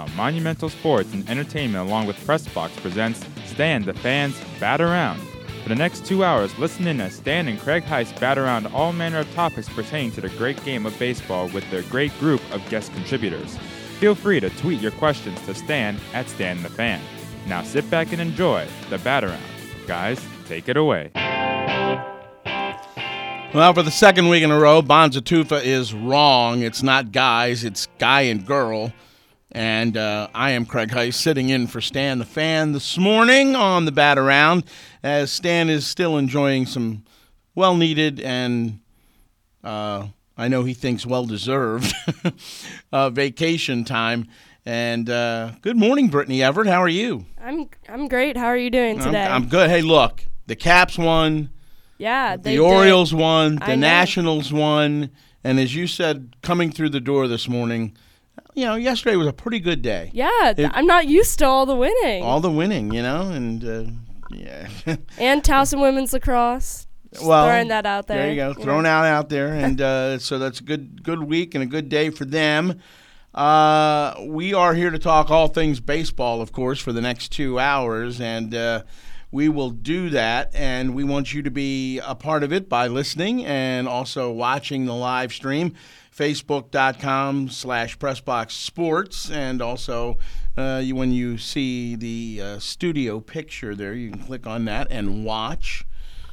Now, Monumental Sports and Entertainment along with Pressbox presents Stan the Fans Bat Around. For the next two hours, listen in as Stan and Craig Heist bat around all manner of topics pertaining to the great game of baseball with their great group of guest contributors. Feel free to tweet your questions to Stan at Stan the Fan. Now sit back and enjoy the bat around. Guys, take it away. Well, for the second week in a row, Bonza Tufa is wrong. It's not guys, it's guy and girl. And uh, I am Craig Heist sitting in for Stan the Fan this morning on the Bat Around, as Stan is still enjoying some well needed and uh, I know he thinks well deserved uh, vacation time. And uh, good morning, Brittany Everett. How are you? I'm I'm great. How are you doing today? I'm, I'm good. Hey, look, the Caps won. yeah, The Orioles Did. won. The. Nationals won. And as you said, coming through the door this morning, you know, yesterday was a pretty good day. Yeah, It- I'm not used to all the winning. All the winning, you know, and uh, yeah. and Towson women's lacrosse. Just well, throwing that out there. There you go, know. thrown out out there, and uh, so that's a good good week and a good day for them. Uh, we are here to talk all things baseball, of course, for the next two hours, and uh, we will do that. And we want you to be a part of it by listening and also watching the live stream, facebook.com slash pressbox sports, and also uh, you, when you see the uh, studio picture there, you can click on that and watch.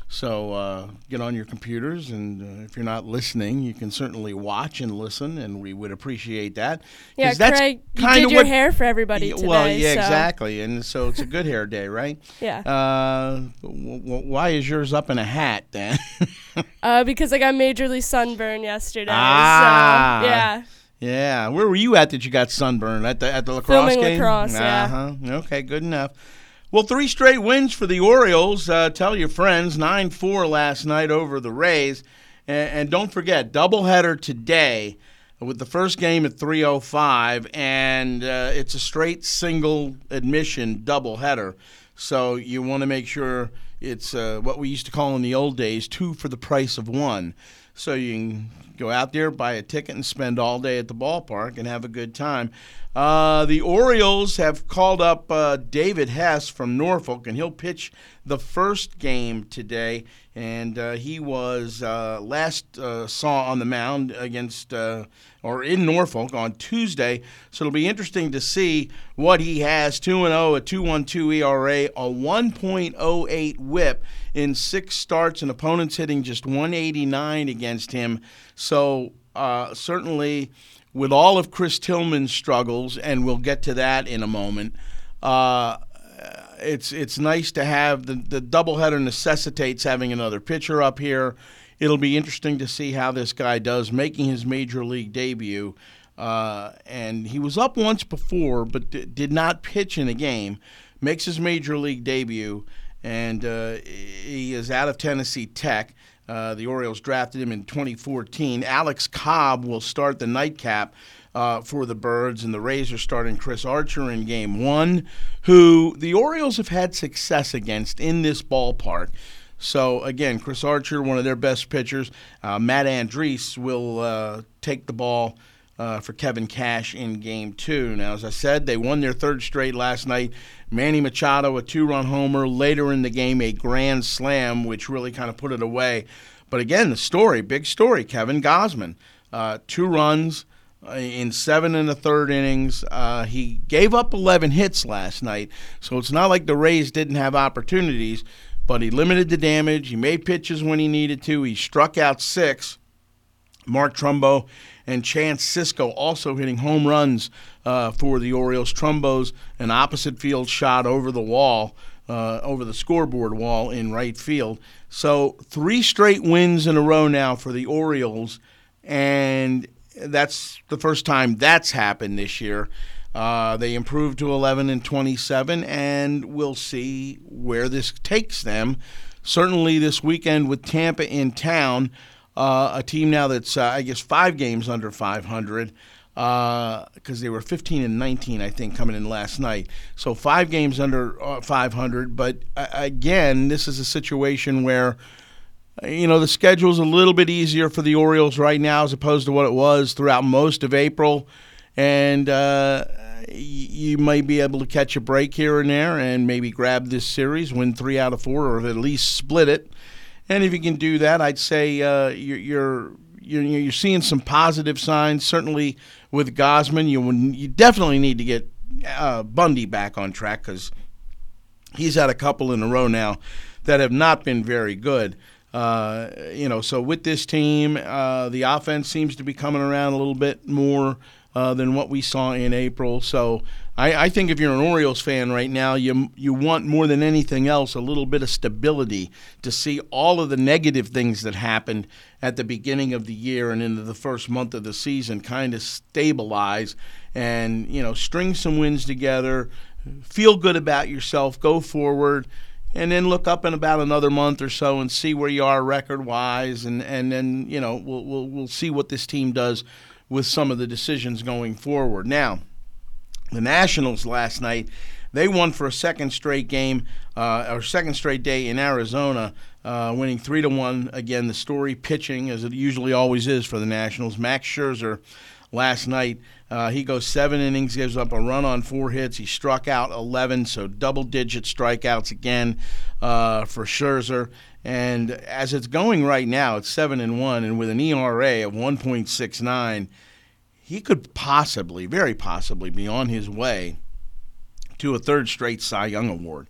So uh, get on your computers, and uh, if you're not listening, you can certainly watch and listen, and we would appreciate that. Yeah, that's Craig, you did your hair for everybody Yeah, today. Well, yeah, so, exactly, and so it's a good hair day, right? Yeah, Uh, w- w- why is yours up in a hat then? uh, because I got majorly sunburned yesterday. Ah. So, yeah. yeah, where were you at that you got sunburned at the at the lacrosse Filming game? lacrosse, yeah. Uh-huh. Okay, good enough. Well, three straight wins for the Orioles. Uh, tell your friends, nine four last night over the Rays, and, and don't forget doubleheader today with the first game at 3:05, and uh, it's a straight single admission doubleheader. So you want to make sure it's uh, what we used to call in the old days two for the price of one. So you can go out there, buy a ticket, and spend all day at the ballpark and have a good time. Uh, the Orioles have called up uh, David Hess from Norfolk, and he'll pitch the first game today. And uh, he was uh, last uh, saw on the mound against uh, or in Norfolk on Tuesday. So it'll be interesting to see what he has 2 0, a 2.12 ERA, a 1.08 whip in six starts, and opponents hitting just 189 against him. So uh, certainly, with all of Chris Tillman's struggles, and we'll get to that in a moment. Uh, it's it's nice to have the the doubleheader necessitates having another pitcher up here. It'll be interesting to see how this guy does making his major league debut. Uh, and he was up once before, but d- did not pitch in a game. Makes his major league debut, and uh, he is out of Tennessee Tech. Uh, the Orioles drafted him in 2014. Alex Cobb will start the nightcap uh, for the Birds, and the Rays are starting Chris Archer in game one, who the Orioles have had success against in this ballpark. So, again, Chris Archer, one of their best pitchers. Uh, Matt Andriese will uh, take the ball uh, for Kevin Cash in game two. Now, as I said, they won their third straight last night. Manny Machado, a two run homer. Later in the game, a grand slam, which really kind of put it away. But again, the story, big story Kevin Gausman, uh, two runs uh, in seven and a third innings. Uh, he gave up 11 hits last night, so it's not like the Rays didn't have opportunities, but he limited the damage. He made pitches when he needed to. He struck out six. Mark Trumbo and Chance Sisco also hitting home runs uh, for the Orioles. Trumbo's an opposite field shot over the wall, uh, over the scoreboard wall in right field. So three straight wins in a row now for the Orioles, and that's the first time that's happened this year. Uh, they improved to 11 and 27, and we'll see where this takes them. Certainly this weekend with Tampa in town, uh, a team now that's uh, I guess five games under 500 because they were 15 and 19 I think coming in last night. So five games under uh, 500, but uh, again, this is a situation where you know the schedule's a little bit easier for the Orioles right now as opposed to what it was throughout most of April, and uh, you might be able to catch a break here and there and maybe grab this series, win three out of four, or at least split it. And if you can do that, I'd say uh, you're, you're you're, you're seeing some positive signs. Certainly with Gausman, you you definitely need to get uh, Bundy back on track because he's had a couple in a row now that have not been very good. Uh, you know, so with this team, uh, the offense seems to be coming around a little bit more uh, than what we saw in April. So I, I, think if you're an Orioles fan right now, you you want more than anything else a little bit of stability to see all of the negative things that happened at the beginning of the year and into the first month of the season kind of stabilize and you know string some wins together, feel good about yourself, go forward and then look up in about another month or so and see where you are record wise, and and then you know we'll we'll we'll see what this team does with some of the decisions going forward. Now, the Nationals last night, they won for a second straight game, uh, or second straight day in Arizona, uh, winning three to one. Again, the story pitching, as it usually always is for the Nationals. Max Scherzer last night. Uh, he goes seven innings, gives up a run on four hits. He struck out 11, so double digit strikeouts again uh, for Scherzer. And as it's going right now, it's seven and one, and with an ERA of 1.69, he could possibly, very possibly, be on his way to a third straight Cy Young award.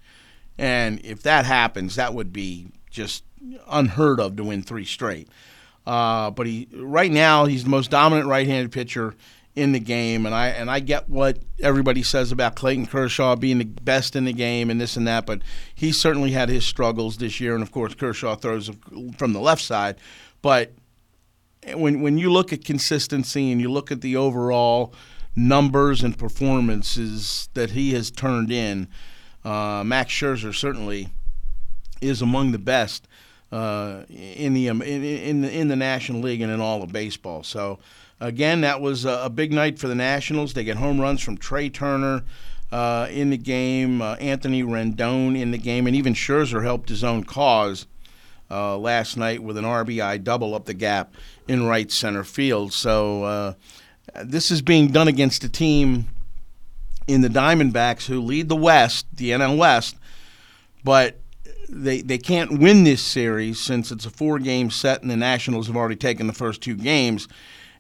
And if that happens, that would be just unheard of to win three straight. Uh, but he right now he's the most dominant right-handed pitcher in the game, and I and I get what everybody says about Clayton Kershaw being the best in the game and this and that, but he certainly had his struggles this year, and of course Kershaw throws from the left side, but when when you look at consistency and you look at the overall numbers and performances that he has turned in, uh, Max Scherzer certainly is among the best uh, in the in, in the in the National League and in all of baseball. So Again, that was a, big night for the Nationals. They get home runs from Trea Turner uh, in the game, uh, Anthony Rendon in the game, and even Scherzer helped his own cause uh, last night with an RBI double up the gap in right center field. So uh, this is being done against a team in the Diamondbacks who lead the West, the NL West, but they they can't win this series since it's a four game set and the Nationals have already taken the first two games.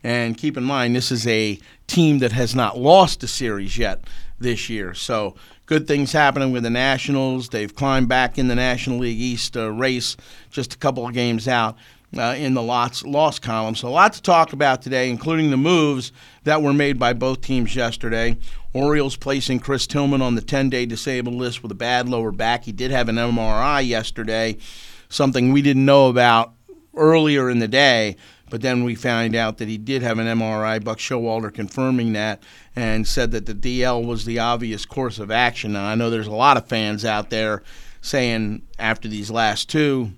And keep in mind, this is a team that has not lost a series yet this year. So good things happening with the Nationals. They've climbed back in the National League East uh, race, just a couple of games out. Uh, in the lots loss column. So a lot to talk about today, including the moves that were made by both teams yesterday. Orioles placing Chris Tillman on the 10-day disabled list with a bad lower back. He did have an MRI yesterday, something we didn't know about earlier in the day. But then we found out that he did have an MRI. Buck Showalter confirming that and said that the DL was the obvious course of action. Now, I know there's a lot of fans out there saying after these last two,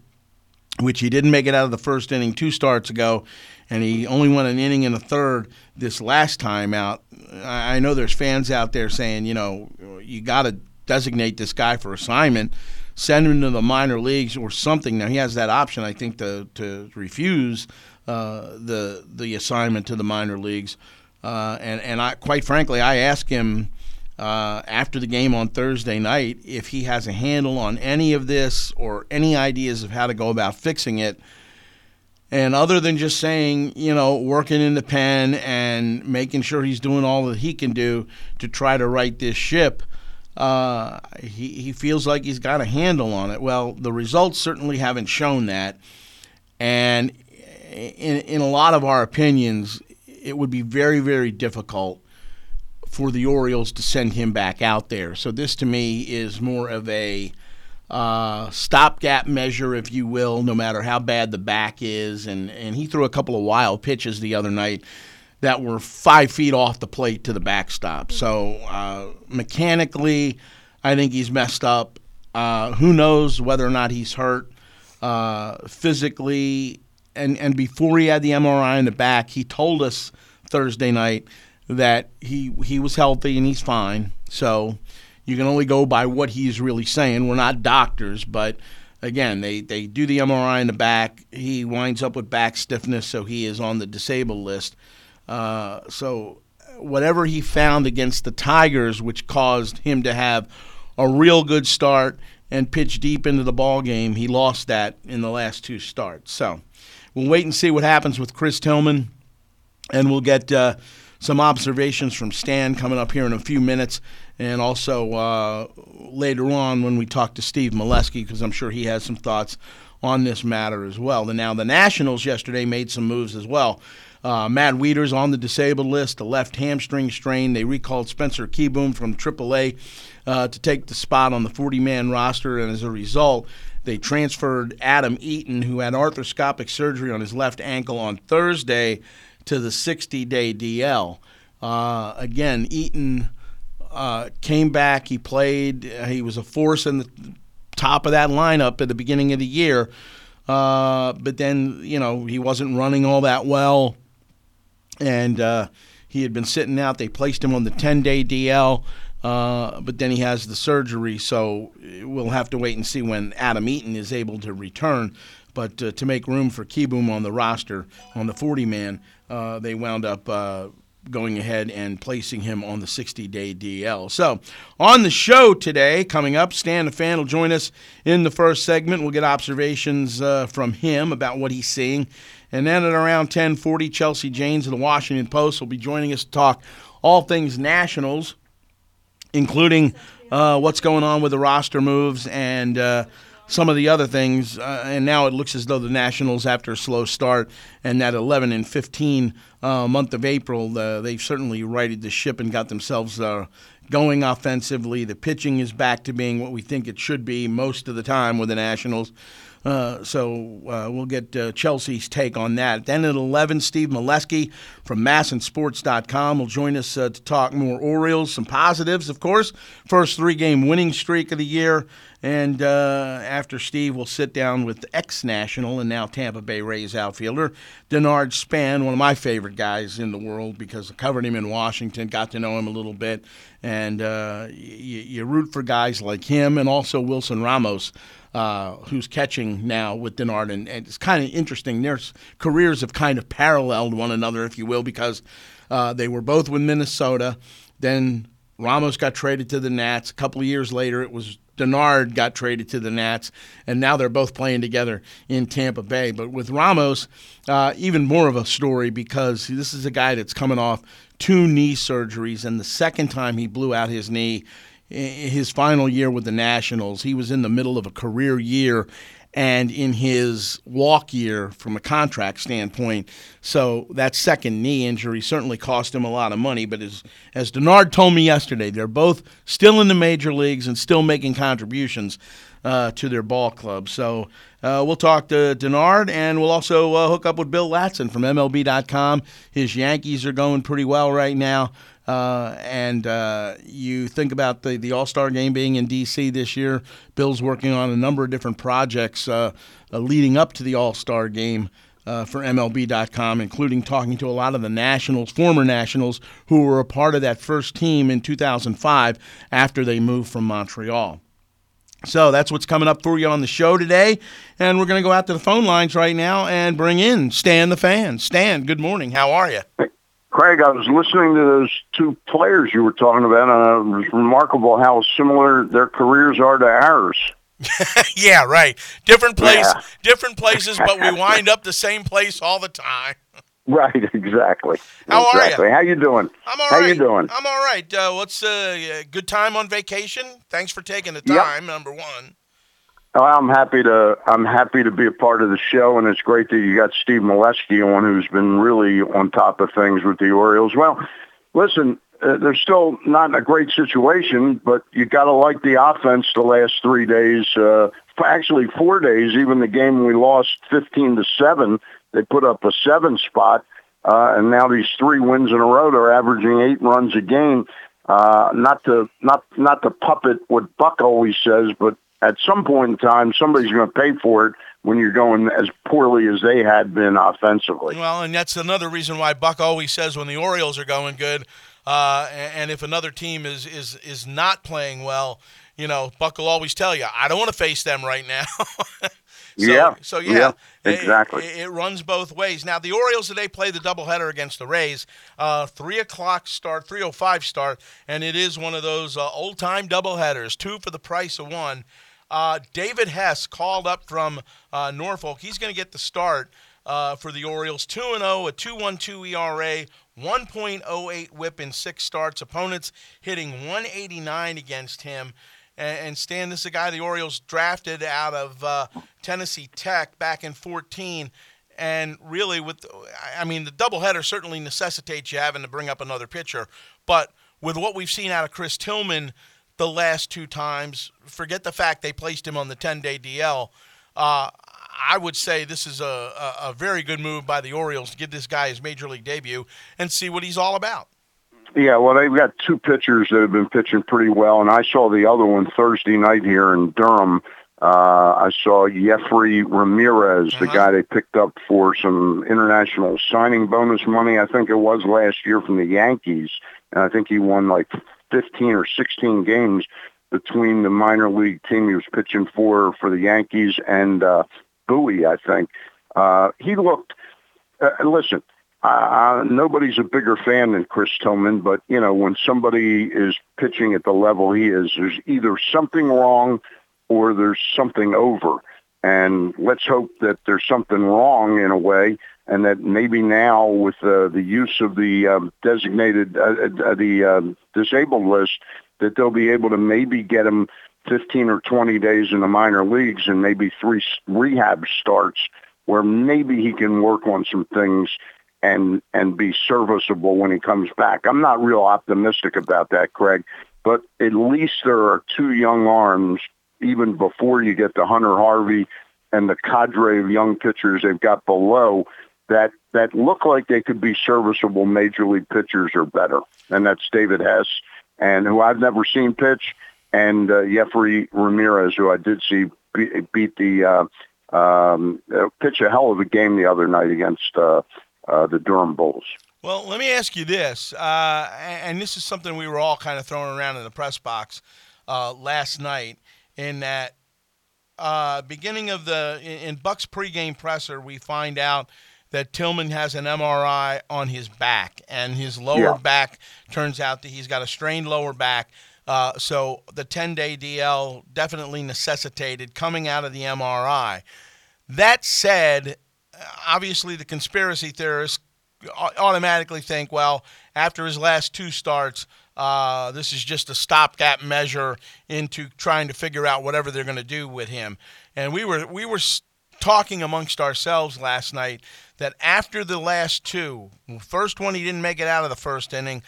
which he didn't make it out of the first inning two starts ago, and he only won an inning and a third this last time out. I know there's fans out there saying, you know, you got to designate this guy for assignment, send him to the minor leagues or something. Now he has that option, I think, to to refuse uh, the the assignment to the minor leagues. Uh, and and I quite frankly, I asked him uh, after the game on Thursday night if he has a handle on any of this or any ideas of how to go about fixing it. And other than just saying, you know, working in the pen and making sure he's doing all that he can do to try to right this ship, uh, he, he feels like he's got a handle on it. Well, the results certainly haven't shown that. And in, in a lot of our opinions, it would be very, very difficult for the Orioles to send him back out there. So this to me is more of a uh, stopgap measure, if you will, no matter how bad the back is. And, and he threw a couple of wild pitches the other night that were five feet off the plate to the backstop. So uh, mechanically, I think he's messed up. Uh, who knows whether or not he's hurt? Uh, physically, and and before he had the MRI in the back, he told us Thursday night that he he was healthy and he's fine. So you can only go by what he's really saying. We're not doctors, but again, they, they do the MRI in the back. He winds up with back stiffness, so he is on the disabled list. Uh, so whatever he found against the Tigers, which caused him to have a real good start and pitch deep into the ball game, he lost that in the last two starts. So we'll wait and see what happens with Chris Tillman, and we'll get uh, some observations from Stan coming up here in a few minutes, and also uh, later on when we talk to Steve Melewski, because I'm sure he has some thoughts on this matter as well. And now the Nationals yesterday made some moves as well. Uh, Matt Wieters on the disabled list, a left hamstring strain. They recalled Spencer Kieboom from AAA uh, to take the spot on the 40 man roster, and as a result, they transferred Adam Eaton, who had arthroscopic surgery on his left ankle on Thursday, to the 60 day DL. Uh, again, Eaton uh, came back. He played. He was a force in the top of that lineup at the beginning of the year. Uh, but then, you know, he wasn't running all that well and uh, he had been sitting out. They placed him on the 10 day DL, uh, but then he has the surgery, so we'll have to wait and see when Adam Eaton is able to return. But uh, to make room for Kieboom on the roster, on the 40 man, uh, they wound up uh, going ahead and placing him on the 60 day DL. So, on the show today, coming up, Stan the Fan will join us in the first segment. We'll get observations uh, from him about what he's seeing and then at around 10:40, Chelsea Janes of the Washington Post will be joining us to talk all things Nationals, including uh, what's going on with the roster moves and uh, some of the other things. Uh, and now it looks as though the Nationals, after a slow start and that 11 and 15 uh, month of April, they've certainly righted the ship and got themselves uh, going offensively. The pitching is back to being what we think it should be most of the time with the Nationals. Uh, so uh, we'll get uh, Chelsea's take on that. Then at 11, Steve Melewski from MASNsports.com will join us uh, to talk more Orioles, some positives, of course. First three game winning streak of the year. And uh, after Steve, we'll sit down with ex National and now Tampa Bay Rays outfielder Denard Span, one of my favorite guys in the world because I covered him in Washington, got to know him a little bit. And you root for guys like him and also Wilson Ramos uh, who's catching now with Denard, and, and it's kind of interesting. Their careers have kind of paralleled one another, if you will, because uh, they were both with Minnesota. Then Ramos got traded to the Nats. A couple of years later, it was Denard got traded to the Nats, and now they're both playing together in Tampa Bay. But with Ramos, uh, even more of a story because this is a guy that's coming off two knee surgeries, and the second time he blew out his knee his final year with the Nationals. He was in the middle of a career year and in his walk year from a contract standpoint. So that second knee injury certainly cost him a lot of money. But as as Denard told me yesterday, they're both still in the major leagues and still making contributions uh, to their ball club. So uh, we'll talk to Denard and we'll also uh, hook up with Bill Ladson from MLB.com. His Yankees are going pretty well right now. Uh, and uh, you think about the, the All Star game being in D.C. this year. Bill's working on a number of different projects uh, uh leading up to the All Star game. Uh, for MLB.com, including talking to a lot of the Nationals, former Nationals, who were a part of that first team in 2005 after they moved from Montreal. So that's what's coming up for you on the show today. And we're going to go out to the phone lines right now and bring in Stan the Fan. Stan, good morning. How are you? Craig, I was listening to those two players you were talking about, and it was remarkable how similar their careers are to ours. yeah, right. Different place, yeah. different places, but we wind up the same place all the time. Right, exactly. How exactly. are you? How you doing? I'm all How right. you doing? I'm all right. Uh, what's a uh, good time on vacation? Thanks for taking the time. Yep. Number one. Oh, I'm happy to I'm happy to be a part of the show, and it's great that you got Steve Melewski on, who's been really on top of things with the Orioles. Well, listen, uh, they're still not in a great situation, but you got to like the offense the last three days. Uh, actually, four days. Even the game we lost 15 to seven, they put up a seven spot, uh, and now these three wins in a row, they're averaging eight runs a game. Uh, not to not not to puppet what Buck always says, but at some point in time, somebody's going to pay for it when you're going as poorly as they had been offensively. Well, and that's another reason why Buck always says when the Orioles are going good, uh, and if another team is is is not playing well, you know, Buck will always tell you, I don't want to face them right now. So, yeah. So yeah, yeah exactly. It, it, runs both ways. Now the Orioles today play the doubleheader against the Rays. Uh, Three o'clock start, three o five start, and it is one of those uh, old time doubleheaders, two for the price of one. Uh, David Hess called up from uh, Norfolk. He's going to get the start uh, for the Orioles. 2 0, a 2.12 ERA, 1.08 WHIP in six starts. Opponents hitting 189 against him. And, Stan, this is a guy the Orioles drafted out of uh, Tennessee Tech back in 14. And really, with I mean, the doubleheader certainly necessitates you having to bring up another pitcher. But with what we've seen out of Chris Tillman the last two times, forget the fact they placed him on the 10 day DL. Uh, I would say this is a, a, a, very good move by the Orioles to give this guy his major league debut and see what he's all about. Yeah, well, they've got two pitchers that have been pitching pretty well, and I saw the other one Thursday night here in Durham. Uh, I saw Yefry Ramirez, uh-huh. the guy they picked up for some international signing bonus money. I think it was last year from the Yankees, and I think he won like 15 or 16 games between the minor league team he was pitching for for the Yankees and uh, Bowie, I think. Uh, he looked. Uh, listen, uh, nobody's a bigger fan than Chris Tillman, but you know when somebody is pitching at the level he is, there's either something wrong or there's something over. And let's hope that there's something wrong in a way, and that maybe now with uh, the use of the um, designated uh, uh, the um, disabled list, that they'll be able to maybe get him 15 or 20 days in the minor leagues and maybe three rehab starts where maybe he can work on some things and and be serviceable when he comes back. I'm not real optimistic about that, Craig, but at least there are two young arms even before you get to Hunter Harvey and the cadre of young pitchers they've got below that that look like they could be serviceable major league pitchers or better. And that's David Hess and who I've never seen pitch and uh, Yefry Ramirez, who I did see beat, beat the uh, um, uh, pitch a hell of a game the other night against uh, uh, the Durham Bulls. Well, let me ask you this, uh, and this is something we were all kind of throwing around in the press box uh, last night. In that uh, beginning of the in Buck's pregame presser, we find out that Tillman has an MRI on his back, and his lower yeah. back turns out that he's got a strained lower back. Uh, so the 10 day DL definitely necessitated coming out of the MRI. That said, obviously the conspiracy theorists automatically think, well, after his last two starts, uh, this is just a stopgap measure into trying to figure out whatever they're going to do with him. And we were we were talking amongst ourselves last night that after the last two, first one he didn't make it out of the first inning.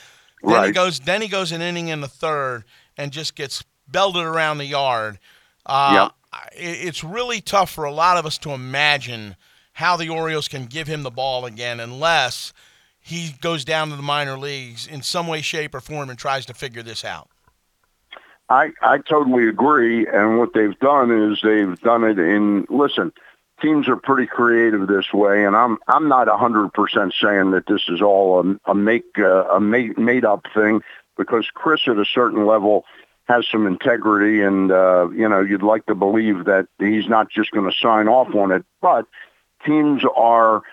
Then right. he goes. Then he goes an inning in the third and just gets belted around the yard. Uh, yep. It's really tough for a lot of us to imagine how the Orioles can give him the ball again unless he goes down to the minor leagues in some way, shape, or form and tries to figure this out. I, I totally agree. And what they've done is they've done it in, listen, teams are pretty creative this way, and I'm I'm not hundred percent saying that this is all a, a make uh, a made made up thing because Chris at a certain level has some integrity, and uh, you know you'd like to believe that he's not just going to sign off on it, but teams are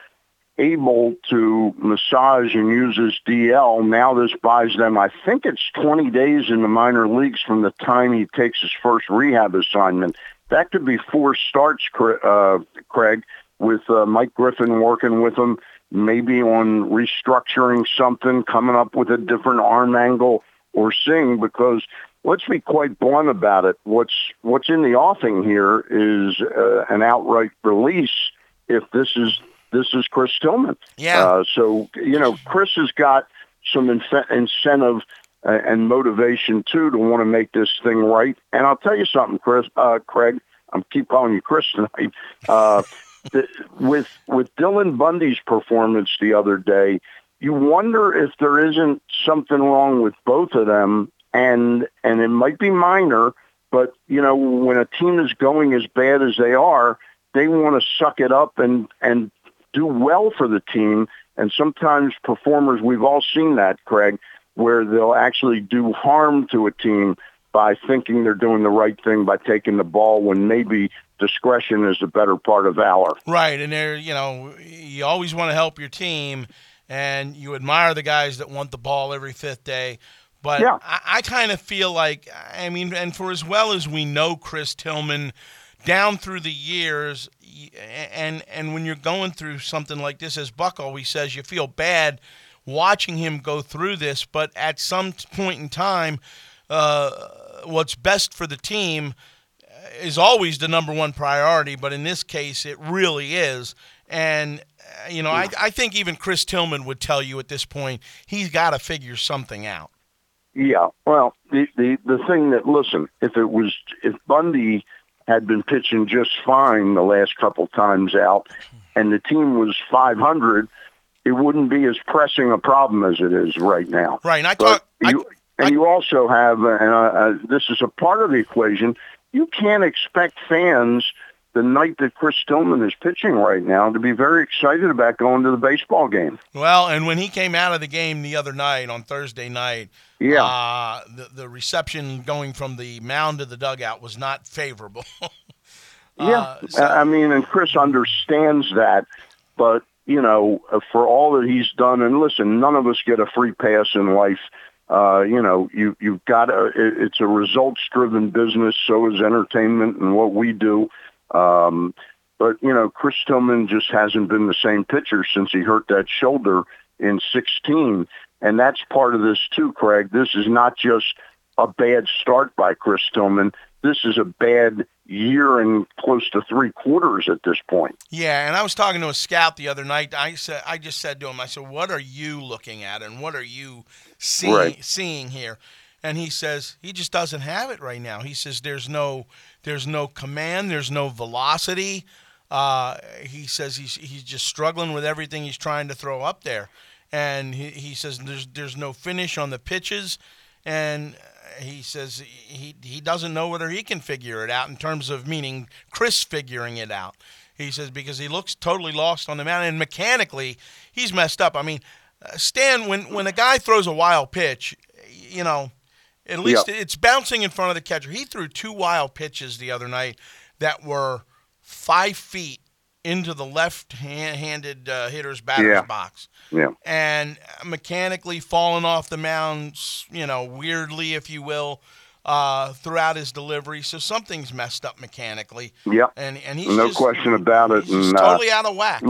able to massage and use his DL. Now this buys them, I think it's 20 days in the minor leagues from the time he takes his first rehab assignment that could be four starts, uh, Craig, with uh, Mike Griffin working with him, maybe on restructuring something, coming up with a different arm angle or sing. Because let's be quite blunt about it. What's what's in the offing here is uh, an outright release. If this is this is Chris Tillman, yeah. Uh, so you know Chris has got some inf- incentive uh, and motivation too to want to make this thing right. And I'll tell you something, Chris, uh, Craig. I'm keep calling you Chris tonight. Uh, with with Dylan Bundy's performance the other day, you wonder if there isn't something wrong with both of them, and and it might be minor, but you know when a team is going as bad as they are, they want to suck it up and and do well for the team. And sometimes performers, we've all seen that, Craig where they'll actually do harm to a team by thinking they're doing the right thing by taking the ball when maybe discretion is the better part of valor. Right, and there, you know, you always want to help your team, and you admire the guys that want the ball every fifth day. But Yeah. I, I kind of feel like, I mean, and for as well as we know Chris Tillman down through the years, and and when you're going through something like this, as Buck always says, you feel bad watching him go through this. But at some point in time, uh, what's best for the team is always the number one priority, but in this case, it really is. And, uh, you know, I, I think even Chris Tillman would tell you at this point, he's got to figure something out. Yeah, well, the, the the thing that listen, if it was if Bundy had been pitching just fine the last couple times out, and the team was 500, it wouldn't be as pressing a problem as it is right now. Right. And I. I, you, and you also have, uh, and uh, uh, this is a part of the equation. You can't expect fans the night that Chris Tillman is pitching right now to be very excited about going to the baseball game. well, and when he came out of the game the other night on Thursday night, Yeah. uh, the, the reception going from the mound to the dugout was not favorable. Yeah, Uh, so- I mean, and Chris understands that, but you know, uh, for all that he's done, and listen, none of us get a free pass in life. Uh, you know, you you've got to. It, it's a results-driven business. So is entertainment and what we do. Um, but you know, Chris Tillman just hasn't been the same pitcher since he hurt that shoulder in 16, and that's part of this too, Craig. This is not just a bad start by Chris Tillman. This is a bad year and close to three quarters at this point. Yeah, and I was talking to a scout the other night. I said, I just said to him, I said, "What are you looking at, and what are you seeing Right. seeing here?" And he says he just doesn't have it right now. He says there's no there's no command, there's no velocity. Uh, he says he's he's just struggling with everything he's trying to throw up there, and he, he says there's there's no finish on the pitches, and he says he he doesn't know whether he can figure it out in terms of meaning Chris figuring it out. He says because he looks totally lost on the mound and mechanically he's messed up. I mean, uh, Stan, when when a guy throws a wild pitch, you know, at least it's bouncing in front of the catcher. He threw two wild pitches the other night that were five feet into the left-handed uh, hitter's batter's Yeah. box Yeah. and mechanically falling off the mound, you know, weirdly, if you will, uh, throughout his delivery. So something's messed up mechanically. Yep. And and he's No just- question about it. And, uh, totally out of whack.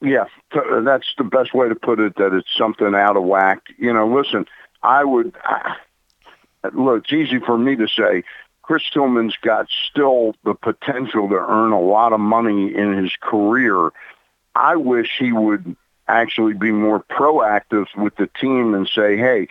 Yeah, t- that's the best way to put it. That it's something out of whack. You know, listen, I would I, look. It's easy for me to say. Chris Tillman's got still the potential to earn a lot of money in his career. I wish he would actually be more proactive with the team and say, "Hey,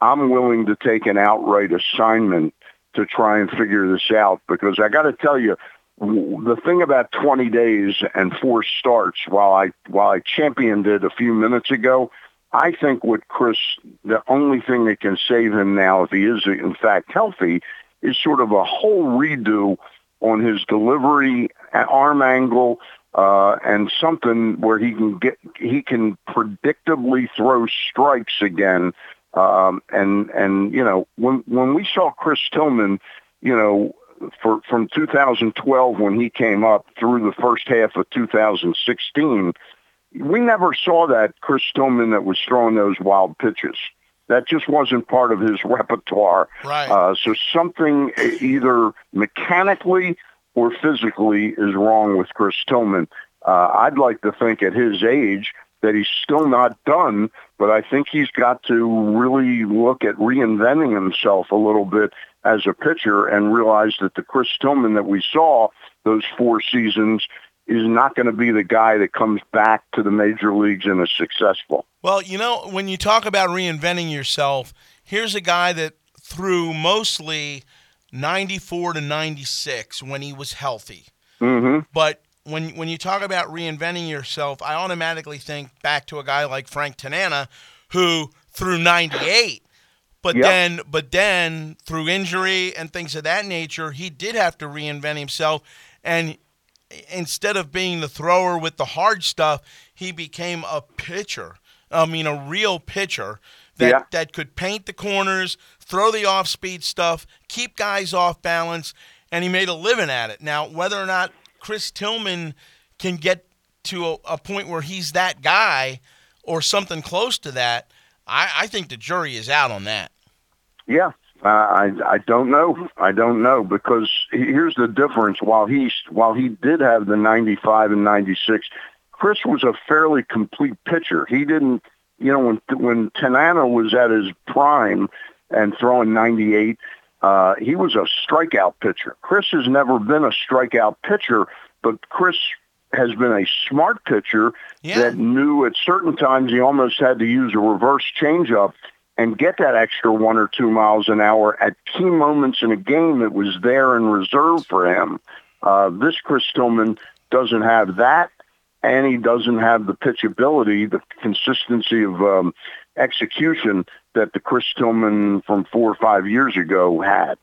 I'm willing to take an outright assignment to try and figure this out." Because I got to tell you, the thing about 20 days and four starts, while I while I championed it a few minutes ago, I think what Chris, the only thing that can save him now, if he is in fact healthy, is sort of a whole redo on his delivery, arm angle, uh, and something where he can get he can predictably throw strikes again. Um, and and you know when when we saw Chris Tillman, you know for from 2012 when he came up through the first half of 2016, we never saw that Chris Tillman that was throwing those wild pitches. That just wasn't part of his repertoire. Right. Uh, so something either mechanically or physically is wrong with Chris Tillman. Uh, I'd like to think at his age that he's still not done, but I think he's got to really look at reinventing himself a little bit as a pitcher and realize that the Chris Tillman that we saw those four seasons is not going to be the guy that comes back to the major leagues and is successful. Well, you know, when you talk about reinventing yourself, here's a guy that threw mostly 94 to 96 when he was healthy. Mm-hmm. But when when you talk about reinventing yourself, I automatically think back to a guy like Frank Tanana who threw 98. But Yep. then but then through injury and things of that nature, he did have to reinvent himself and instead of being the thrower with the hard stuff, he became a pitcher. I mean, a real pitcher that Yeah. that could paint the corners, throw the off speed stuff, keep guys off balance, and he made a living at it. Now, whether or not Chris Tillman can get to a, a point where he's that guy or something close to that, I, I think the jury is out on that. Yeah, I I don't know. I don't know because here's the difference. While he while he did have the 95 and 96, Chris was a fairly complete pitcher. He didn't, you know, when when Tanana was at his prime and throwing 98, uh, he was a strikeout pitcher. Chris has never been a strikeout pitcher, but Chris has been a smart pitcher Yeah. that knew at certain times he almost had to use a reverse changeup and get that extra one or two miles an hour at key moments in a game that was there in reserve for him. Uh, this Chris Tillman doesn't have that, and he doesn't have the pitchability, the consistency of um, execution that the Chris Tillman from four or five years ago had.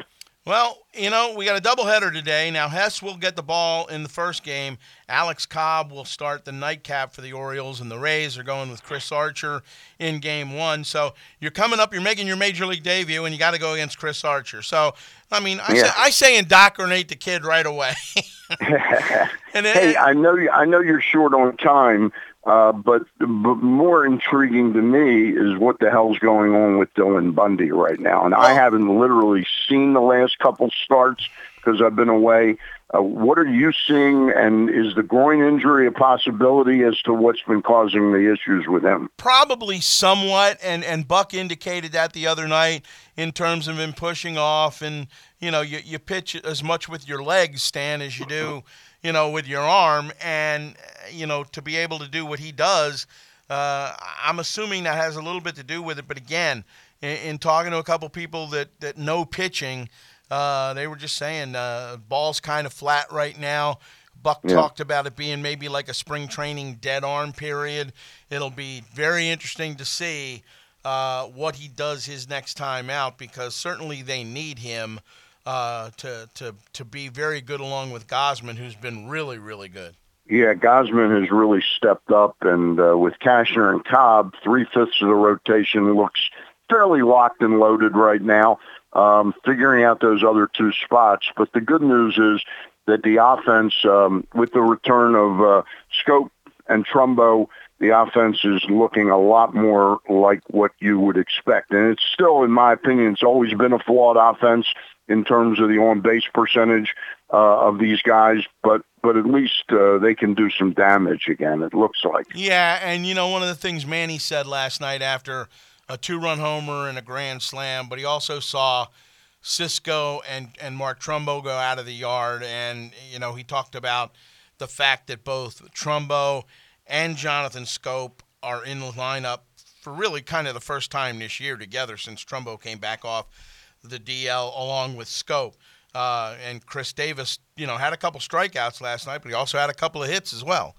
Well, you know, we got a doubleheader today. Now, Hess will get the ball in the first game. Alex Cobb will start the nightcap for the Orioles, and the Rays are going with Chris Archer in game one. So you're coming up, you're making your major league debut, and you got to go against Chris Archer. So, I mean, I, say, I say indoctrinate the kid right away. Hey, I know I know you're short on time, uh, but but more intriguing to me is what the hell's going on with Dylan Bundy right now. And I haven't literally seen the last couple starts because I've been away. Uh, what are you seeing? And is the groin injury a possibility as to what's been causing the issues with him? Probably somewhat, and and Buck indicated that the other night in terms of him pushing off, and you know you you pitch as much with your legs, Stan, as you do, you know, with your arm, and you know to be able to do what he does, uh, I'm assuming that has a little bit to do with it. But again, in, in talking to a couple people that that know pitching, uh, they were just saying uh, ball's kind of flat right now. Buck Yeah. talked about it being maybe like a spring training dead arm period. It'll be very interesting to see uh, what he does his next time out because certainly they need him uh, to, to, to be very good along with Gausman, who's been really, really good. Yeah, Gausman has really stepped up, and uh, with Cashner and Cobb, three fifths of the rotation looks fairly locked and loaded right now. Um, figuring out those other two spots, but the good news is that the offense, um, with the return of uh, Schoop and Trumbo, the offense is looking a lot more like what you would expect. And it's still, in my opinion, it's always been a flawed offense in terms of the on-base percentage uh, of these guys, but but at least uh, they can do some damage again. It looks like. Yeah, and you know, one of the things Manny said last night after a two run homer and a grand slam, but he also saw Sisco and, and Mark Trumbo go out of the yard. And, you know, he talked about the fact that both Trumbo and Jonathan Schoop are in the lineup for really kind of the first time this year together since Trumbo came back off the DL along with Schoop. Uh, and Chris Davis, you know, had a couple strikeouts last night, but he also had a couple of hits as well.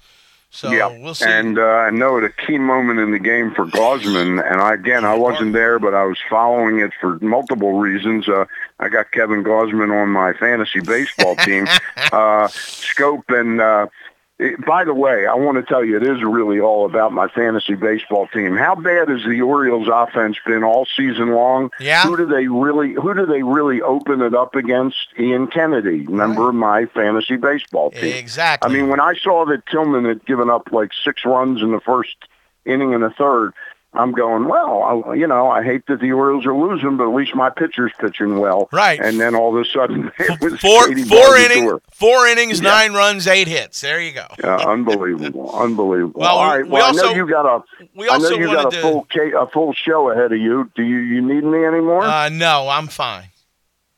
So yeah, we'll see. And uh, I know at a key moment in the game for Gausman, and I, again, I wasn't there, but I was following it for multiple reasons. Uh, I got Kevin Gausman on my fantasy baseball team. uh, Schoop and. Uh, it- by the way, I want to tell you, it is really all about my fantasy baseball team. How bad has the Orioles' offense been all season long? Yeah. Who do they really? Who do they really open it up against? Ian Kennedy, member of my fantasy baseball team. Exactly. I mean, when I saw that Tillman had given up like six runs in the first inning and a third, I'm going, well, I, you know, I hate that the Orioles are losing, but at least my pitcher's pitching well. Right. And then all of a sudden, it was four four innings, four innings, nine runs, eight hits. There you go. Yeah, unbelievable, unbelievable. Well, all we- we Well, I also- know you got a. we I know also you got a to- full ca- a full show ahead of you. Do you you need me anymore? Uh, no, I'm fine.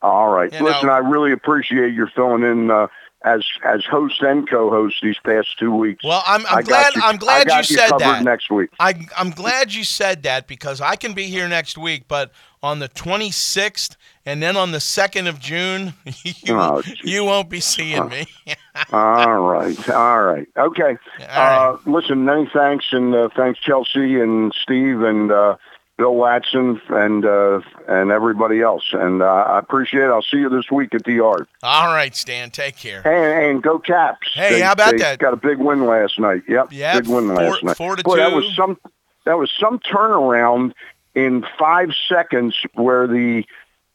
All right. You Listen, know- I really appreciate your filling in uh, as as host and co-host these past two weeks. Well, I'm, I'm glad you- I'm I glad got you said that. next week. I, I'm glad you said that because I can be here next week, but on the 26th and then on the 2nd of June, you, Oh, you won't be seeing me. All right. All right. Okay. All Uh, listen, many thanks, and uh, thanks Chelsea and Steve and uh, Bill Watson and uh, and everybody else. And uh, I appreciate it. I'll see you this week at the yard. All right, Stan, take care. And, and go Caps. Hey, They- how about they that? Got a big win last night. Yep. Yeah. Big win four- last night. four to Boy, that was some. That was some turnaround in five seconds where the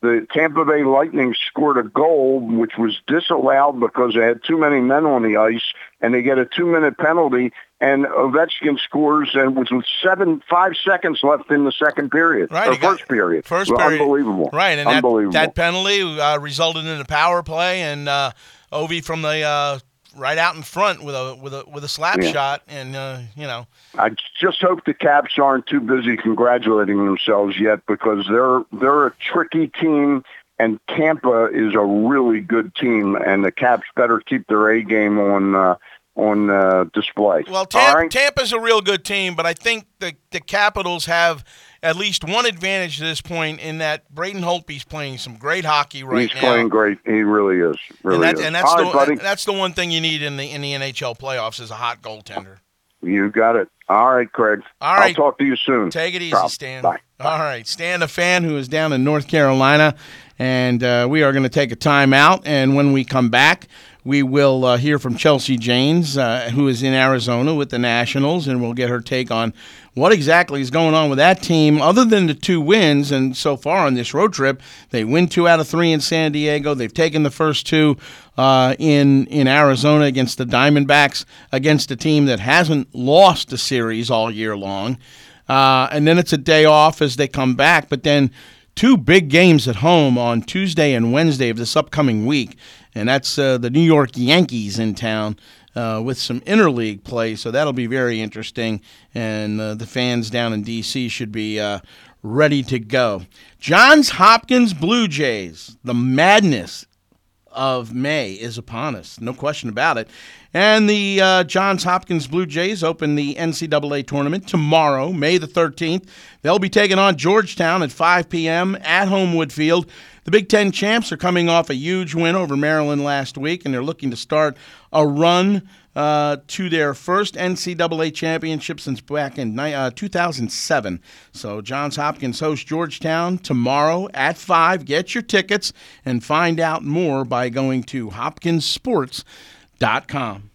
the Tampa Bay Lightning scored a goal which was disallowed because they had too many men on the ice and they get a two minute penalty and Ovechkin scores and was with seven five seconds left in the second period Right, or he got- first period. First period. unbelievable. Right, and that, unbelievable. that penalty uh, resulted in a power play, and uh, Ovi from the uh, right out in front with a with a with a slap Yeah. shot, and uh, you know, I just hope the Caps aren't too busy congratulating themselves yet because they're they're a tricky team and Tampa is a really good team and the Caps better keep their A game on uh, on uh, display. well, Tampa, right? Tampa's a real good team, but I think the the Capitals have at least one advantage to this point in that Braden Holtby's playing some great hockey right He's now. He's playing great. He really is. Really and, that, is. and that's All the right, that's the one thing you need in the in the NHL playoffs is a hot goaltender. You got it. All right, Craig. All right. I'll talk to you soon. Take it easy, Ciao. Stan. Bye. All right, Stan, a fan who is down in North Carolina, and uh, we are going to take a time out. And when we come back, we will uh, hear from Chelsea Janes, uh, who is in Arizona with the Nationals, and we'll get her take on what exactly is going on with that team, other than the two wins. And so far on this road trip, they win two out of three in San Diego. They've taken the first two uh, in in Arizona against the Diamondbacks, against a team that hasn't lost a series all year long. Uh, and then it's a day off as they come back. But then two big games at home on Tuesday and Wednesday of this upcoming week, and that's uh, the New York Yankees in town. Uh, with some interleague play, so that'll be very interesting, and uh, the fans down in D.C. should be uh, ready to go. Johns Hopkins Blue Jays, the madness of May is upon us, no question about it. And the uh, Johns Hopkins Blue Jays open the NCAA tournament tomorrow, May the 13th. They'll be taking on Georgetown at 5 p.m. at Homewood Field. The Big Ten champs are coming off a huge win over Maryland last week, and they're looking to start a run uh, to their first NCAA championship since back in uh, 2007. So Johns Hopkins hosts Georgetown tomorrow at 5. Get your tickets and find out more by going to hopkinsports.com.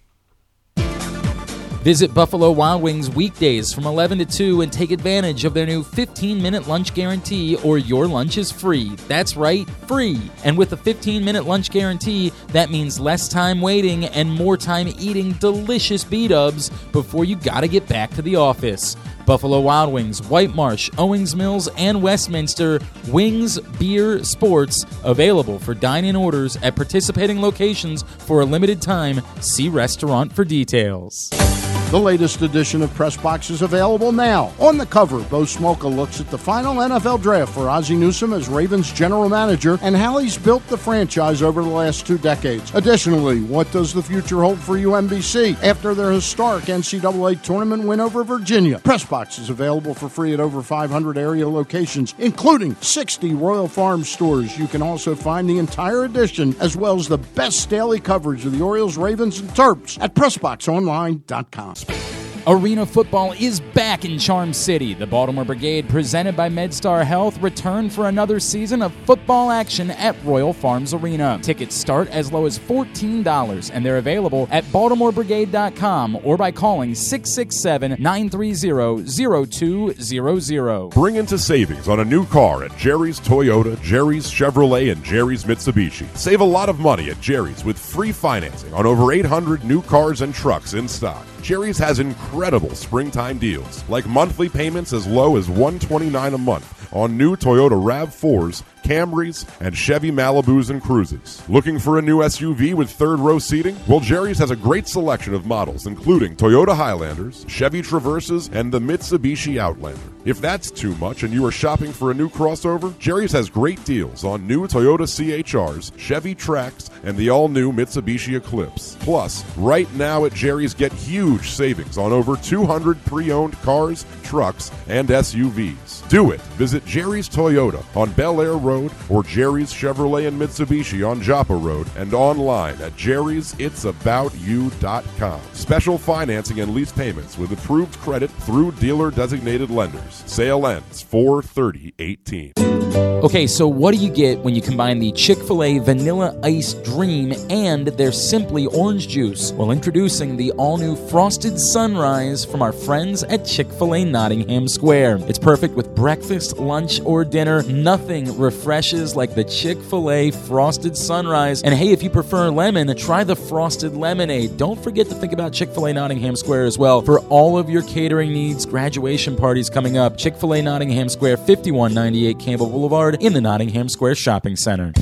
Visit Buffalo Wild Wings weekdays from 11 to 2 and take advantage of their new 15 minute lunch guarantee or your lunch is free. That's right, free. And with a 15 minute lunch guarantee, that means less time waiting and more time eating delicious B dubs before you gotta get back to the office. Buffalo Wild Wings, White Marsh, Owings Mills, and Westminster. Wings, beer, sports available for dine in orders at participating locations for a limited time. See restaurant for details. The latest edition of Press Box is available now. On the cover, Bo Smolka looks at the final NFL draft for Ozzie Newsome as Ravens general manager and how he's built the franchise over the last two decades. Additionally, what does the future hold for UMBC after their historic NCAA tournament win over Virginia? Press Box is available for free at over 500 area locations, including 60 Royal Farm stores. You can also find the entire edition as well as the best daily coverage of the Orioles, Ravens, and Terps at PressBoxOnline.com. Arena football is back in Charm City. The Baltimore Brigade, presented by MedStar Health, return for another season of football action at Royal Farms Arena. Tickets start as low as $14 and they're available at baltimorebrigade.com or by calling 667 930 0200. Bring into savings on a new car at Jerry's Toyota, Jerry's Chevrolet, and Jerry's Mitsubishi. Save a lot of money at Jerry's with free financing on over 800 new cars and trucks in stock. Jerry's has incredible springtime deals, like monthly payments as low as 129 a month on new Toyota RAV4s, Camrys, and Chevy Malibus and Cruises. Looking for a new SUV with third row seating? Well, Jerry's has a great selection of models, including Toyota Highlanders, Chevy Traverses, and the Mitsubishi Outlander. If that's too much and you are shopping for a new crossover, Jerry's has great deals on new Toyota CHRs, Chevy Trax, and the all new Mitsubishi Eclipse. Plus, right now at Jerry's, get huge savings on over 200 pre owned cars, trucks, and SUVs. Do it. Visit Jerry's Toyota on Bel Air Road or Jerry's Chevrolet and Mitsubishi on Joppa Road and online at jerry'sit'saboutyou.com. Special financing and lease payments with approved credit through dealer designated lenders. Sale ends 43018. Okay, so what do you get when you combine the Chick fil A Vanilla Ice Dream and their Simply Orange Juice? Well, introducing the all new Frosted Sunrise from our friends at Chick fil A Nottingham Square. It's perfect with breakfast, lunch, or dinner. Nothing refreshes like the Chick fil A Frosted Sunrise. And hey, if you prefer lemon, try the Frosted Lemonade. Don't forget to think about Chick fil A Nottingham Square as well for all of your catering needs, graduation parties coming up. Chick fil A Nottingham Square, 5198 Campbell Boulevard in the Nottingham Square Shopping Center.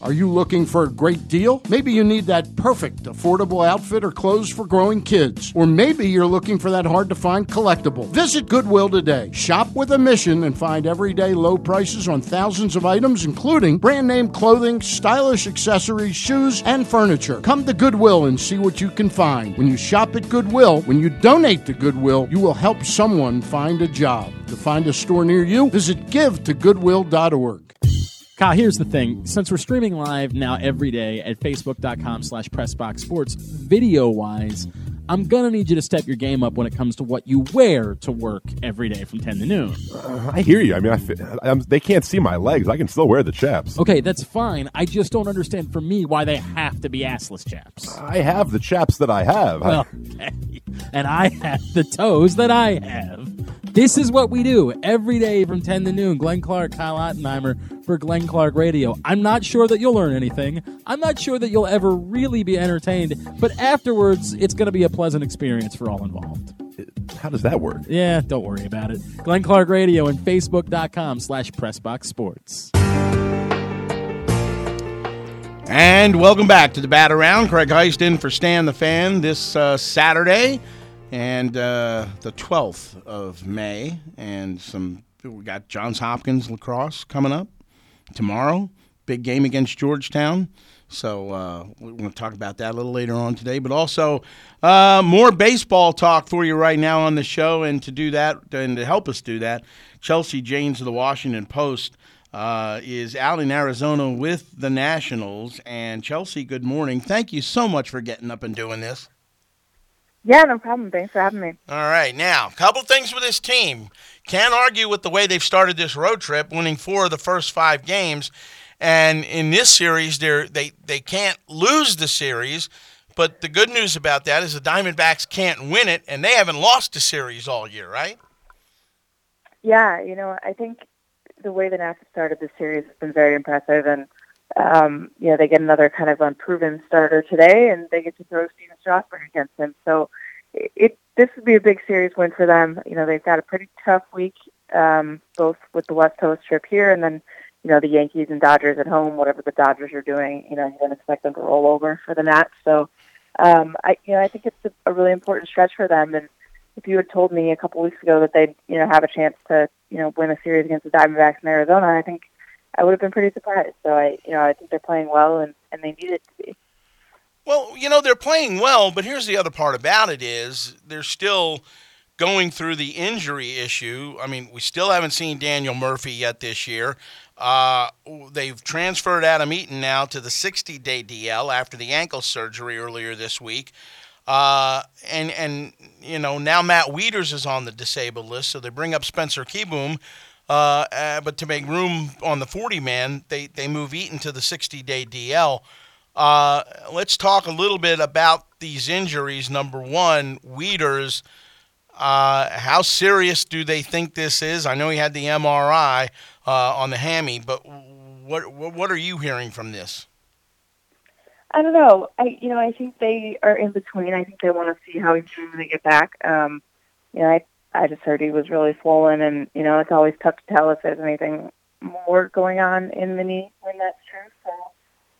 Are you looking for a great deal? Maybe you need that perfect affordable outfit or clothes for growing kids. Or maybe you're looking for that hard to find collectible. Visit Goodwill today. Shop with a mission and find everyday low prices on thousands of items, including brand name clothing, stylish accessories, shoes, and furniture. Come to Goodwill and see what you can find. When you shop at Goodwill, when you donate to Goodwill, you will help someone find a job. To find a store near you, visit givetogoodwill.org. Kyle, here's the thing. Since we're streaming live now every day at facebook.com slash pressboxsports, video-wise, I'm to need you to step your game up when it comes to what you wear to work every day from 10 to noon. Uh, I hear you. I mean, I, I'm, they can't see my legs. I can still wear the chaps. Okay, that's fine. I just don't understand for me why they have to be assless chaps. I have the chaps that I have. Well, okay. And I have the toes that I have. This is what we do every day from 10 to noon. Glenn Clark, Kyle Ottenheimer for Glenn Clark Radio. I'm not sure that you'll learn anything. I'm not sure that you'll ever really be entertained, but afterwards, it's going to be a pleasant experience for all involved. How does that work? Yeah, don't worry about it. Glenn Clark Radio and Facebook.com slash Pressbox Sports. And welcome back to the Bat Around. Craig Heist in for Stan the Fan this uh, Saturday and uh, the 12th of May. And some we got Johns Hopkins lacrosse coming up tomorrow. Big game against Georgetown. So uh, we're going to talk about that a little later on today. But also uh, more baseball talk for you right now on the show. And to do that, and to help us do that, Chelsea Janes of the Washington Post uh, is out in Arizona with the Nationals. And Chelsea, good morning. Thank you so much for getting up and doing this. Yeah, no problem. Thanks for having me. All right, now a couple things with this team. Can't argue with the way they've started this road trip, winning four of the first five games, and in this series, they they they can't lose the series. But the good news about that is the Diamondbacks can't win it, and they haven't lost a series all year, right? Yeah, you know, I think the way the Nats started the series has been very impressive, and um, you know they get another kind of unproven starter today, and they get to throw Stephen Strasburg against him. So it, this would be a big series win for them. You know they've got a pretty tough week, um, both with the West Coast trip here, and then you know the Yankees and Dodgers at home. Whatever the Dodgers are doing, you know you don't expect them to roll over for the Nats. So um, I you know I think it's a, a really important stretch for them, and if you had told me a couple weeks ago that they'd you know have a chance to you know win a series against the Diamondbacks in Arizona, I think I would have been pretty surprised. So I you know I think they're playing well and and they need it to be. Well, you know they're playing well, but here's the other part about it is they're still going through the injury issue. I mean, we still haven't seen Daniel Murphy yet this year. Uh, they've transferred Adam Eaton now to the 60-day DL after the ankle surgery earlier this week. Uh, and and you know now Matt Wieters is on the disabled list, so they bring up Spencer Kieboom. Uh, uh, but to make room on the 40 man, they they move Eaton to the 60 day DL. Uh, let's talk a little bit about these injuries. Number one, Wieters. Uh, how serious do they think this is? I know he had the MRI uh, on the hammy, but what what are you hearing from this? I don't know. I you know I think they are in between. I think they want to see how he's doing when they get back. Um, you know, I I just heard he was really swollen, and you know it's always tough to tell if there's anything more going on in the knee when that's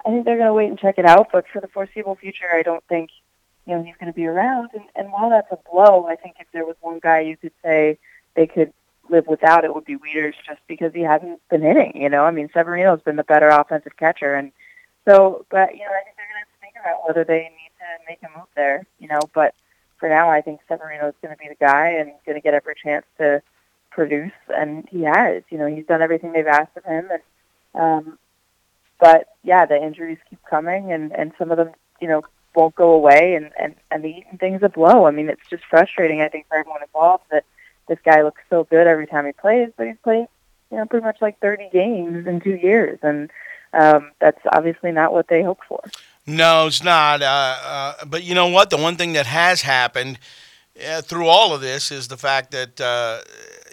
I think they're going to wait and check it out. But for the foreseeable future, I don't think you know he's going to be around. And, and while that's a blow, I think if there was one guy you could say they could live without, it would be Wieters, just because he hasn't been hitting. You know, I mean Severino's been the better offensive catcher, and so but you know I think they're going to have to think about whether they need to make a move there. You know, but for now, I think Severino is going to be the guy and going to get every chance to produce, and he has. You know, he's done everything they've asked of him, and um, but yeah, the injuries keep coming, and and some of them, you know, won't go away, and and and the Eaton thing's a blow. I mean, it's just frustrating. I think for everyone involved that this guy looks so good every time he plays, but he's playing you know pretty much like 30 games in two years, and um, that's obviously not what they hope for. No, it's not. Uh, uh, but you know what? The one thing that has happened uh, through all of this is the fact that uh,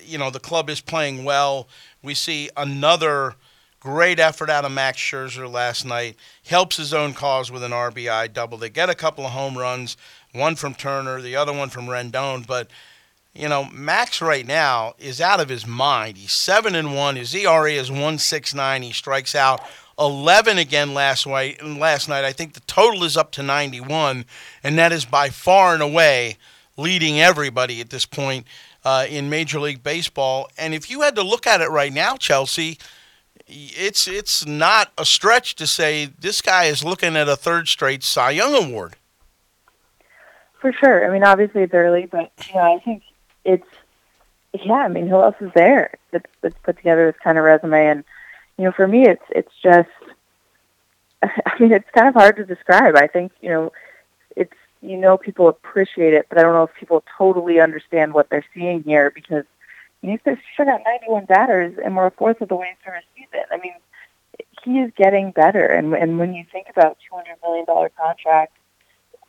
you know the club is playing well. We see another great effort out of Max Scherzer last night. Helps his own cause with an RBI double. They get a couple of home runs, one from Turner, the other one from Rendon, but. You know, Max right now is out of his mind. He's seven and one. His ERA is one six nine. He strikes out 11 again last night. Last night, I think the total is up to 91, and that is by far and away leading everybody at this point uh, in Major League Baseball. And if you had to look at it right now, Chelsea, it's it's not a stretch to say this guy is looking at a third straight Cy Young award. For sure. I mean, obviously it's early, but you know, I think it's yeah. I mean, who else is there that's, that's put together this kind of resume? And you know, for me, it's it's just. I mean, it's kind of hard to describe. I think you know, it's you know people appreciate it, but I don't know if people totally understand what they're seeing here because he's still got 91 batters and we're a fourth of the way through a season. I mean, he is getting better, and and when you think about 200 million dollar contract,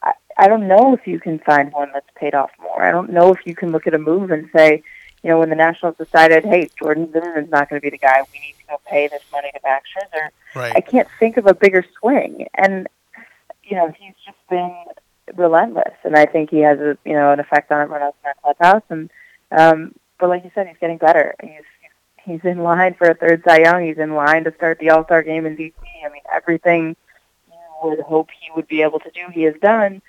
I, I don't know if you can find one that's paid off more. I don't know if you can look at a move and say, you know, when the Nationals decided, hey, Jordan Zimmermann's not going to be the guy, we need to go pay this money to Max Scherzer. Right. I can't think of a bigger swing, and you know, he's just been relentless, and I think he has a you know an effect on everyone else in our clubhouse. And um, but like you said, he's getting better. He's he's in line for a third Cy Young. He's in line to start the All Star game in DC. I mean, everything you would hope he would be able to do, he has done.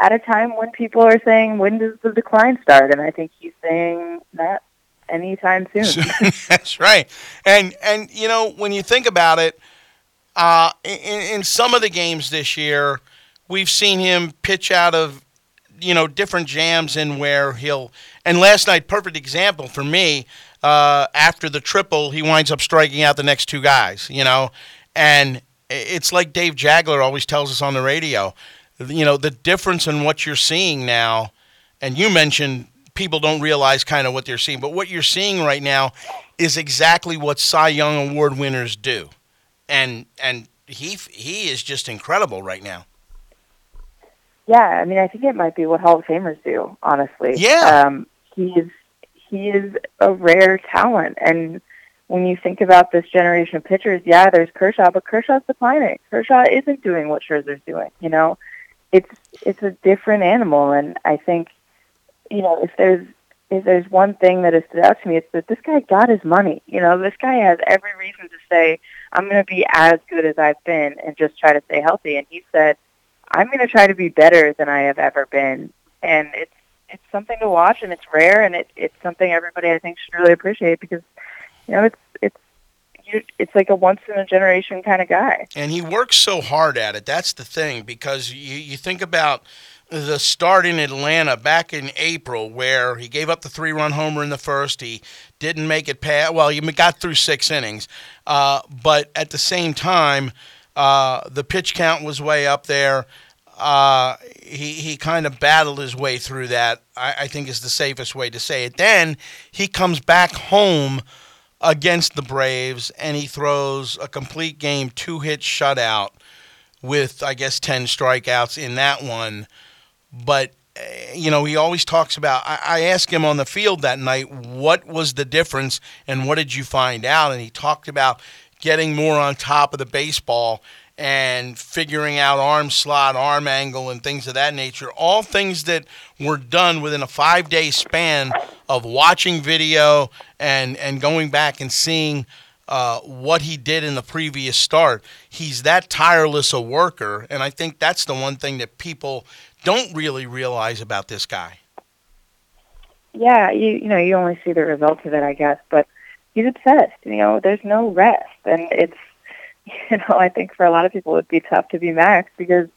At a time when people are saying, when does the decline start? And I think he's saying not anytime soon. That's right. And and you know when you think about it, uh, in, in some of the games this year, we've seen him pitch out of you know different jams and where he'll and last night perfect example for me uh, after the triple he winds up striking out the next two guys you know? And it's like Dave Jageler always tells us on the radio you know the difference in what you're seeing now and you mentioned people don't realize kind of what they're seeing but what you're seeing right now is exactly what Cy Young award winners do. And and he he is just incredible right now yeah, I mean, I think it might be what Hall of Famers do. Honestly, Yeah. Um, he is he is a rare talent, and when you think about this generation of pitchers, yeah, there's Kershaw, but Kershaw's declining. Kershaw isn't doing what Scherzer's doing. You know, it's it's a different animal, and I think, you know, if there's if there's one thing that has stood out to me, it's that this guy got his money. You know, this guy has every reason to say, "I'm going to be as good as I've been," and just try to stay healthy. And he said, I'm going to try to be better than I have ever been, and it's it's something to watch, and it's rare, and it, it's something everybody I think should really appreciate because you know it's it's you, it's like a once in a generation kind of guy. and he works so hard at it. That's the thing because you you think about the start in Atlanta back in April, where he gave up the three-run homer in the first. He didn't make it past. Well, he got through six innings, uh, but at the same time, uh, the pitch count was way up there. Uh, he he kind of battled his way through that. I, I think is the safest way to say it. Then he comes back home against the Braves and he throws a complete game, two hit shutout with I guess ten strikeouts in that one. But eh, you know, he always talks about. I, I asked him on the field that night, what was the difference and what did you find out? And he talked about getting more on top of the baseball and figuring out arm slot, arm angle, and things of that nature. All things that were done within a five day span of watching video and, and going back and seeing uh, what he did in the previous start. He's that tireless a worker, and I think that's the one thing that people don't really realize about this guy. Yeah, you you know you only see the results of it, I guess, but he's obsessed. You know, there's no rest, and it's you know I think for a lot of people it'd be tough to be Max because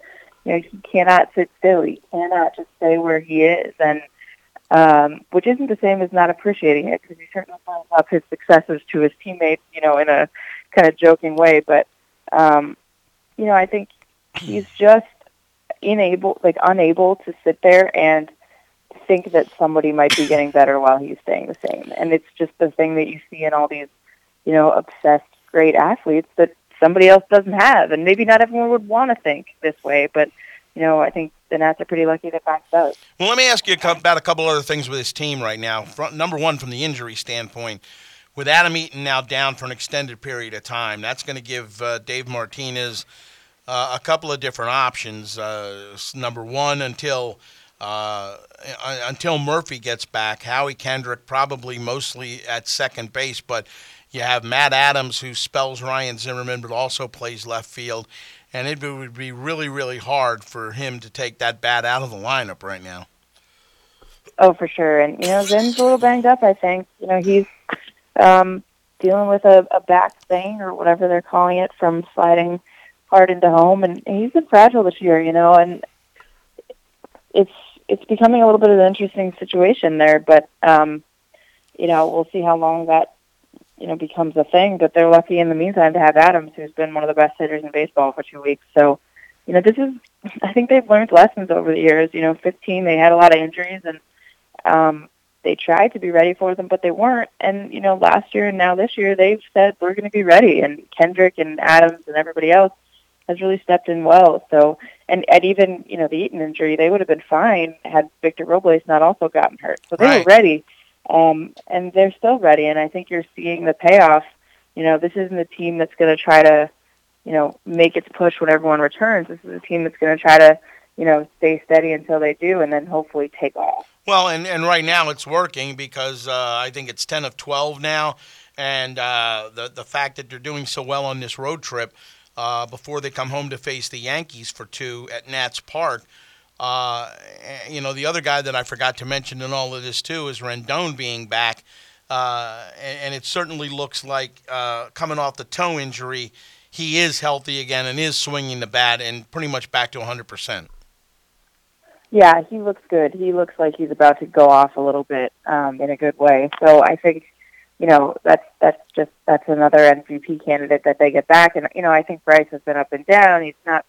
you know he cannot sit still. He cannot just stay where he is, and um, which isn't the same as not appreciating it because he certainly brings up his successes to his teammates, you know, in a kind of joking way. But um, you know, I think he's just unable, like unable to sit there and think that somebody might be getting better while he's staying the same. And it's just the thing that you see in all these you know, obsessed great athletes that somebody else doesn't have. And maybe not everyone would want to think this way, but you know, I think the Nats are pretty lucky that Max does. Well, let me ask you about a couple other things with this team right now. Number one, from the injury standpoint, with Adam Eaton now down for an extended period of time, that's going to give uh, Dave Martinez uh, a couple of different options. Uh, number one, until uh, until Murphy gets back, Howie Kendrick probably mostly at second base, but you have Matt Adams who spells Ryan Zimmerman, but also plays left field and it would be really, really hard for him to take that bat out of the lineup right now. Oh, for sure. And you know, Zen's a little banged up. I think you know he's um, dealing with a, a back thing or whatever they're calling it from sliding hard into home, and he's been fragile this year. You know, and it's it's becoming a little bit of an interesting situation there. But um, you know, we'll see how long that you know becomes a thing. But they're lucky in the meantime to have Adams, who's been one of the best hitters in baseball for two weeks. So, you know, this is I think they've learned lessons over the years. You know, 15 they had a lot of injuries and um, they tried to be ready for them, but they weren't. And you know, last year and now this year they've said we're going to be ready. And Kendrick and Adams and everybody else has really stepped in well. So, and and even you know the Eaton injury, they would have been fine had Victor Robles not also gotten hurt. So they right. were ready um, and they're still ready. And I think you're seeing the payoff. You know, this isn't a team that's going to try to, you know, make its push when everyone returns. This is a team that's going to try to, you know, stay steady until they do, and then hopefully take off. Well, and and right now it's working because uh, I think it's ten of twelve now, and uh, the the fact that they're doing so well on this road trip. Uh, before they come home to face the Yankees for two at Nats Park, uh, you know, the other guy that I forgot to mention in all of this too is Rendon being back, uh, and, and, it certainly looks like uh, coming off the toe injury, he is healthy again and is swinging the bat and pretty much back to 100 percent. Yeah, he looks good. He looks like he's about to go off a little bit um, in a good way. So I think, you know, that's that's just that's another MVP candidate that they get back. And you know, I think Bryce has been up and down. He's not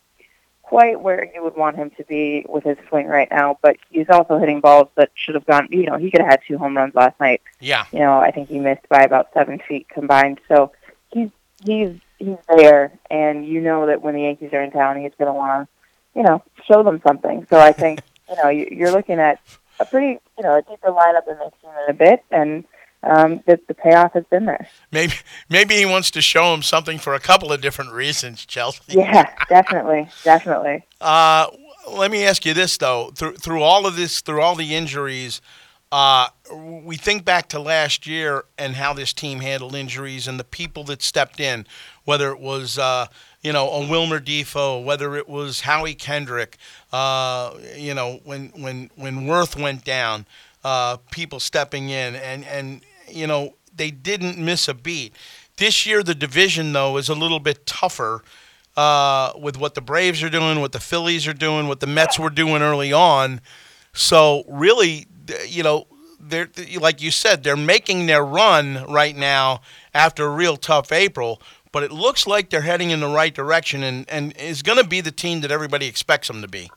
quite where you would want him to be with his swing right now, but he's also hitting balls that should have gone. You know, he could have had two home runs last night. Yeah. You know, I think he missed by about seven feet combined. So he's he's he's there, and you know that when the Yankees are in town, he's going to want to, you know, show them something. So I think you know you're looking at a pretty you know a deeper lineup than they've seen in a bit, and um, the, the payoff has been there. Maybe maybe he wants to show him something for a couple of different reasons, Chelsea. Yeah, definitely, definitely. Uh, let me ask you this though: through through all of this, through all the injuries, uh, we think back to last year and how this team handled injuries and the people that stepped in, whether it was. Uh, you know, a Wilmer Difo, whether it was Howie Kendrick, uh, you know, when when when Werth went down, uh, people stepping in, and and you know, they didn't miss a beat. This year, the division, though, is a little bit tougher uh, with what the Braves are doing, what the Phillies are doing, what the Mets were doing early on. So, really, you know, they're like you said, they're making their run right now after a real tough April. But it looks like they're heading in the right direction, and, and is going to be the team that everybody expects them to be.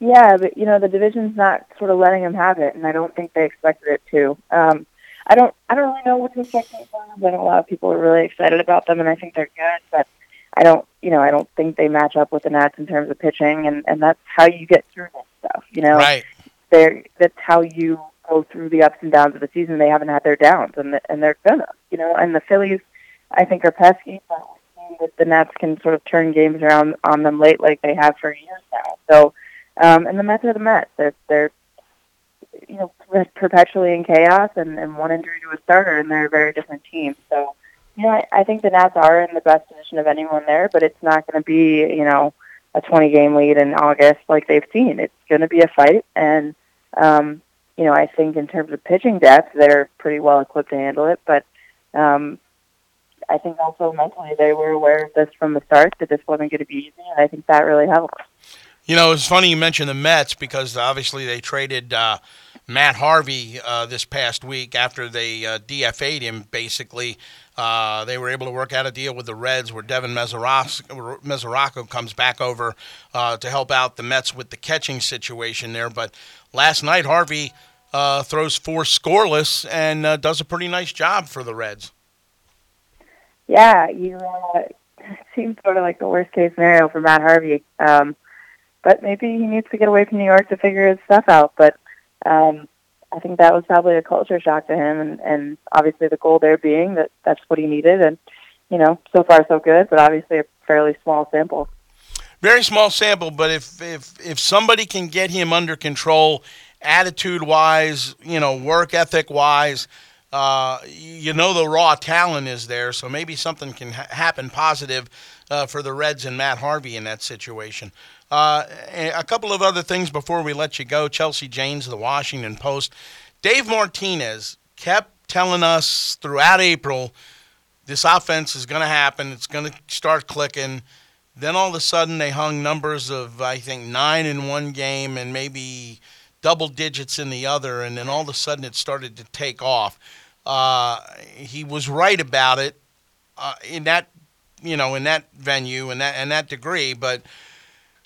Yeah, but you know the division's not sort of letting them have it, and I don't think they expected it to. Um, I don't I don't really know what to expect from the I know a lot of people are really excited about them, and I think they're good. But I don't you know I don't think they match up with the Nats in terms of pitching, and and that's how you get through this stuff. You know, right? They're, that's how you go through the ups and downs of the season. They haven't had their downs, and the, and they're gonna. You know, and the Phillies, I think, are pesky, but that the Nats can sort of turn games around on them late, like they have for years now. So, um, and the Mets are the Mets. They're they're you know perpetually in chaos and, and one injury to a starter, and they're a very different team. So, you know, I, I think the Nats are in the best position of anyone there, but it's not going to be you know a 20 game lead in August like they've seen. It's going to be a fight, and um, you know, I think in terms of pitching depth, they're pretty well equipped to handle it. But um, I think also mentally they were aware of this from the start that this wasn't going to be easy, and I think that really helped. You know, it's funny you mentioned the Mets because obviously they traded uh, Matt Harvey uh, this past week after they uh, DFA'd him. Basically, uh, they were able to work out a deal with the Reds where Devin Mesoraco comes back over uh, to help out the Mets with the catching situation there. But last night, Harvey uh, throws four scoreless and uh, does a pretty nice job for the Reds. Yeah, you seems sort of like the worst case scenario for Matt Harvey. Um, but maybe he needs to get away from New York to figure his stuff out. But um, I think that was probably a culture shock to him, and, and obviously the goal there being that that's what he needed. And you know, so far so good, but obviously a fairly small sample. Very small sample, but if if if somebody can get him under control, attitude wise, you know, work ethic wise, uh, you know the raw talent is there, so maybe something can ha- happen positive uh, for the Reds and Matt Harvey in that situation. Uh, a couple of other things before we let you go. Chelsea Janes, the Washington Post. Dave Martinez kept telling us throughout April this offense is going to happen. It's going to start clicking. Then all of a sudden they hung numbers of I think nine in one game and maybe double digits in the other, and then all of a sudden it started to take off. Uh, he was right about it uh, in that you know in that venue and that and that degree, but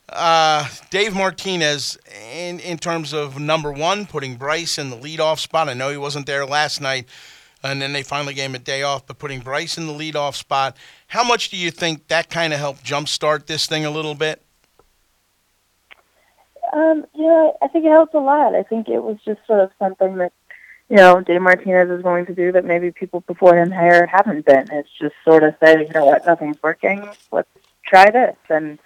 uh, Dave Martinez, in, in terms of number one, putting Bryce in the leadoff spot. I know he wasn't there last night, and then they finally gave him a day off, but putting Bryce in the leadoff spot, how much do you think that kind of helped jumpstart this thing a little bit? Um, yeah, I think it helps a lot. I think it was just sort of something that, you know, Dave Martinez is going to do that maybe people before him here haven't been. It's just sort of saying, you know what, nothing's working. Let's try this. And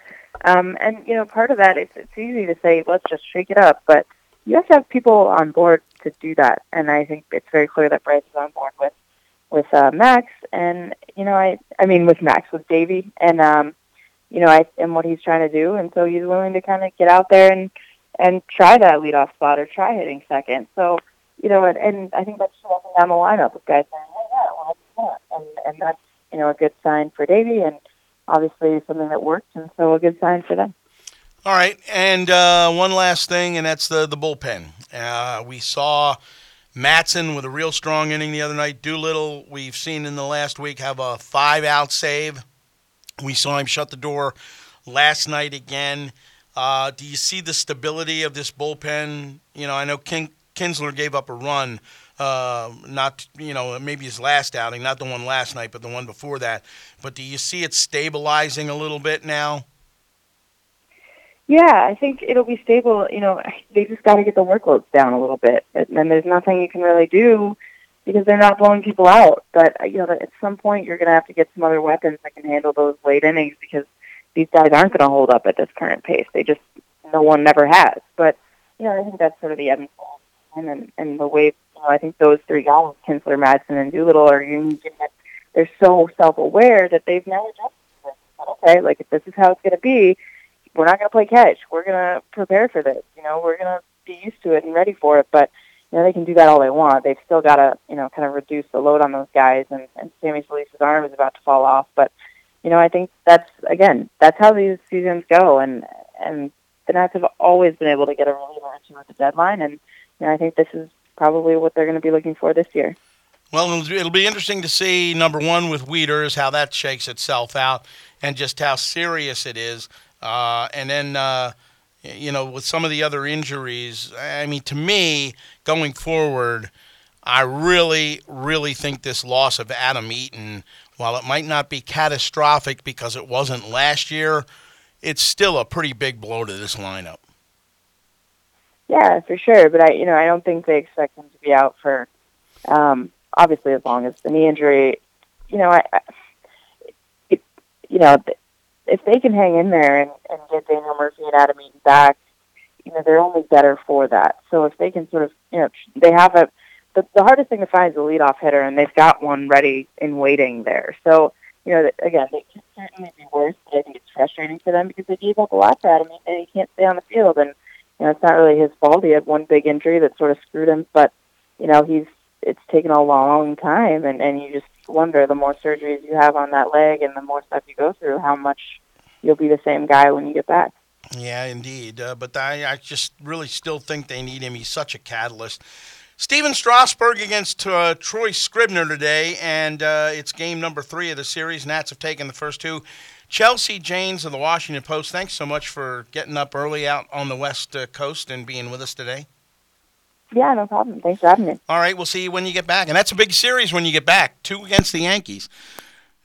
um, and you know, part of that it's it's easy to say let's just shake it up, but you have to have people on board to do that. And I think it's very clear that Bryce is on board with with uh, Max, and you know, I I mean with Max with Davey, and um, you know, I and what he's trying to do, and so he's willing to kind of get out there and and try that leadoff spot or try hitting second. So you know, and, and I think that's up down the lineup with guys saying, hey, yeah, well, well, and and that's you know a good sign for Davey. And obviously something that worked, and so a good sign for them. All right, and uh, one last thing, and that's the the bullpen. Uh, we saw Madsen with a real strong inning the other night. Doolittle, we've seen in the last week have a five out save. We saw him shut the door last night again. Uh, do you see the stability of this bullpen? You know, I know King, Kintzler gave up a run uh, not you know maybe his last outing, not the one last night, but the one before that. But do you see it stabilizing a little bit now? Yeah, I think it'll be stable. You know, they just got to get the workloads down a little bit, and then there's nothing you can really do because they're not blowing people out. But you know, at some point, you're going to have to get some other weapons that can handle those late innings because these guys aren't going to hold up at this current pace. They just no one never has. But you know, I think that's sort of the end and and the way know, I think those three guys, Kintzler, Madsen, and Doolittle, are unique in that they're so self-aware that they've now adjusted. Okay, like if this is how it's going to be, we're not going to play catch. We're going to prepare for this. You know, we're going to be used to it and ready for it. But you know, they can do that all they want. They've still got to, you know, kind of reduce the load on those guys. And, and Sammy Solis's arm is about to fall off. But, you know, I think that's, again, that's how these seasons go. And, and the Nats have always been able to get a reliever or two at the deadline. And, you know, I think this is probably what they're going to be looking for this year. Well, it'll be interesting to see number one with Wieters how that shakes itself out, and just how serious it is. Uh, and then, uh, you know, with some of the other injuries, I mean, to me, going forward, I really, really think this loss of Adam Eaton, while it might not be catastrophic because it wasn't last year, it's still a pretty big blow to this lineup. Yeah, for sure. But I, you know, I don't think they expect him to be out for, um, obviously as long as the knee injury. You know, I, I it, you know, if they can hang in there and, and get Daniel Murphy and Adam Eaton back, you know, they're only better for that. So if they can sort of, you know, they have a, the, the hardest thing to find is a leadoff hitter, and they've got one ready in waiting there. So, you know, again, they can certainly be worse, but I think it's frustrating for them because they gave up a lot to Adam, and he can't stay on the field. And you know, it's not really his fault. He had one big injury that sort of screwed him, but you know, he's it's taken a long time, and and you just wonder the more surgeries you have on that leg and the more stuff you go through, how much you'll be the same guy when you get back. Yeah, indeed. Uh, but I, I just really still think they need him. He's such a catalyst. Stephen Strasburg against uh, Troy Scribner today, and uh, it's game number three of the series. Nats have taken the first two. Chelsea Janes of the Washington Post, thanks so much for getting up early out on the West uh, Coast and being with us today. Yeah, no problem. Thanks for having me. All right, we'll see you when you get back. And that's a big series when you get back. Two against the Yankees.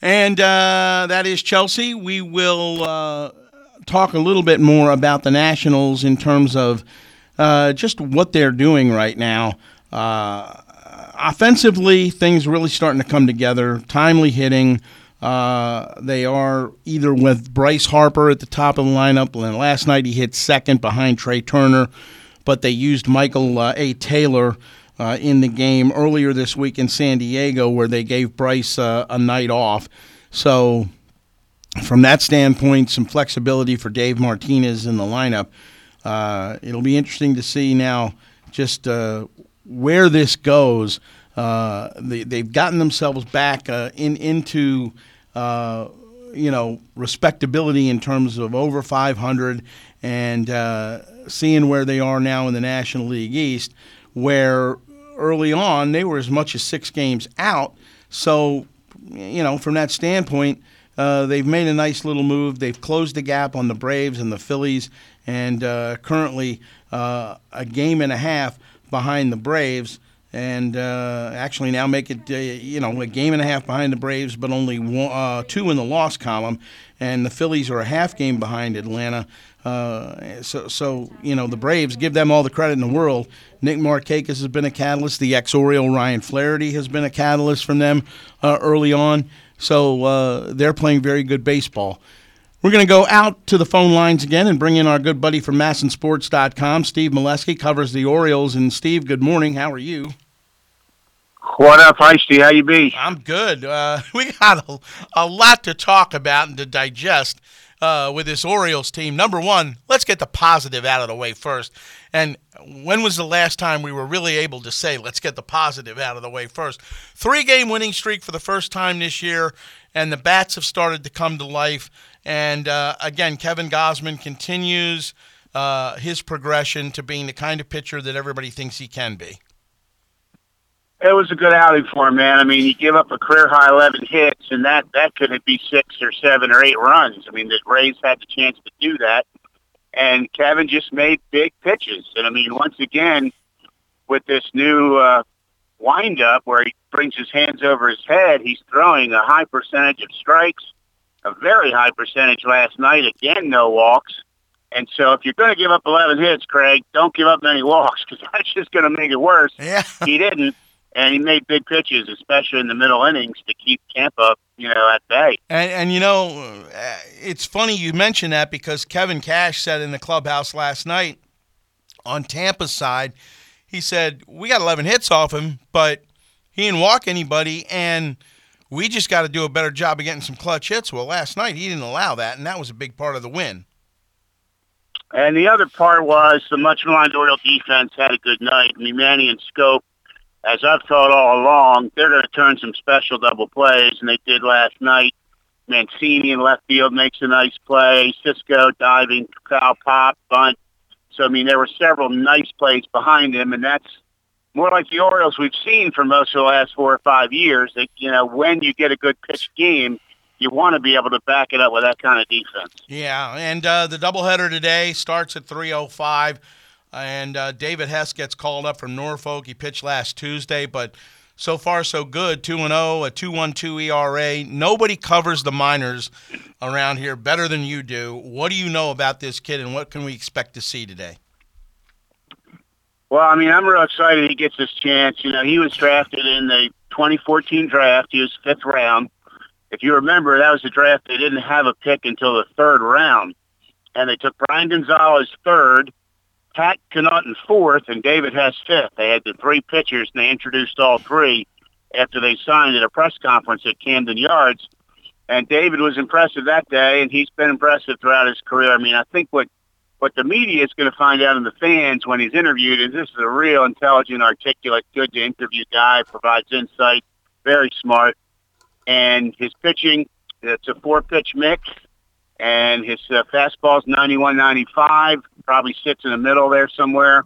And uh, that is Chelsea. We will uh, talk a little bit more about the Nationals in terms of uh, just what they're doing right now. Uh, offensively, things really starting to come together. Timely hitting. Uh, they are either with Bryce Harper at the top of the lineup. And last night he hit second behind Trea Turner, but they used Michael uh, A. Taylor uh, in the game earlier this week in San Diego, where they gave Bryce uh, a night off. So, from that standpoint, some flexibility for Dave Martinez in the lineup. Uh, it'll be interesting to see now just where this goes. Uh, they, they've gotten themselves back uh, in into you know respectability in terms of over 500 and seeing where they are now in the National League East, where early on, they were as much as six games out. So, you know, from that standpoint, uh, they've made a nice little move. They've closed the gap on the Braves and the Phillies, and uh, currently uh, a game and a half behind the Braves. And uh, actually now make it, uh, you know, a game and a half behind the Braves, but only one, uh, two in the loss column. And the Phillies are a half game behind Atlanta. Uh, so, so you know the Braves give them all the credit in the world. Nick Markakis has been a catalyst. The ex-Oriole Ryan Flaherty has been a catalyst from them uh, early on. So uh, they're playing very good baseball. We're going to go out to the phone lines again and bring in our good buddy from MASNsports.com. Steve Melewski covers the Orioles. And Steve, good morning. How are you? What up, Heisty? How you be? I'm good. Uh, we got a, a lot to talk about and to digest uh, with this Orioles team. Number one, let's get the positive out of the way first. And when was the last time we were really able to say, let's get the positive out of the way first? Three game winning streak for the first time this year, and the bats have started to come to life. And uh, again, Kevin Gausman continues uh, his progression to being the kind of pitcher that everybody thinks he can be it was a good outing for him, man. I mean, he gave up a career high 11 hits, and that that could be six or seven or eight runs. I mean, the Rays had the chance to do that, and Kevin just made big pitches. And I mean, once again, with this new uh, windup where he brings his hands over his head, he's throwing a high percentage of strikes, a very high percentage last night. Again, no walks. And so if you're going to give up 11 hits, Craig, don't give up many walks because that's just going to make it worse. Yeah. he didn't and he made big pitches, especially in the middle innings, to keep Tampa, you know, at bay. And, and you know, uh, it's funny you mention that because Kevin Cash said in the clubhouse last night on Tampa's side, he said we got 11 hits off him, but he didn't walk anybody, and we just got to do a better job of getting some clutch hits. Well, last night he didn't allow that, and that was a big part of the win. And the other part was the much maligned Oriole defense had a good night. I mean, Manny and Schoop as I've thought all along, they're going to turn some special double plays, and they did last night. Mancini in left field makes a nice play. Sisco diving, foul pop, bunt. So, I mean, there were several nice plays behind him, and that's more like the Orioles we've seen for most of the last four or five years. That, you know, when you get a good pitch game, you want to be able to back it up with that kind of defense. Yeah, and uh, the doubleheader today starts at 305. And uh, David Hess gets called up from Norfolk. He pitched last Tuesday, but so far so good. 2 and 0, a 2.12 ERA. Nobody covers the minors around here better than you do. What do you know about this kid, and what can we expect to see today? Well, I mean, I'm real excited he gets this chance. You know, he was drafted in the 2014 draft. He was fifth round. If you remember, that was the draft they didn't have a pick until the third round, and they took Brian Gonzalez third Pat Connaughton fourth and David Hess fifth. They had the three pitchers, and they introduced all three after they signed at a press conference at Camden Yards. And David was impressive that day, and he's been impressive throughout his career. I mean, I think what what the media is going to find out in the fans when he's interviewed is this is a real intelligent, articulate, good to interview guy, provides insight, very smart. And his pitching, it's a four-pitch mix and his uh, fastball is 91, 95, probably sits in the middle there somewhere.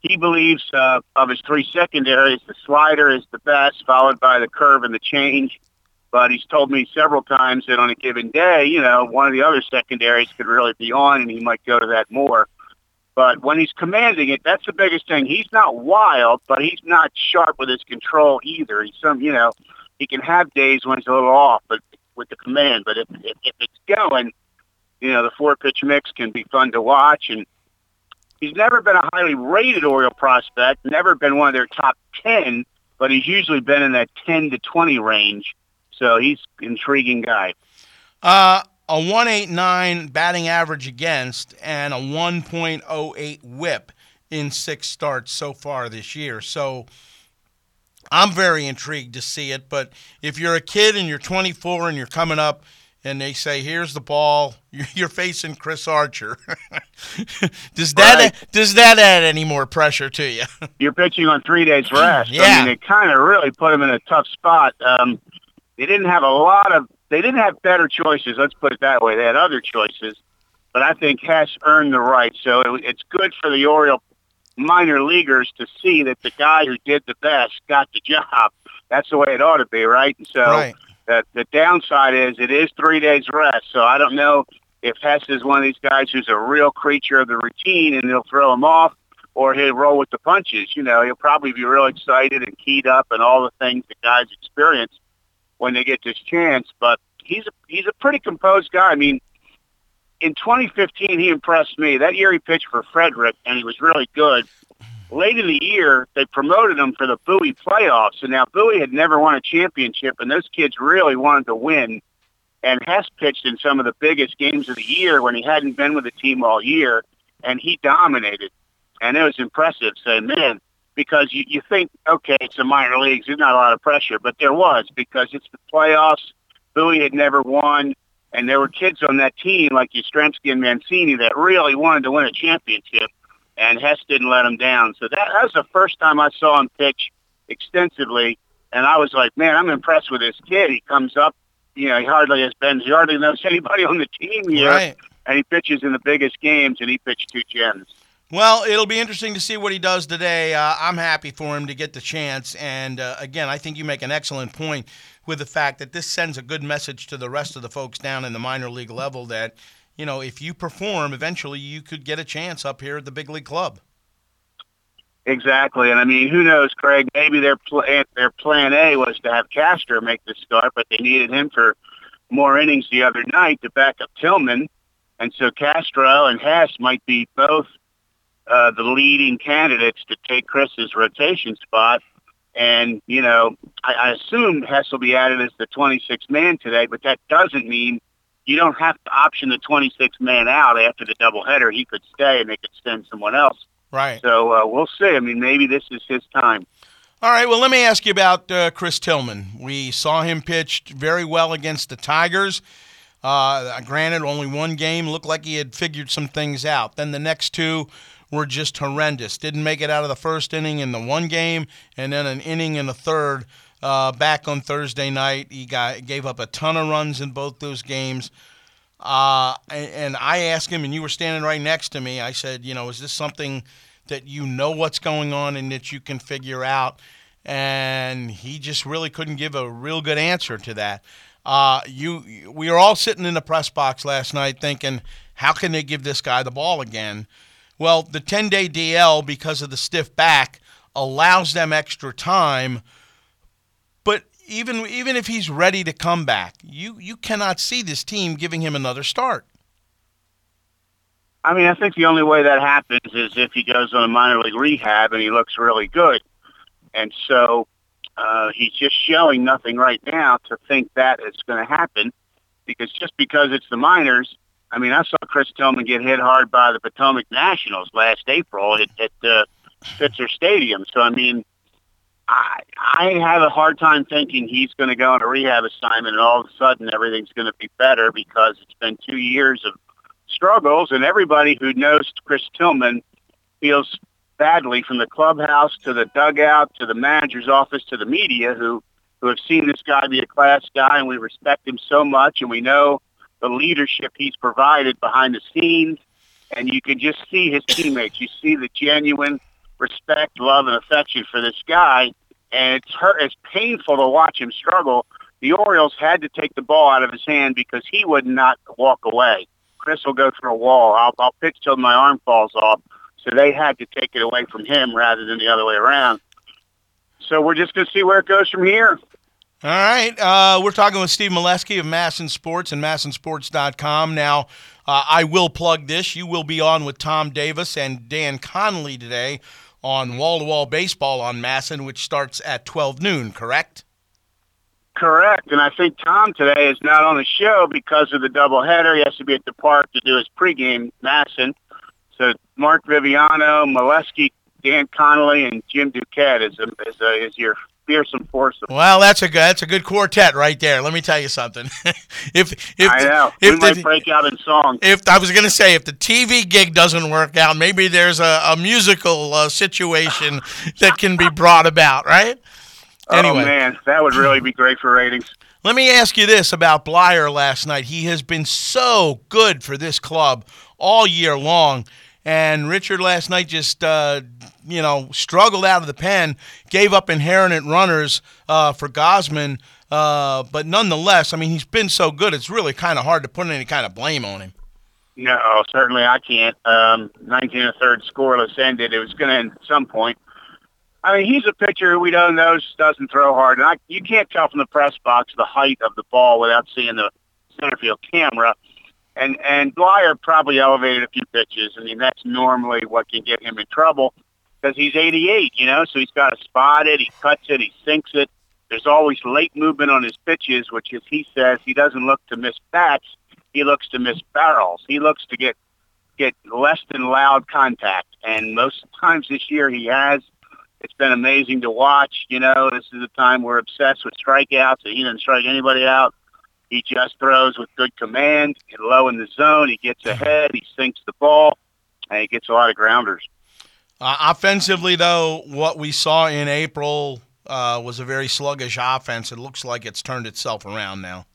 He believes uh, of his three secondaries, the slider is the best, followed by the curve and the change. But he's told me several times that on a given day, you know, one of the other secondaries could really be on, and he might go to that more. But when he's commanding it, that's the biggest thing. He's not wild, but he's not sharp with his control either. He's some, you know, he can have days when it's a little off, but with the command. But if if, if it's going, you know, the four pitch mix can be fun to watch. And he's never been a highly rated Oriole prospect, never been one of their top ten, but he's usually been in that ten to twenty range. So he's intriguing guy. Uh, a 189 batting average against and a 1.08 whip in six starts so far this year. So I'm very intrigued to see it. But if you're a kid and you're 24 and you're coming up and they say, "Here's the ball," you're facing Chris Archer. does that Right. does that add any more pressure to you? You're pitching on three days rest. I Yeah. mean, it kind of really put him in a tough spot. Um, they didn't have a lot of. They didn't have better choices. Let's put it that way. They had other choices, but I think Hess earned the right. So it, it's good for the Oriole minor leaguers to see that the guy who did the best got the job. That's the way it ought to be, right? And so Right. the, the downside is it is three days rest. So I don't know if Hess is one of these guys who's a real creature of the routine and he'll throw him off or he'll roll with the punches. You know, he'll probably be real excited and keyed up and all the things that guys experience when they get this chance. But he's a, he's a pretty composed guy. I mean, in 2015, he impressed me. That year he pitched for Frederick, and he was really good. Late in the year, they promoted him for the Bowie playoffs, and now Bowie had never won a championship, and those kids really wanted to win. And Hess pitched in some of the biggest games of the year when he hadn't been with the team all year, and he dominated. And it was impressive. So, man, because you, you think, okay, it's the minor leagues, there's not a lot of pressure, but there was because it's the playoffs. Bowie had never won, and there were kids on that team like Yastrzemski and Mancini that really wanted to win a championship, and Hess didn't let them down. So that, that was the first time I saw him pitch extensively, and I was like, man, I'm impressed with this kid. He comes up, you know, he hardly has been, he hardly knows anybody on the team here, Right. and he pitches in the biggest games, and he pitched two gems. Well, it'll be interesting to see what he does today. Uh, I'm happy for him to get the chance. And uh, again, I think you make an excellent point with the fact that this sends a good message to the rest of the folks down in the minor league level that, you know, if you perform, eventually you could get a chance up here at the big league club. Exactly, and I mean, who knows, Craig? Maybe their plan, their plan A was to have Castro make the start, but they needed him for more innings the other night to back up Tillman, and so Castro and Hess might be both uh, the leading candidates to take Chris's rotation spot. And you know, I, I assume Hess will be added as the 26th man today, but that doesn't mean you don't have to option the 26th man out after the doubleheader. He could stay, and they could send someone else. Right. So uh, we'll see. I mean, maybe this is his time. All right. Well, let me ask you about uh, Chris Tillman. We saw him pitch very well against the Tigers. Uh, granted, only one game looked like he had figured some things out. Then the next two were just horrendous. Didn't make it out of the first inning in the one game, and then an inning in the third. Uh, back on Thursday night, he got gave up a ton of runs in both those games. Uh, and, and I asked him, and you were standing right next to me. I said, you know, is this something that you know what's going on and that you can figure out? And he just really couldn't give a real good answer to that. Uh, you, we were all sitting in the press box last night thinking, how can they give this guy the ball again? Well, the 10 day DL, because of the stiff back, allows them extra time. But even even if he's ready to come back, you you cannot see this team giving him another start. I mean, I think the only way that happens is if he goes on a minor league rehab and he looks really good. And so uh, he's just showing nothing right now to think that it's going to happen because just because it's the minors, I mean, I saw Chris Tillman get hit hard by the Potomac Nationals last April at, at uh, Pfitzner Stadium. So, I mean, I, I have a hard time thinking he's going to go on a rehab assignment and all of a sudden everything's going to be better because it's been two years of struggles and everybody who knows Chris Tillman feels badly from the clubhouse to the dugout to the manager's office to the media who who have seen this guy be a class guy and we respect him so much and we know the leadership he's provided behind the scenes and you can just see his teammates. You see the genuine respect love and affection for this guy. And it's hurt it's painful to watch him struggle. The Orioles had to take the ball out of his hand because he would not walk away. Chris will go through a wall. I'll, I'll pitch till my arm falls off. So they had to take it away from him rather than the other way around. So we're just going to see where it goes from here. All right. Uh, we're talking with Steve Melewski of MASN Sports and MASNsports.com. Now, uh, I will plug this. You will be on with Tom Davis and Dan Connolly today on Wall to Wall Baseball on MASN, which starts at 12 noon, correct? Correct. And I think Tom today is not on the show because of the doubleheader. He has to be at the park to do his pregame MASN. So Mark Viviano, Melewski, Dan Connolly, and Jim Duquette is, a, is, a, is your fearsome foursome. Well, that's a good that's a good quartet right there. Let me tell you something. if if I know if we might break out in song. If I was going to say if the TV gig doesn't work out, maybe there's a, a musical uh, situation that can be brought about, right? Anyway. Oh man, that would really be great for ratings. Let me ask you this about Bleier last night. He has been so good for this club all year long. And Richard last night just, uh, you know, struggled out of the pen, gave up inherent runners uh, for Gausman. Uh, but nonetheless, I mean, he's been so good, it's really kind of hard to put any kind of blame on him. No, certainly I can't. Um, 19 and a third scoreless ended. It was going to end at some point. I mean, he's a pitcher who we don't know doesn't throw hard. And I, you can't tell from the press box the height of the ball without seeing the center field camera. And and Bleier probably elevated a few pitches. I mean, that's normally what can get him in trouble because he's 88, you know, so he's got to spot it, he cuts it, he sinks it. There's always late movement on his pitches, which is, he says, he doesn't look to miss bats, he looks to miss barrels. He looks to get get less than loud contact, and most times this year he has. It's been amazing to watch. You know, this is the time we're obsessed with strikeouts. And he doesn't strike anybody out. He just throws with good command, low in the zone. He gets ahead. He sinks the ball, and he gets a lot of grounders. Uh, offensively, though, what we saw in April uh, was a very sluggish offense. It looks like it's turned itself around now.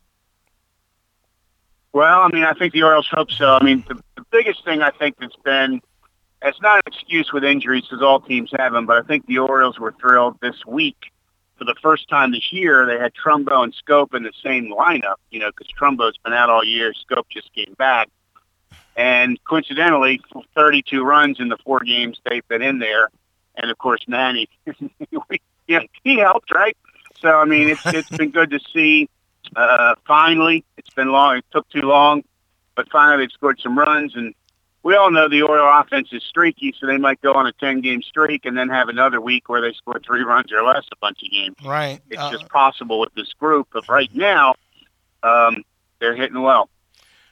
Well, I mean, I think the Orioles hope so. I mean, the, the biggest thing I think that's been it's not an excuse with injuries because all teams have them, but I think the Orioles were thrilled this week for the first time this year, they had Trumbo and Schoop in the same lineup, you know, because Trumbo's been out all year. Schoop just came back. And coincidentally, 32 runs in the four games they've been in there. And, of course, Manny, yeah, he helped, right? So, I mean, it's it's been good to see. Uh, finally, it's been long. It took too long, but finally they've scored some runs. And we all know the Oriole offense is streaky, so they might go on a 10-game streak and then have another week where they score three runs or less a bunch of games. Right. It's Uh, just possible with this group. But right now, um, they're hitting well.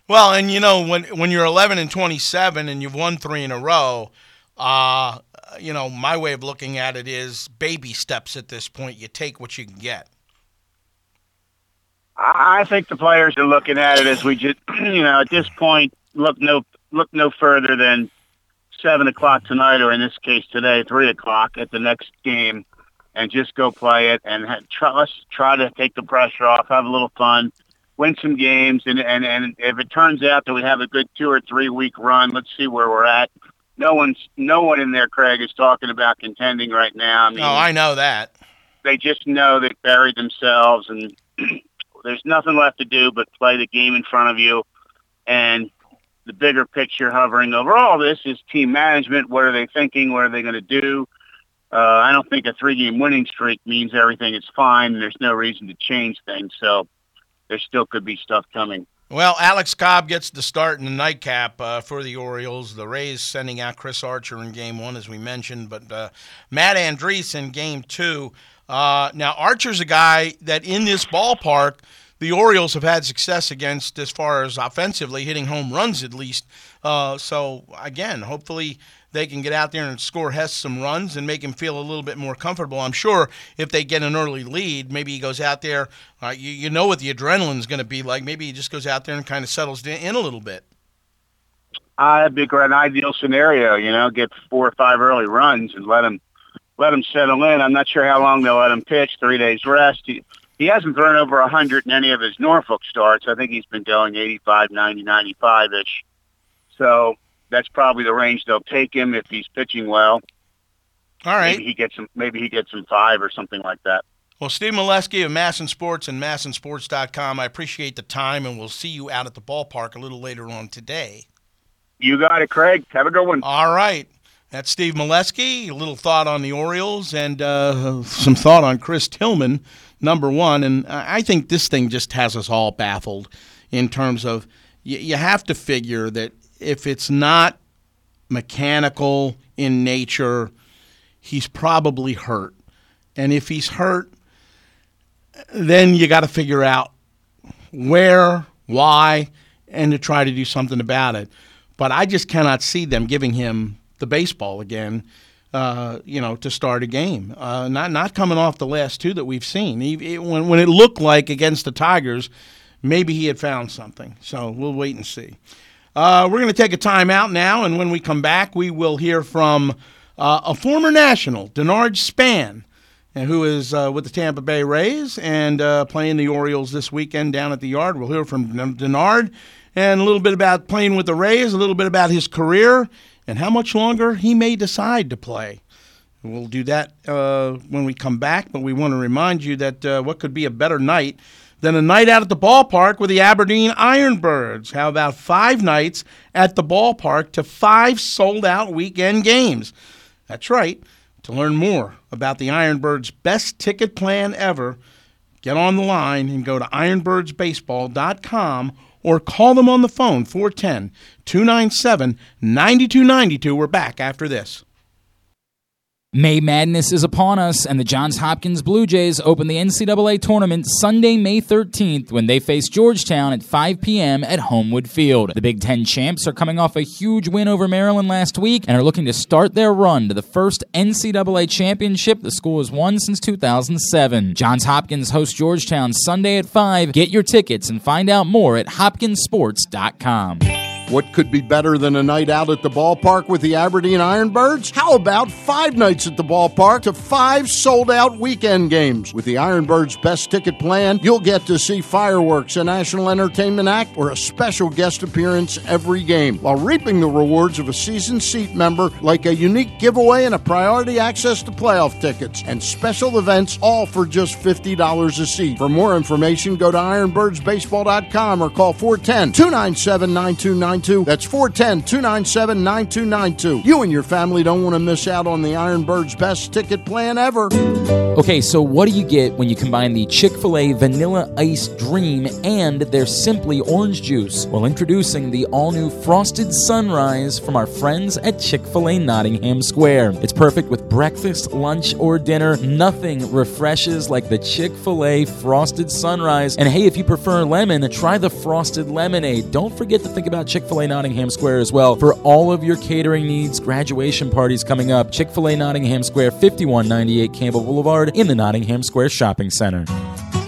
Well, and you know when when you're 11 and 27 and you've won three in a row, uh, you know my way of looking at it is baby steps at this point. You take what you can get. I I think the players are looking at it as we just, you know, at this point, look no look no further than seven o'clock tonight, or in this case today, three o'clock at the next game, and just go play it and ha- try, let's try to take the pressure off, have a little fun, win some games, and and and if it turns out that we have a good two or three week run, let's see where we're at. No one's no one in there, Craig, is talking about contending right now. I mean, oh, I know that. they just know they buried themselves and there's nothing left to do but play the game in front of you and the bigger picture hovering over all this is team management. What are they thinking? What are they going to do? Uh, i don't think a three game winning streak means everything. Is fine. And there's no reason to change things. So there still could be stuff coming. Well, Alex Cobb gets the start in the nightcap uh, for the Orioles. The Rays sending out Chris Archer in game one, as we mentioned, but uh, Matt Andriese in game two. Uh, now, Archer's a guy that in this ballpark, the Orioles have had success against as far as offensively, hitting home runs at least. Uh, so, again, hopefully they can get out there and score Hess some runs and make him feel a little bit more comfortable. I'm sure if they get an early lead, maybe he goes out there. Uh, you, you know what the adrenaline's going to be like. Maybe he just goes out there and kind of settles in a little bit. uh, that'd be an ideal scenario you know get four or five early runs and let him let him settle in i'm not sure how long they'll let him pitch three days rest he hasn't thrown over a 100 in any of his Norfolk starts. I think he's been going 85, 90, 95-ish. So that's probably the range they'll take him if he's pitching well. All right. Maybe he gets some. Maybe he gets some five or something like that. Well, Steve Melewski of MASN Sports and MASNsports.com, I appreciate the time, and we'll see you out at the ballpark a little later on today. You got it, Craig. Have a good one. All right. That's Steve Melewski. A little thought on the Orioles and uh, some thought on Chris Tillman number one. And I think this thing just has us all baffled in terms of you, you have to figure that if it's not mechanical in nature, he's probably hurt. And if he's hurt, then you got to figure out where, why, and to try to do something about it. But I just cannot see them giving him the baseball again. Uh, you know, to start a game, uh, not not coming off the last two that we've seen. He, it, when when it looked like against the Tigers, maybe he had found something. So we'll wait and see. Uh, we're going to take a timeout now, and when we come back, we will hear from uh, a former national, Denard Span, who is uh, with the Tampa Bay Rays and playing the Orioles this weekend down at the yard. We'll hear from Denard and a little bit about playing with the Rays, a little bit about his career, and how much longer he may decide to play. We'll do that uh, when we come back, but we want to remind you that uh, what could be a better night than a night out at the ballpark with the Aberdeen Ironbirds? How about five nights at the ballpark to five sold out weekend games? That's right. To learn more about the Ironbirds' best ticket plan ever, get on the line and go to ironbirdsbaseball.com or call them on the phone 410 297 9292. We're back after this. May Madness is upon us, and the Johns Hopkins Blue Jays open the NCAA tournament Sunday, May 13th, when they face Georgetown at 5 p.m. at Homewood Field. The Big Ten champs are coming off a huge win over Maryland last week and are looking to start their run to the first NCAA championship the school has won since 2007. Johns Hopkins hosts Georgetown Sunday at 5. Get your tickets and find out more at hopkinsports.com. What could be better than a night out at the ballpark with the Aberdeen Ironbirds? How about five nights at the ballpark to five sold out weekend games? With the Ironbirds best ticket plan, you'll get to see fireworks, a national entertainment act, or a special guest appearance every game, while reaping the rewards of a season seat member like a unique giveaway and a priority access to playoff tickets and special events, all for just $50 a seat. For more information, go to ironbirdsbaseball.com or call 410 297 9292. That's 410 297 9292. You and your family don't want to miss out on the Ironbirds best ticket plan ever. Okay, so what do you get when you combine the Chick fil A Vanilla Ice Dream and their Simply Orange Juice? Well, introducing the all new Frosted Sunrise from our friends at Chick fil A Nottingham Square. It's perfect with breakfast, lunch, or dinner. Nothing refreshes like the Chick fil A Frosted Sunrise. And hey, if you prefer lemon, try the Frosted Lemonade. Don't forget to think about Chick fil A Nottingham Square as well for all of your catering needs, graduation parties coming up. Chick fil A Nottingham Square, 5198 Campbell Boulevard in the Nottingham Square Shopping Center.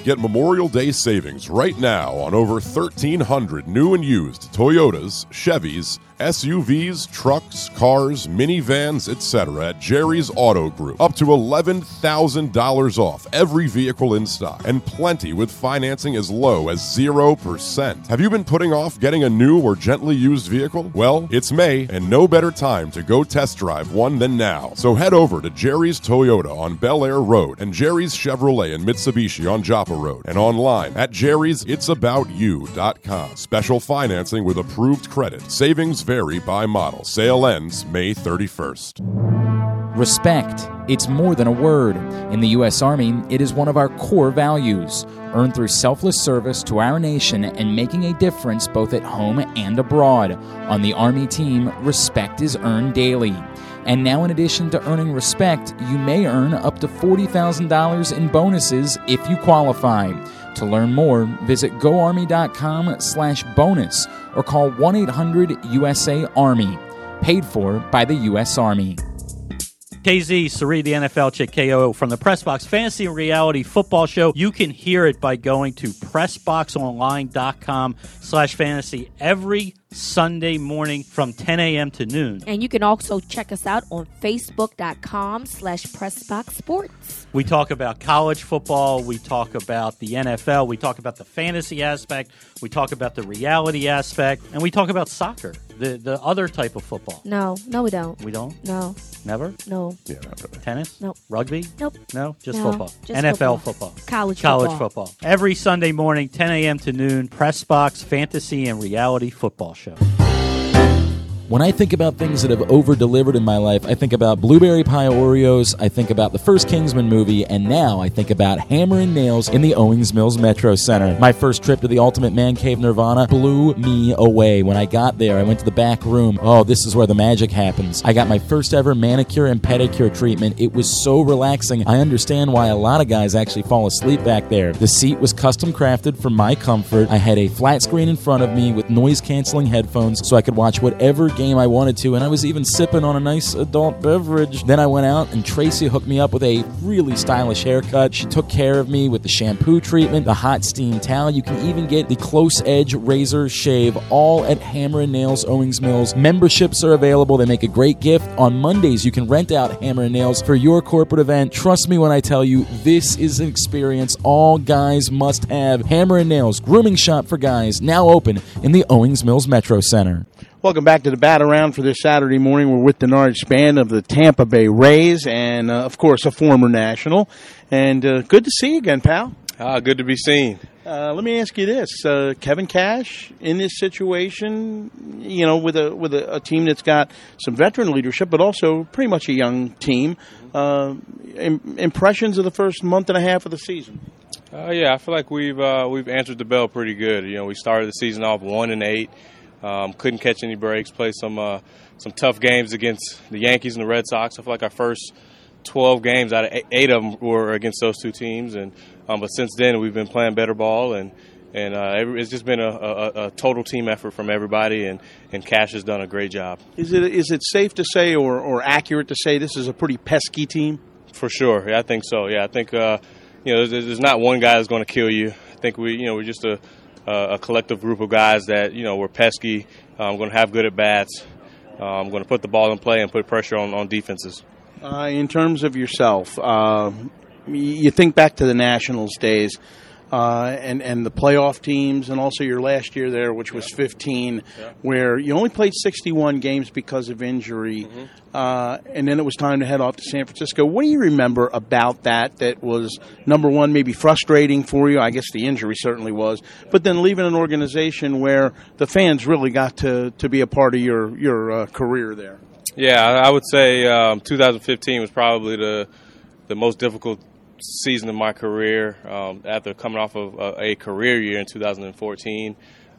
Get Memorial Day savings right now on over 1,300 new and used Toyotas, Chevys, SUVs, trucks, cars, minivans, etc. at Jerry's Auto Group. Up to $11,000 off every vehicle in stock, and plenty with financing as low as 0%. Have you been putting off getting a new or gently used vehicle? Well, it's May, and no better time to go test drive one than now. So head over to Jerry's Toyota on Bel Air Road and Jerry's Chevrolet and Mitsubishi on Joppa Road, and online at jerry'sit'saboutyou.com. Special financing with approved credit. Savings vary by model. Sale ends May 31st. Respect. It's more than a word. In the U.S. Army, it is one of our core values, earned through selfless service to our nation and making a difference both at home and abroad. On the Army team, respect is earned daily. And now, in addition to earning respect, you may earn up to $40,000 in bonuses if you qualify. To learn more, visit goarmy.com slash bonus or call 1-800-USA-ARMY. Paid for by the U.S. Army. KZ, Sari, the NFL chick KO from the Pressbox Fantasy and Reality Football Show. You can hear it by going to pressboxonline.com slash fantasy every Sunday morning from 10 a.m. to noon. And you can also check us out on facebook.com slash Pressbox Sports. We talk about college football. We talk about the NFL. We talk about the fantasy aspect. We talk about the reality aspect. And we talk about soccer, the, the other type of football. No, no, we don't. We don't? No, Never? no, Yeah, not really. Tennis? Nope. Rugby? nope. No, just No, football. just NFL football. football. College College football. football. Every Sunday morning, 10 a.m. to noon, Press Box Fantasy and Reality Football Show. When I think about things that have over delivered in my life, I think about blueberry pie Oreos, I think about the first Kingsman movie, and now I think about Hammer and Nails in the Owings Mills Metro Center. My first trip to the Ultimate Man Cave Nirvana blew me away. When I got there, I went to the back room. Oh, this is where the magic happens. I got my first ever manicure and pedicure treatment. It was so relaxing. I understand why a lot of guys actually fall asleep back there. The seat was custom crafted for my comfort. I had a flat screen in front of me with noise canceling headphones so I could watch whatever game I wanted to, and I was even sipping on a nice adult beverage. Then I went out and Tracy hooked me up with a really stylish haircut. She took care of me with the shampoo treatment, the hot steam towel. You can even get the close edge razor shave all at Hammer and Nails Owings Mills. Memberships are available. They make a great gift. On Mondays, you can rent out Hammer and Nails for your corporate event. Trust me when I tell you, this is an experience all guys must have. Hammer and Nails, grooming shop for guys, now open in the Owings Mills Metro Center. Welcome back to the Bat Around for this Saturday morning. We're with Denard Span of the Tampa Bay Rays, and uh, of course, a former national. And uh, good to see you again, pal. Ah, good to be seen. Uh, let me ask you this: uh, Kevin Cash in this situation, you know, with a with a, a, team that's got some veteran leadership, but also pretty much a young team. Uh, Im- impressions of the first month and a half of the season. Uh, yeah, I feel like we've uh, we've answered the bell pretty good. You know, we started the season off one and eight, um, couldn't catch any breaks, played some uh, some tough games against the Yankees and the Red Sox. I feel like our first 12 games out of eight of them were against those two teams, and um, but since then we've been playing better ball, and and uh, it's just been a, a, a, total team effort from everybody, and, and Cash has done a great job. Is it is it safe to say or, or accurate to say this is a pretty pesky team? For sure, yeah, I think so. Yeah, I think uh, you know there's, there's, not one guy that's going to kill you. I think we you know we're just a a collective group of guys that you know we're pesky. I'm um, going to have good at bats. I'm um, going to put the ball in play and put pressure on, on defenses. Uh, in terms of yourself, uh, you think back to the Nationals days. Uh, and and the playoff teams, and also your last year there, which was 15, yeah. where you only played 61 games because of injury, mm-hmm. uh, and then it was time to head off to San Francisco. What do you remember about that? That was number one, maybe frustrating for you. I guess the injury certainly was, but then leaving an organization where the fans really got to to be a part of your your uh, career there. Yeah, I would say um, 2015 was probably the the most difficult season of my career. Um, after coming off of a, a, career year in 2014,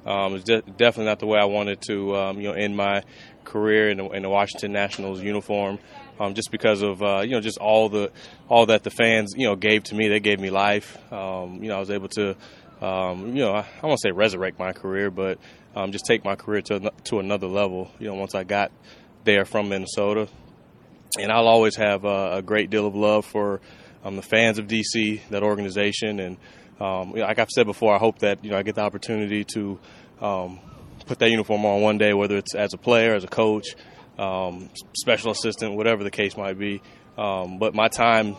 um, it's de- definitely not the way I wanted to, um, you know, end my career in the, in the Washington Nationals uniform. Um, just because of uh, you know just all the all that the fans you know gave to me, they gave me life. Um, you know, I was able to um, you know I, I won't say resurrect my career, but just take my career to to another level. You know, once I got there from Minnesota. And I'll always have a great deal of love for um, the fans of DC, that organization, and um, like I've said before, I hope that you know I get the opportunity to um, put that uniform on one day, whether it's as a player, as a coach, um, special assistant, whatever the case might be. Um, but my time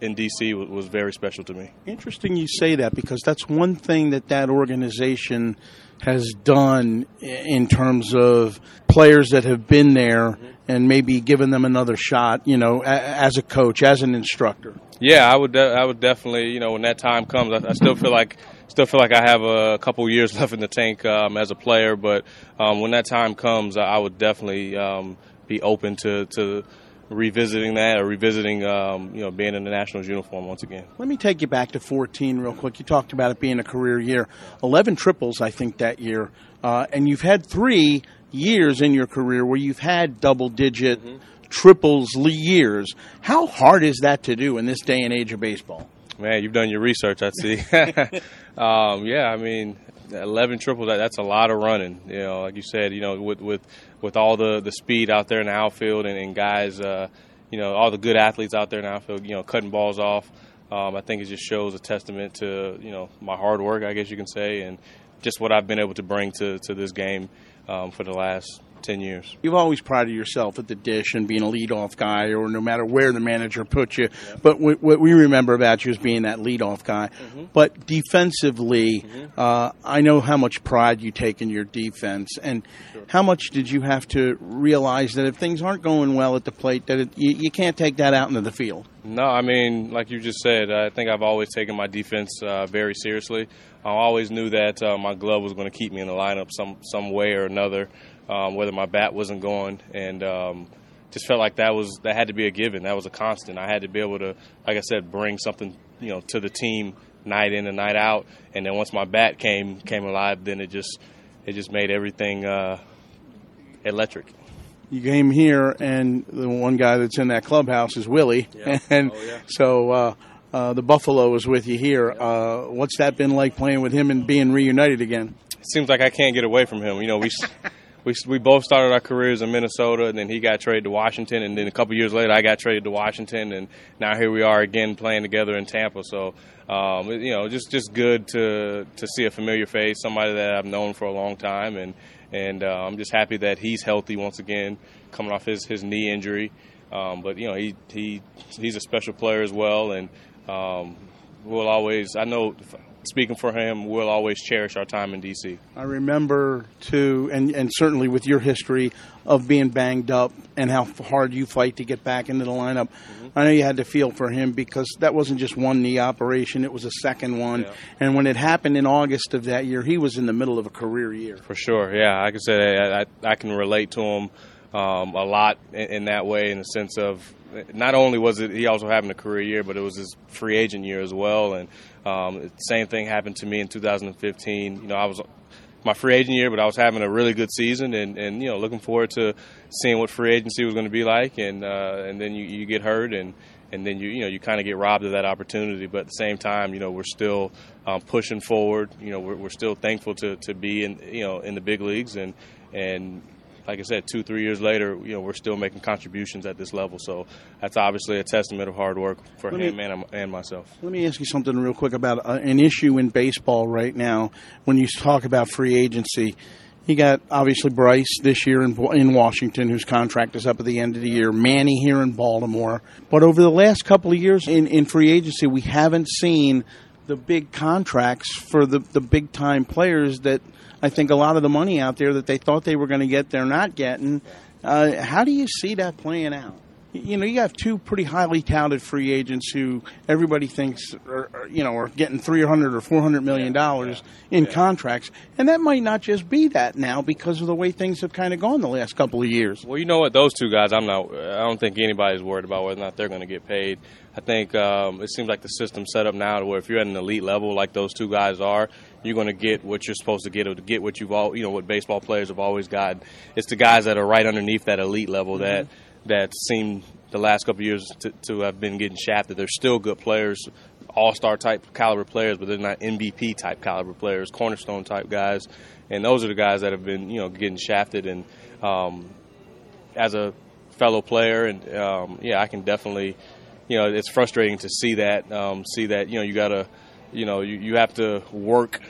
in DC was, was very special to me. Interesting you say that because that's one thing that that organization has done in terms of players that have been there and maybe given them another shot, you know, as a coach, as an instructor. Yeah, I would. De- I would definitely. You know, when that time comes, I, I, still feel like still feel like I have a couple years left in the tank um, as a player. But um, when that time comes, I would definitely um, be open to to revisiting that or revisiting, um, you know, being in the Nationals uniform once again. Let me take you back to 14 real quick. You talked about it being a career year. 11 triples, I think, that year. Uh, and you've had three years in your career where you've had double digit mm-hmm. Triples years. How hard is that to do in this day and age of baseball? Man, you've done your research, I see. um, yeah, I mean, 11 triples, that's a lot of running. You know, like you said, you know, with, with, with all the, the speed out there in the outfield and, and guys, uh, you know, all the good athletes out there in the outfield, you know, cutting balls off. Um, I think it just shows a testament to, you know, my hard work, I guess you can say, and just what I've been able to bring to, to this game um, for the last 10 years. You've always prided yourself at the dish and being a leadoff guy, or no matter where the manager puts you. Yeah. But what, what we remember about you is being that leadoff guy. Mm-hmm. But defensively, mm-hmm. uh, I know how much pride you take in your defense. And sure. how much did you have to realize that if things aren't going well at the plate, that it, you, you can't take that out into the field? No, I mean, like you just said, I think I've always taken my defense uh, very seriously. I always knew that uh, my glove was going to keep me in the lineup some some way or another, um, whether my bat wasn't going, and um, just felt like that was that had to be a given. That was a constant. I had to be able to, like I said, bring something you know to the team night in and night out. And then once my bat came came alive, then it just it just made everything uh, electric. You came here, and the one guy that's in that clubhouse is Willie, Yeah. and Oh, yeah. so uh, uh, the Buffalo is with you here. Uh, what's that been like playing with him and being reunited again? It seems like I can't get away from him. You know, we we we both started our careers in Minnesota, and then he got traded to Washington, and then a couple years later, I got traded to Washington, and now here we are again playing together in Tampa. So, um, you know, just just good to to see a familiar face, somebody that I've known for a long time, and and uh, I'm just happy that he's healthy once again, coming off his his knee injury. Um, but you know, he he he's a special player as well, and um, we'll always. I know, speaking for him, we'll always cherish our time in DC. I remember too, and and certainly with your history of being banged up and how hard you fight to get back into the lineup. I know you had to feel for him because that wasn't just one knee operation; it was a second one. Yeah. And when it happened in August of that year, he was in the middle of a career year. For sure, yeah. Like I said, I, I, I can relate to him um, a lot in, in that way, in the sense of not only was it he also having a career year, but it was his free agent year as well. And um, same thing happened to me in 2015. You know, I was my free agent year, but I was having a really good season, and, and you know, looking forward to seeing what free agency was going to be like. And uh, and then you, you get hurt, and and then you you know you kind of get robbed of that opportunity. But at the same time, you know, we're still um, pushing forward. You know, we're, we're still thankful to, to be in you know in the big leagues, and and like I said, two three years later, you know, we're still making contributions at this level. So that's obviously a testament of hard work for Let me- him and, and myself. Let me ask you something real quick about uh, an issue in baseball right now. When you talk about free agency, you got obviously Bryce this year in, in Washington, whose contract is up at the end of the year. Manny here in Baltimore. But over the last couple of years in, in free agency, we haven't seen the big contracts for the, the big time players that I think a lot of the money out there that they thought they were going to get, they're not getting. Uh, how do you see that playing out? You know, you have two pretty highly touted free agents who everybody thinks are, are, you know are getting three hundred or four hundred million dollars in contracts, and that might not just be that now because of the way things have kind of gone the last couple of years. Well, you know what? Those two guys, I'm not. I don't think anybody's worried about whether or not they're going to get paid. I think um, it seems like the system's set up now to where if you're at an elite level like those two guys are, you're going to get what you're supposed to get or to get what you've all you know what baseball players have always got. It's the guys that are right underneath that elite level that that seem the last couple of years to, to have been getting shafted. They're still good players, all star type caliber players, but they're not MVP type caliber players, cornerstone type guys, and those are the guys that have been you know getting shafted. And um, as a fellow player, and um, yeah, I can definitely, you know, it's frustrating to see that, um, see that you know you gotta, you know, you, you have to work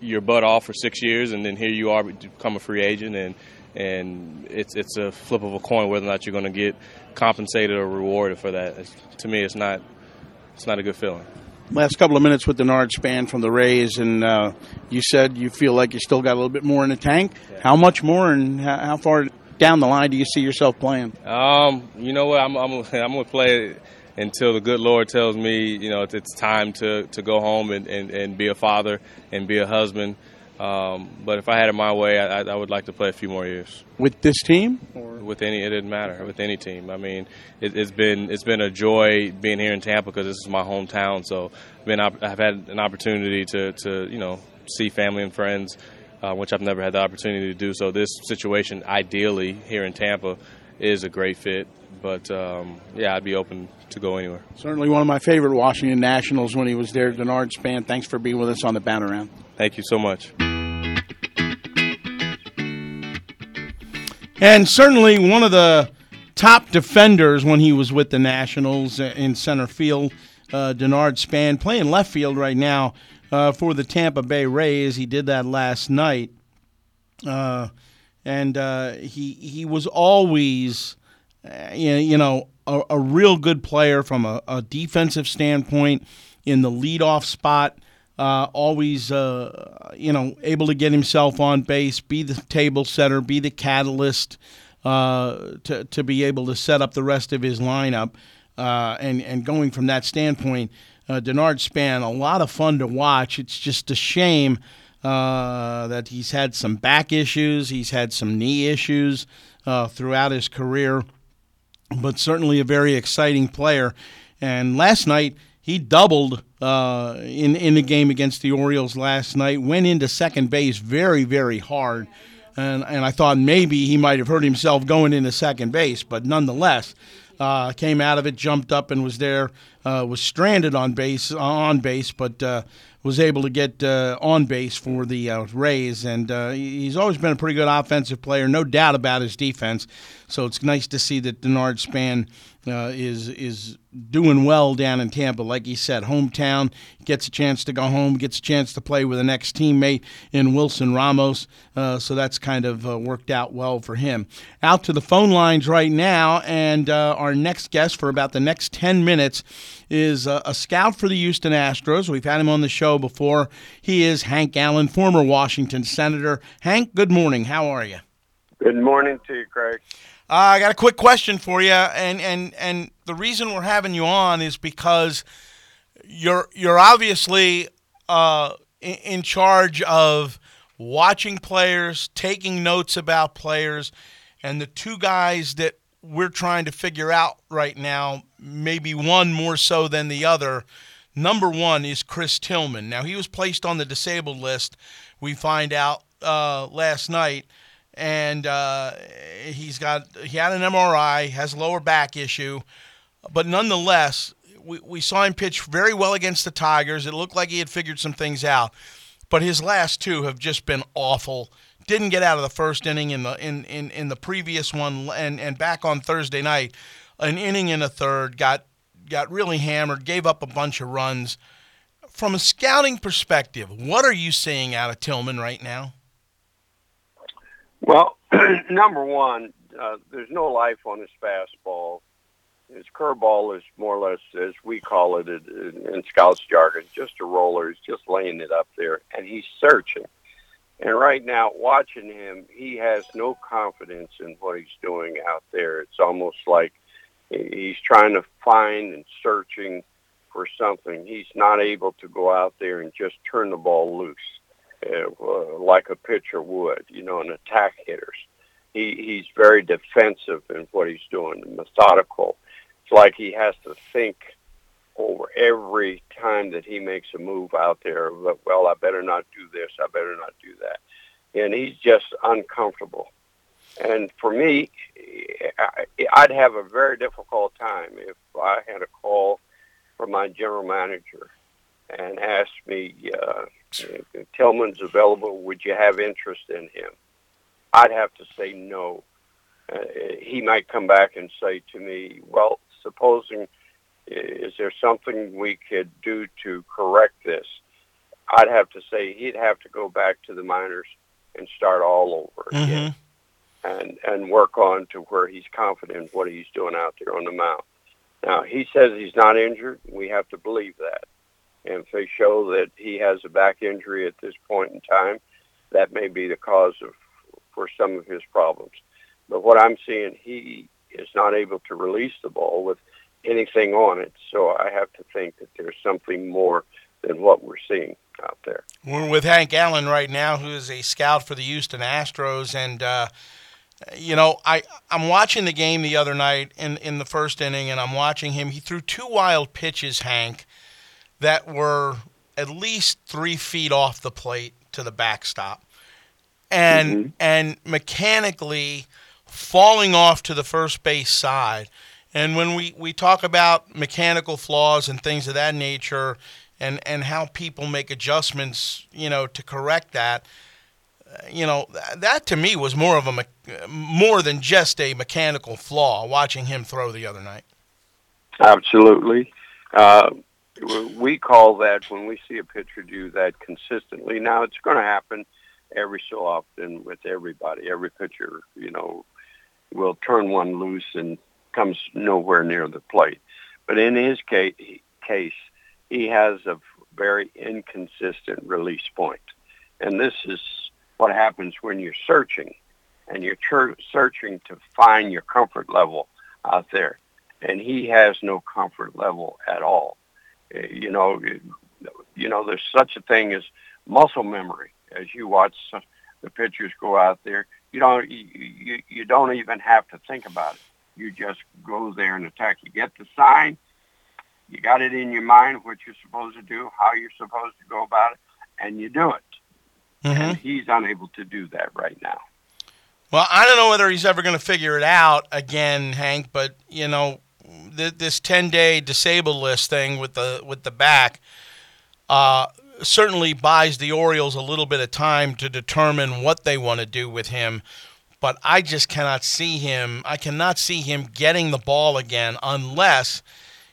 your butt off for six years, and then here you are become a free agent, and and it's it's a flip of a coin whether or not you're going to get compensated or rewarded for that. It's, to me, it's not it's not a good feeling. Last couple of minutes with Denard Span from the Rays, and uh, you said you feel like you still got a little bit more in the tank. How much more, and how, how far down the line do you see yourself playing? Um, you know what? I'm I'm I'm gonna play until the good Lord tells me, you know, it's, it's time to, to go home and, and, and be a father and be a husband. Um, but if I had it my way, I, I would like to play a few more years With this team? Or? with any. It didn't matter with any team. I mean, it, it's been it's been a joy being here in Tampa because this is my hometown. So, been I've had an opportunity to, to you know see family and friends, uh, which I've never had the opportunity to do. So, this situation, ideally here in Tampa, is a great fit. But um, yeah, I'd be open to go anywhere. Certainly one of my favorite Washington Nationals when he was there, Denard Span. Thanks for being with us on the Bat Around. Thank you so much. And certainly one of the top defenders when he was with the Nationals in center field, uh, Denard Span, playing left field right now uh, for the Tampa Bay Rays. He did that last night. Uh, and uh, he, he was always, uh, you know, a, a real good player from a, a defensive standpoint in the leadoff spot uh, always, uh, you know, able to get himself on base, be the table setter, be the catalyst uh, to to be able to set up the rest of his lineup. and and going from that standpoint, Denard Span a lot of fun to watch. It's just a shame uh, that he's had some back issues, he's had some knee issues uh, throughout his career, but certainly a very exciting player. And last night he doubled uh, in in the game against the Orioles last night. Went into second base very very hard, and and I thought maybe he might have hurt himself going into second base, but nonetheless. Uh, came out of it, jumped up, and was there. Uh, was stranded on base, on base, but uh, was able to get uh, on base for the uh, Rays, and uh, he's always been a pretty good offensive player, no doubt about his defense. So it's nice to see that Denard Span uh, is is doing well down in Tampa. Like he said, hometown gets a chance to go home, gets a chance to play with an ex teammate in Wilson Ramos. Uh, so that's kind of uh, worked out well for him. Out to the phone lines right now, and uh, our next guest for about the next 10 minutes is a scout for the Houston Astros. We've had him on the show before. He is Hank Allen, former Washington Senator. Hank, good morning. How are you? Good morning to you, Craig. Uh, I got a quick question for you, and and and the reason we're having you on is because you're you're obviously uh, in, in charge of watching players, taking notes about players, and the two guys that we're trying to figure out right now, maybe one more so than the other. Number one is Chris Tillman. Now he was placed on the disabled list. We find out uh, last night and uh, he's got he had an MRI, has lower back issue, but nonetheless, we, we saw him pitch very well against the Tigers. It looked like he had figured some things out, but his last two have just been awful. Didn't get out of the first inning in the in, in, in the previous one, and, and back on Thursday night, an inning in a third got got really hammered, gave up a bunch of runs. From a scouting perspective, what are you seeing out of Tillman right now? Well, number one, uh, there's no life on his fastball. His curveball is more or less, as we call it in, in scouts jargon, just a roller. He's just laying it up there, and he's searching. And right now, watching him, he has no confidence in what he's doing out there. It's almost like he's trying to find and searching for something. He's not able to go out there and just turn the ball loose uh, like a pitcher would, you know, an attack hitters. He he's very defensive in what he's doing, methodical. It's like he has to think over every time that he makes a move out there. But, well, I better not do this. I better not do that, and he's just uncomfortable. And for me, I'd have a very difficult time if I had a call from my general manager and asked me, uh, Tillman's available. Would you have interest in him? I'd have to say no. Uh, he might come back and say to me, well, supposing, is there something we could do to correct this? I'd have to say he'd have to go back to the minors and start all over again mm-hmm. and, and work on to where he's confident what he's doing out there on the mound. Now, he says he's not injured. We have to believe that. And if they show that he has a back injury at this point in time, that may be the cause of for some of his problems. But what I'm seeing, he is not able to release the ball with anything on it. So I have to think that there's something more than what we're seeing out there. We're with Hank Allen right now, who is a scout for the Houston Astros, and uh, you know, I I'm watching the game the other night in in the first inning, and I'm watching him. He threw two wild pitches, Hank, that were at least three feet off the plate to the backstop, and mm-hmm. and mechanically falling off to the first base side. And when we, we talk about mechanical flaws and things of that nature, and and how people make adjustments, you know, to correct that, uh, you know, that to me was more of a more than just a mechanical flaw. Watching him throw the other night. Absolutely. Uh, we call that when we see a pitcher do that consistently. Now it's going to happen every so often with everybody. Every pitcher, you know, will turn one loose and comes nowhere near the plate. But in his case, case he has a very inconsistent release point. And this is what happens when you're searching and you're searching to find your comfort level out there. and he has no comfort level at all. You know, you know, there's such a thing as muscle memory. As you watch the pitchers go out there, you don't you, you, you don't even have to think about it. You just go there and attack. You get the sign, you got it in your mind what you're supposed to do, how you're supposed to go about it, and you do it. Mm-hmm. And he's unable to do that right now. Well, I don't know whether he's ever going to figure it out again, Hank. But you know, th- this ten-day disabled list thing with the with the back uh, certainly buys the Orioles a little bit of time to determine what they want to do with him. But I just cannot see him. I cannot see him getting the ball again unless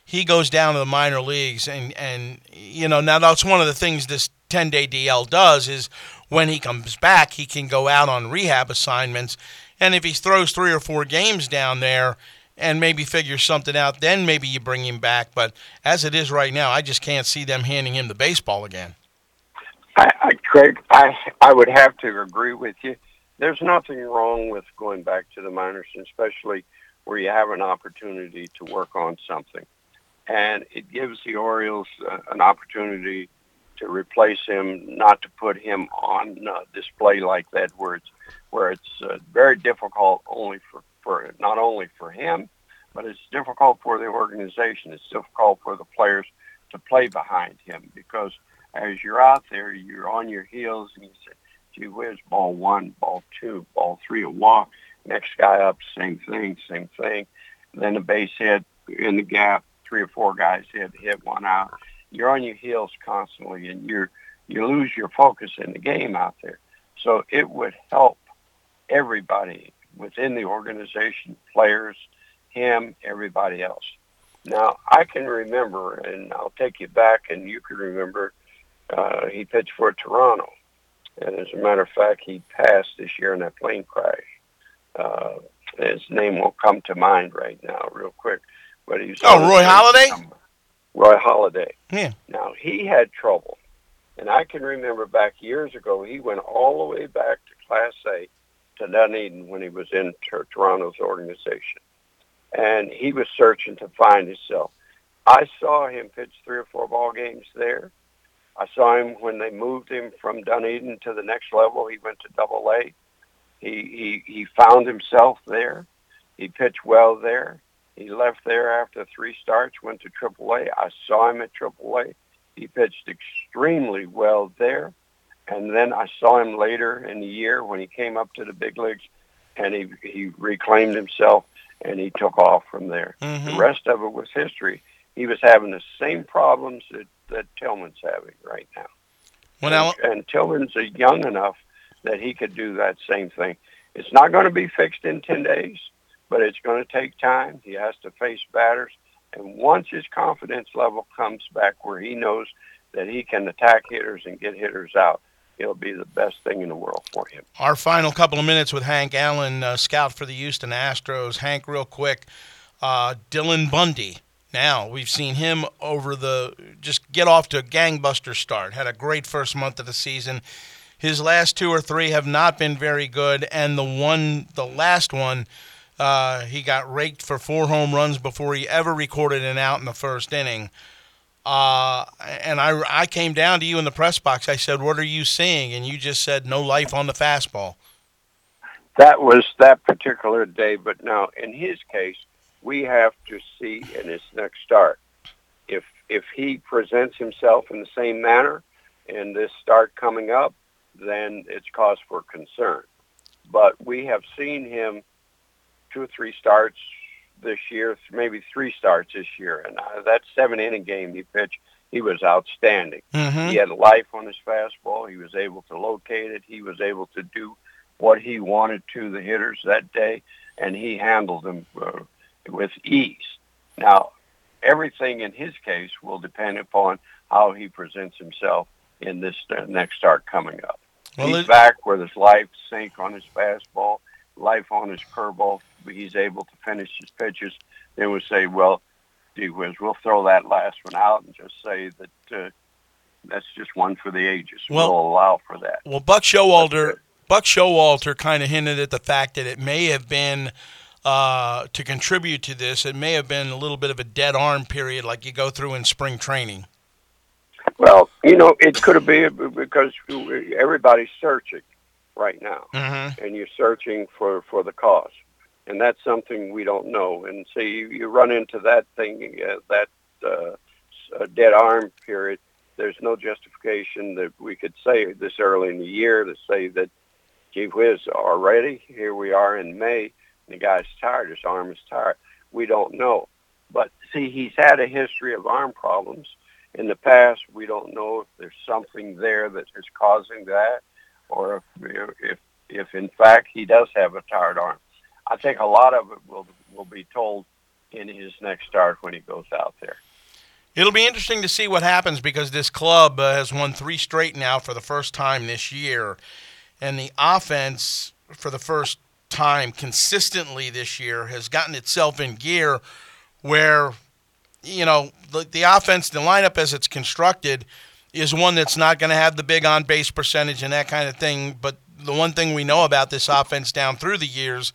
he goes down to the minor leagues and and you know now that's one of the things this 10 day DL does is when he comes back he can go out on rehab assignments and if he throws three or four games down there and maybe figure something out then maybe you bring him back. But as it is right now I just can't see them handing him the baseball again. I, I, Craig, I I would have to agree with you. There's nothing wrong with going back to the minors, especially where you have an opportunity to work on something, and it gives the Orioles uh, an opportunity to replace him, not to put him on uh, display like that, where it's where it's uh, very difficult only for for not only for him, but it's difficult for the organization. It's difficult for the players to play behind him because as you're out there, you're on your heels and you say, gee whiz, ball one, ball two, ball three, a walk. Next guy up, same thing, same thing. then a base hit in the gap, three or four guys hit, hit one out. You're on your heels constantly and you're, you lose your focus in the game out there. So it would help everybody within the organization, players, him, everybody else. Now, I can remember, and I'll take you back, and you can remember, uh, he pitched for Toronto. And as a matter of fact, he passed this year in that plane crash. Uh, his name won't come to mind right now, real quick. But he's Oh, Roy Halladay? Roy Halladay. Yeah. Now he had trouble, and I can remember back years ago. He went all the way back to Class A to Dunedin when he was in Tor- Toronto's organization, and he was searching to find himself. I saw him pitch three or four ball games there. I saw him when they moved him from Dunedin to the next level. He went to Double A. He he he found himself there. He pitched well there. He left there after three starts, went to Triple A. I saw him at Triple A. He pitched extremely well there. And then I saw him later in the year when he came up to the big leagues and he, he reclaimed himself and he took off from there. The rest of it was history. He was having the same problems that, that Tillman's having right now. Well, now, and, and Tillman's young enough that he could do that same thing. It's not going to be fixed in 10 days, but it's going to take time. He has to face batters. And once his confidence level comes back where he knows that he can attack hitters and get hitters out, it'll be the best thing in the world for him. Our final couple of minutes with Hank Allen, uh, scout for the Houston Astros. Hank, real quick, uh, Dylan Bundy. Now we've seen him over the just get off to a gangbuster start. Had a great first month of the season. His last two or three have not been very good, and the one, the last one, uh, he got raked for four home runs before he ever recorded an out in the first inning. Uh, and I, I came down to you in the press box. I said, "What are you seeing?" And you just said, "No life on the fastball." That was that particular day, but now in his case, we have to see in his next start if if he presents himself in the same manner in this start coming up, then it's cause for concern. But we have seen him two or three starts this year, maybe three starts this year, and uh, that seven inning game he pitched, he was outstanding. Mhm. He had life on his fastball. He was able to locate it. He was able to do what he wanted to the hitters that day, and he handled them uh, with ease. Now, everything in his case will depend upon how he presents himself in this uh, next start coming up. Well, He's it- back with his life sink on his fastball, life on his curveball. but He's able to finish his pitches. Then we say, well, gee whiz, we'll throw that last one out and just say that uh, that's just one for the ages. Well- we'll allow for that. Well, Buck Showalter, Buck Showalter kind of hinted at the fact that it may have been uh, to contribute to this. It may have been a little bit of a dead arm period, like you go through in spring training. Well, you know, it could have been because everybody's searching right now, Mhm. and you're searching for for the cause, and that's something we don't know. And so you, you run into that thing, uh, that uh, uh, dead arm period. There's no justification that we could say this early in the year to say that, gee whiz, already here we are in May, and the guy's tired, his arm is tired. We don't know, but see, he's had a history of arm problems in the past. We don't know if there's something there that is causing that, or if if if in fact he does have a tired arm. I think a lot of it will will be told in his next start when he goes out there. It'll be interesting to see what happens because this club uh, has won three straight now for the first time this year, and the offense for the first time consistently this year has gotten itself in gear where you know the, the offense the lineup as it's constructed is one that's not going to have the big on base percentage and that kind of thing but the one thing we know about this offense down through the years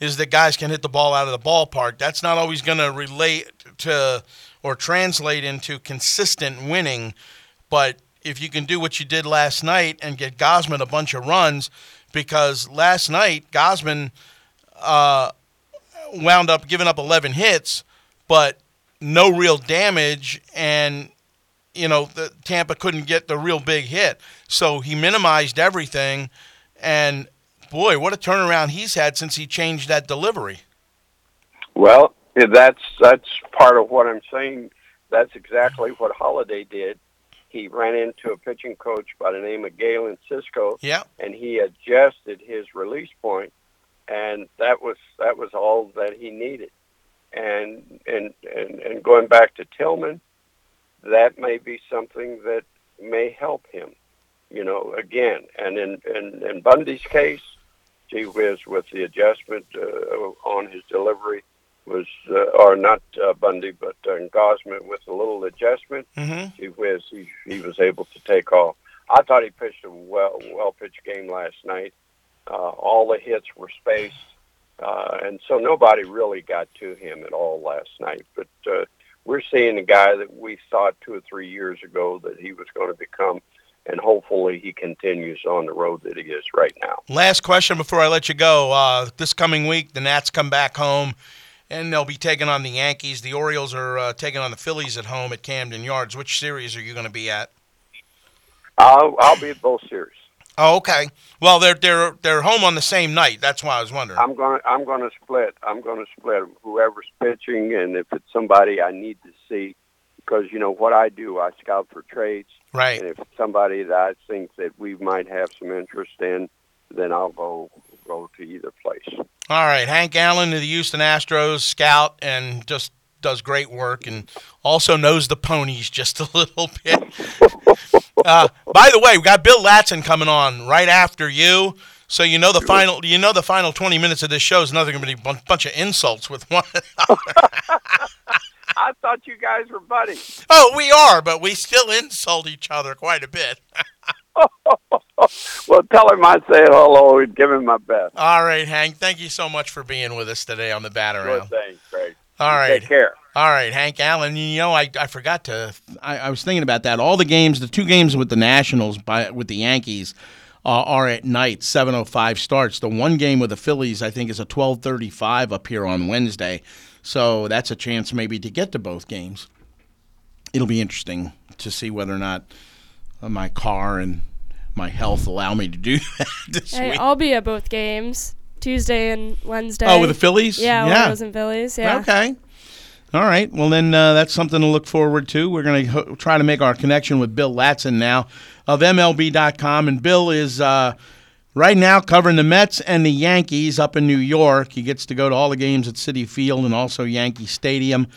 is that guys can hit the ball out of the ballpark. That's not always going to relate to or translate into consistent winning but if you can do what you did last night and get Gausman a bunch of runs because last night Gausman uh, wound up giving up 11 hits, but no real damage, and you know the Tampa couldn't get the real big hit, so he minimized everything, and boy, what a turnaround he's had since he changed that delivery. Well, that's that's part of what I'm saying. That's exactly what Halladay did. He ran into a pitching coach by the name of Galen Cisco, Yeah. and he adjusted his release point, and that was that was all that he needed. And and and, and going back to Tillman, that may be something that may help him. You know, again, and in in, in Bundy's case, gee whiz, with the adjustment uh, on his delivery was, uh, or not uh, Bundy, but uh, Gausman with a little adjustment. Mm-hmm. Gee whiz, he, he was able to take off. I thought he pitched a well well pitched game last night. Uh, all the hits were spaced, uh, and so nobody really got to him at all last night. But uh, we're seeing a guy that we thought two or three years ago that he was going to become, and hopefully he continues on the road that he is right now. Last question before I let you go. Uh, this coming week, the Nats come back home, and they'll be taking on the Yankees. The Orioles are uh, taking on the Phillies at home at Camden Yards. Which series are you going to be at? I'll I'll be at both series. Oh, okay. Well, they're they're they're home on the same night. That's why I was wondering. I'm going. to I'm going to split. I'm going to split whoever's pitching, and if it's somebody I need to see, because you know what I do, I scout for trades. Right. And if it's somebody that I think that we might have some interest in, then I'll go go to either place. All right, Hank Allen of the Houston Astros, scout, and just does great work, and also knows the ponies just a little bit. Uh, by the way, we got Bill Ladson coming on right after you, so you know the final. You know the final twenty minutes of this show is nothing but a bunch of insults with one. I thought you guys were buddies. oh, we are, but we still insult each other quite a bit. Well, tell him I say hello and give him my best. All right, Hank. Thank you so much for being with us today on the bat Good around. thing, Craig. All You right. Take care. All right, Hank Allen. You know, I, I forgot to. I, I was thinking about that. All the games, the two games with the Nationals by with the Yankees, uh, are at night. Seven oh five starts. The one game with the Phillies, I think, is a twelve thirty five up here on Wednesday. So that's a chance maybe to get to both games. It'll be interesting to see whether or not uh, my car and my health allow me to do that this Hey, week. I'll be at both games, Tuesday and Wednesday. Oh, with the Phillies? Yeah, Yeah. Orioles and Phillies. Yeah. Okay. All right. Well, then uh, that's something to look forward to. We're going to ho- try to make our connection with Bill Ladson now of MLB.com. And Bill is uh, right now covering the Mets and the Yankees up in New York. He gets to go to all the games at Citi Field and also Yankee Stadium.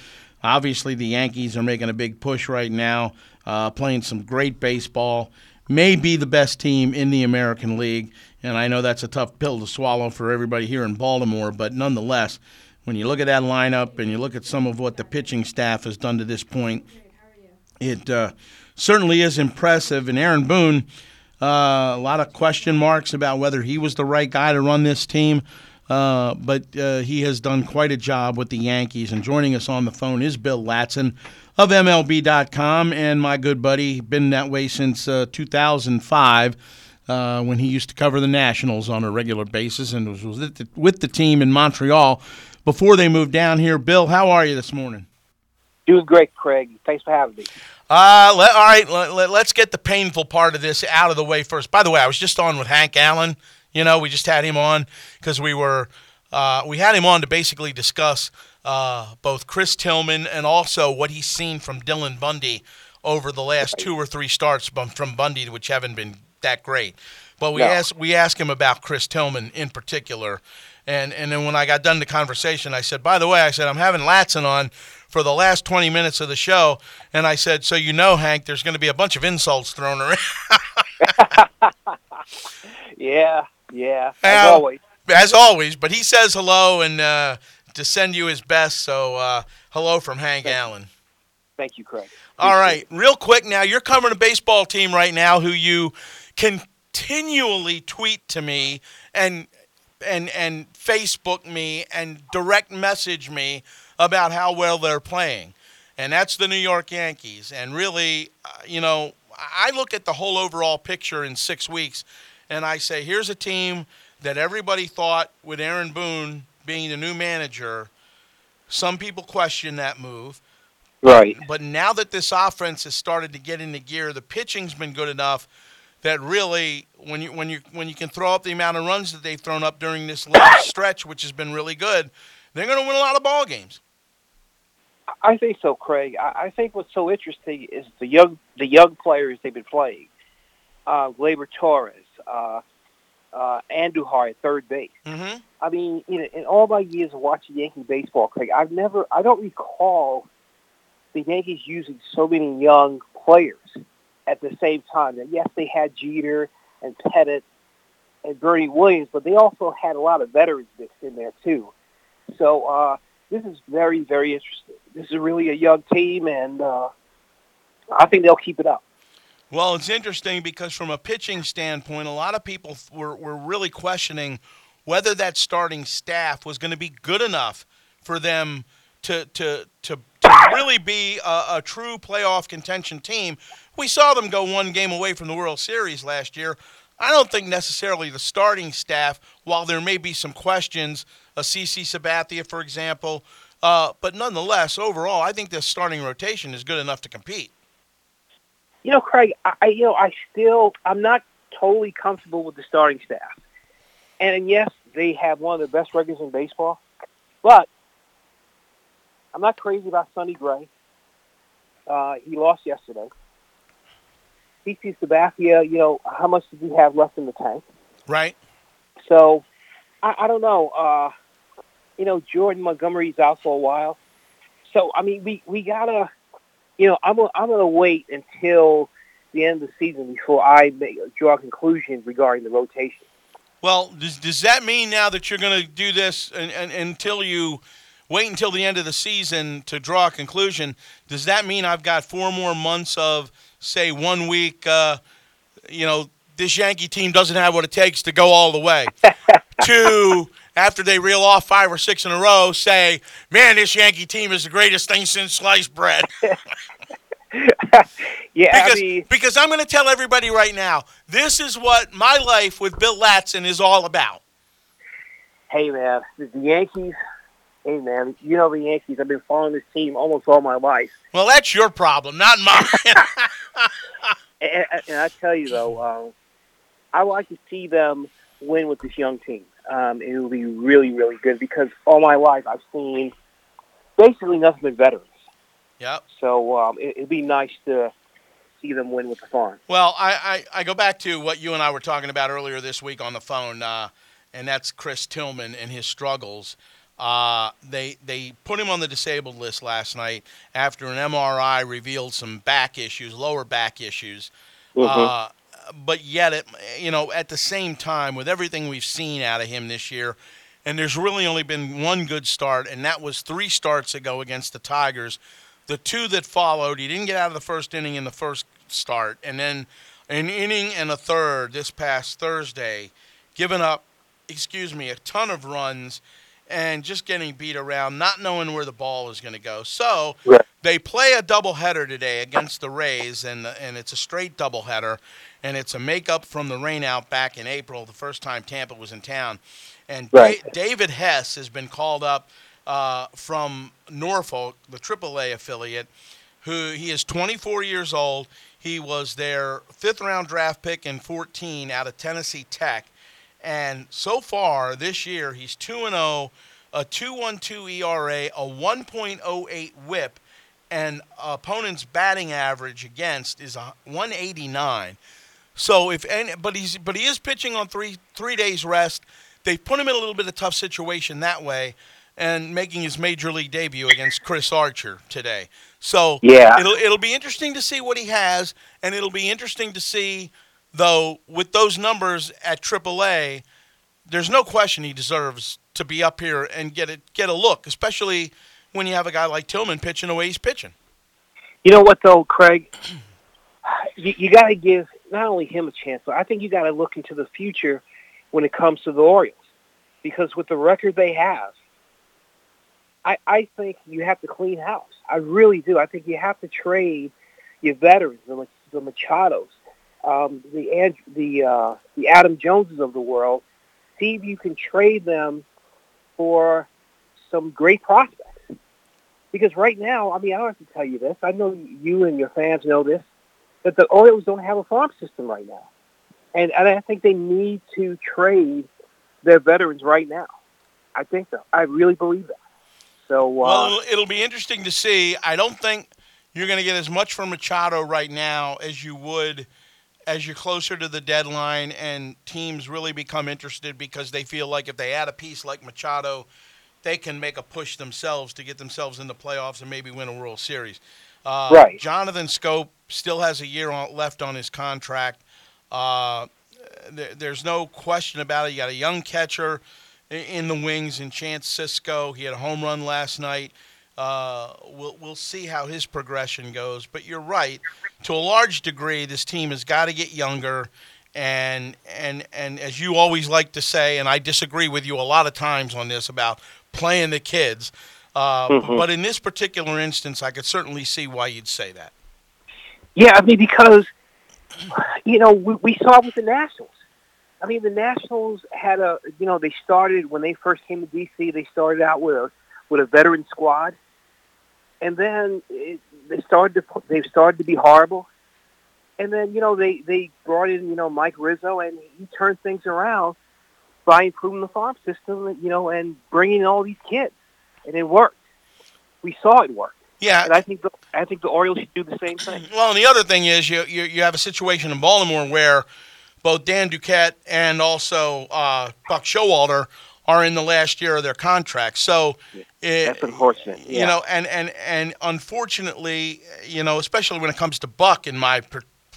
Obviously, the Yankees are making a big push right now, uh, playing some great baseball. May be the best team in the American League. And I know that's a tough pill to swallow for everybody here in Baltimore, but nonetheless, when you look at that lineup and you look at some of what the pitching staff has done to this point, it uh, certainly is impressive. And Aaron Boone, uh, a lot of question marks about whether he was the right guy to run this team. Uh, but uh, he has done quite a job with the Yankees. And joining us on the phone is Bill Ladson of MLB.com and my good buddy, been that way since uh, 2005 uh, when he used to cover the Nationals on a regular basis and was, was with, the, with the team in Montreal before they moved down here. Bill, how are you this morning? Doing great, Craig. Thanks for having me. Uh, let, all right, let, us get the painful part of this out of the way first. By the way, I was just on with Hank Allen. You know, we just had him on because we were uh, we had him on to basically discuss uh, both Chris Tillman and also what he's seen from Dylan Bundy over the last two or three starts from Bundy, which haven't been that great. But we no. asked we asked him about Chris Tillman in particular, and and then when I got done the conversation, I said, by the way, I said I'm having Ladson on for the last 20 minutes of the show, and I said, so you know, Hank, there's going to be a bunch of insults thrown around. yeah, yeah, as always. As always, but he says hello and uh, to send you his best. So uh, hello from Hank Thank Allen. Thank you, Craig. All right, real quick now, you're covering a baseball team right now who you continually tweet to me and and and Facebook me and direct message me about how well they're playing. And that's the New York Yankees. And really, uh, you know, I look at the whole overall picture in six weeks and I say, here's a team that everybody thought with Aaron Boone being the new manager. Some people question that move. Right. But now that this offense has started to get into gear, the pitching's been good enough that really when you when you when you can throw up the amount of runs that they've thrown up during this last stretch, which has been really good, they're going to win a lot of ball games. I think so, Craig. I, I think what's so interesting is the young the young players they've been playing. Uh, Gleyber Torres, uh, uh, Andujar at third base. Mm-hmm. I mean, you know, in all my years of watching Yankee baseball, Craig, I've never, I don't recall the Yankees using so many young players at the same time. And yes, they had Jeter and Pettitte and Bernie Williams, but they also had a lot of veterans mixed in there too. So uh, this is very, very interesting. This is really a young team, and uh, I think they'll keep it up. Well, it's interesting because from a pitching standpoint, a lot of people were, were really questioning whether that starting staff was going to be good enough for them to to to, to really be a, a, true playoff contention team. We saw them go one game away from the World Series last year. I don't think necessarily the starting staff, while there may be some questions, a CC Sabathia, for example, uh, but nonetheless, overall, I think the starting rotation is good enough to compete. You know, Craig, I you know I still I'm not totally comfortable with the starting staff, and yes, they have one of the best records in baseball, but I'm not crazy about Sonny Gray. Uh, he lost yesterday. CC Sabathia, you know, how much does he have left in the tank? Right. So, I, I don't know. Uh, you know, Jordan Montgomery's out for a while. So, I mean, we, we got to, you know, I'm, I'm going to wait until the end of the season before I make, draw a conclusion regarding the rotation. Well, does, does that mean now that you're going to do this and, and, until you wait until the end of the season to draw a conclusion? Does that mean I've got four more months of – say one week, uh, you know, this Yankee team doesn't have what it takes to go all the way. Two, after they reel off five or six in a row, say, man, this Yankee team is the greatest thing since sliced bread. yeah, because, I mean, because I'm going to tell everybody right now, this is what my life with Bill Ladson is all about. Hey, man, the Yankees hey man, you know the Yankees. I've been following this team almost all my life. Well, that's your problem, not mine. and, and, I tell you though, um, I like to see them win with this young team. Um, it will be really, really good because all my life I've seen basically nothing but veterans. Yep. So um, it, it'd be nice to see them win with the farm. Well, I, I, I, go back to what you and I were talking about earlier this week on the phone, uh, and that's Chris Tillman and his struggles. Uh, they they put him on the disabled list last night after an MRI revealed some back issues, lower back issues. Mm-hmm. Uh, but yet, it, you know, at the same time, with everything we've seen out of him this year, and there's really only been one good start, and that was three starts ago against the Tigers. The two that followed, he didn't get out of the first inning in the first start, and then an inning and a third this past Thursday, giving up excuse me, a ton of runs and just getting beat around, not knowing where the ball is going to go. So Right. they play a doubleheader today against the Rays, and and it's a straight doubleheader, and it's a makeup from the rainout back in April, the first time Tampa was in town. And Right. Da- David Hess has been called up uh, from Norfolk, the AAA affiliate, who he is 24 years old. He was their fifth round draft pick in 14 out of Tennessee Tech. And so far this year, he's 2 and 0, a 2.12 ERA, a 1.08 WHIP, and opponent's batting average against is a 189. So if any, but he's but he is pitching on three three days rest. They put him in a little bit of tough situation that way, and making his major league debut against Chris Archer today. So Yeah. it'll it'll be interesting to see what he has, and it'll be interesting to see though with those numbers at AAA. There's no question he deserves to be up here and get it get a look, especially when you have a guy like Tillman pitching the way he's pitching. You know what though, Craig? You, you got to give not only him a chance, but I think you got to look into the future when it comes to the Orioles, because with the record they have, I I think you have to clean house. I really do. I think you have to trade your veterans, the, the Machados, um, the the uh, the Adam Joneses of the world. See if you can trade them for some great prospects. Because right now, I mean, I don't have to tell you this. I know you and your fans know this, that the Orioles don't have a farm system right now. And, and I think they need to trade their veterans right now. I think so. I really believe that. So, uh, Well, it'll be interesting to see. I don't think you're going to get as much from Machado right now as you would as you're closer to the deadline and teams really become interested because they feel like if they add a piece like Machado, they can make a push themselves to get themselves in the playoffs and maybe win a World Series. Uh, Right. Jonathan Schoop still has a year on, left on his contract. Uh, there, there's no question about it. You got a young catcher in the wings in Chance Sisco. He had a home run last night. Uh, we'll we'll see how his progression goes. But you're right. To a large degree, this team has got to get younger. And and and as you always like to say, and I disagree with you a lot of times on this about playing the kids. Uh, Mhm. But in this particular instance, I could certainly see why you'd say that. yeah, I mean, because, you know, we, we saw it with the Nationals. I mean, the Nationals had a, you know, they started, when they first came to D.C., they started out with a, with a veteran squad. And then it, they started to, they started to be horrible. And then, you know, they, they brought in, you know, Mike Rizzo, and he turned things around by improving the farm system, you know, and bringing in all these kids. And it worked. We saw it work. Yeah. And I think the, I think the Orioles should do the same thing. Well, and the other thing is you, you you have a situation in Baltimore where both Dan Duquette and also uh, Buck Showalter are in the last year of their contract. So it, That's unfortunate. you know, and and and unfortunately, you know, especially when it comes to Buck, in my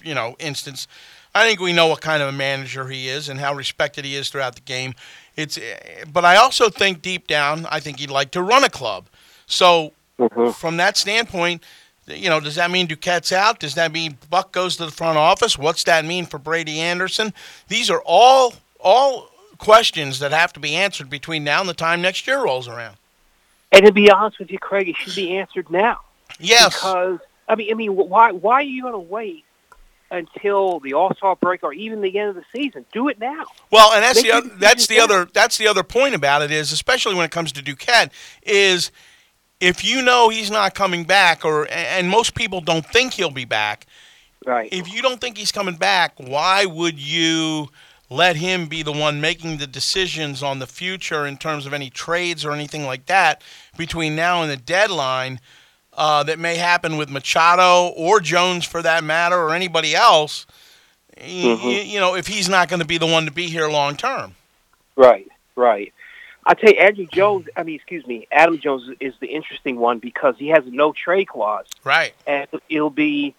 you know instance, I think we know what kind of a manager he is and how respected he is throughout the game. It's, eh, but I also think deep down, I think he'd like to run a club. So from that standpoint, you know, does that mean Duquette's out? Does that mean Buck goes to the front office? What's that mean for Brady Anderson? These are all all questions that have to be answered between now and the time next year rolls around. And to be honest with you, Craig, it should be answered now. Yes. Because I mean, I mean, why why are you going to wait until the All Star break or even the end of the season? Do it now. Well, and that's Make the other, that's the now. other that's the other point about it is especially when it comes to Duquette is if you know he's not coming back or and most people don't think he'll be back. Right. If you don't think he's coming back, why would you let him be the one making the decisions on the future in terms of any trades or anything like that between now and the deadline uh, that may happen with Machado or Jones for that matter or anybody else? Y- Mhm. y- you know, if he's not going to be the one to be here long term. Right, right. I tell you, Andrew Jones. I mean, excuse me, Adam Jones is the interesting one because he has a no trade clause, Right. and it'll be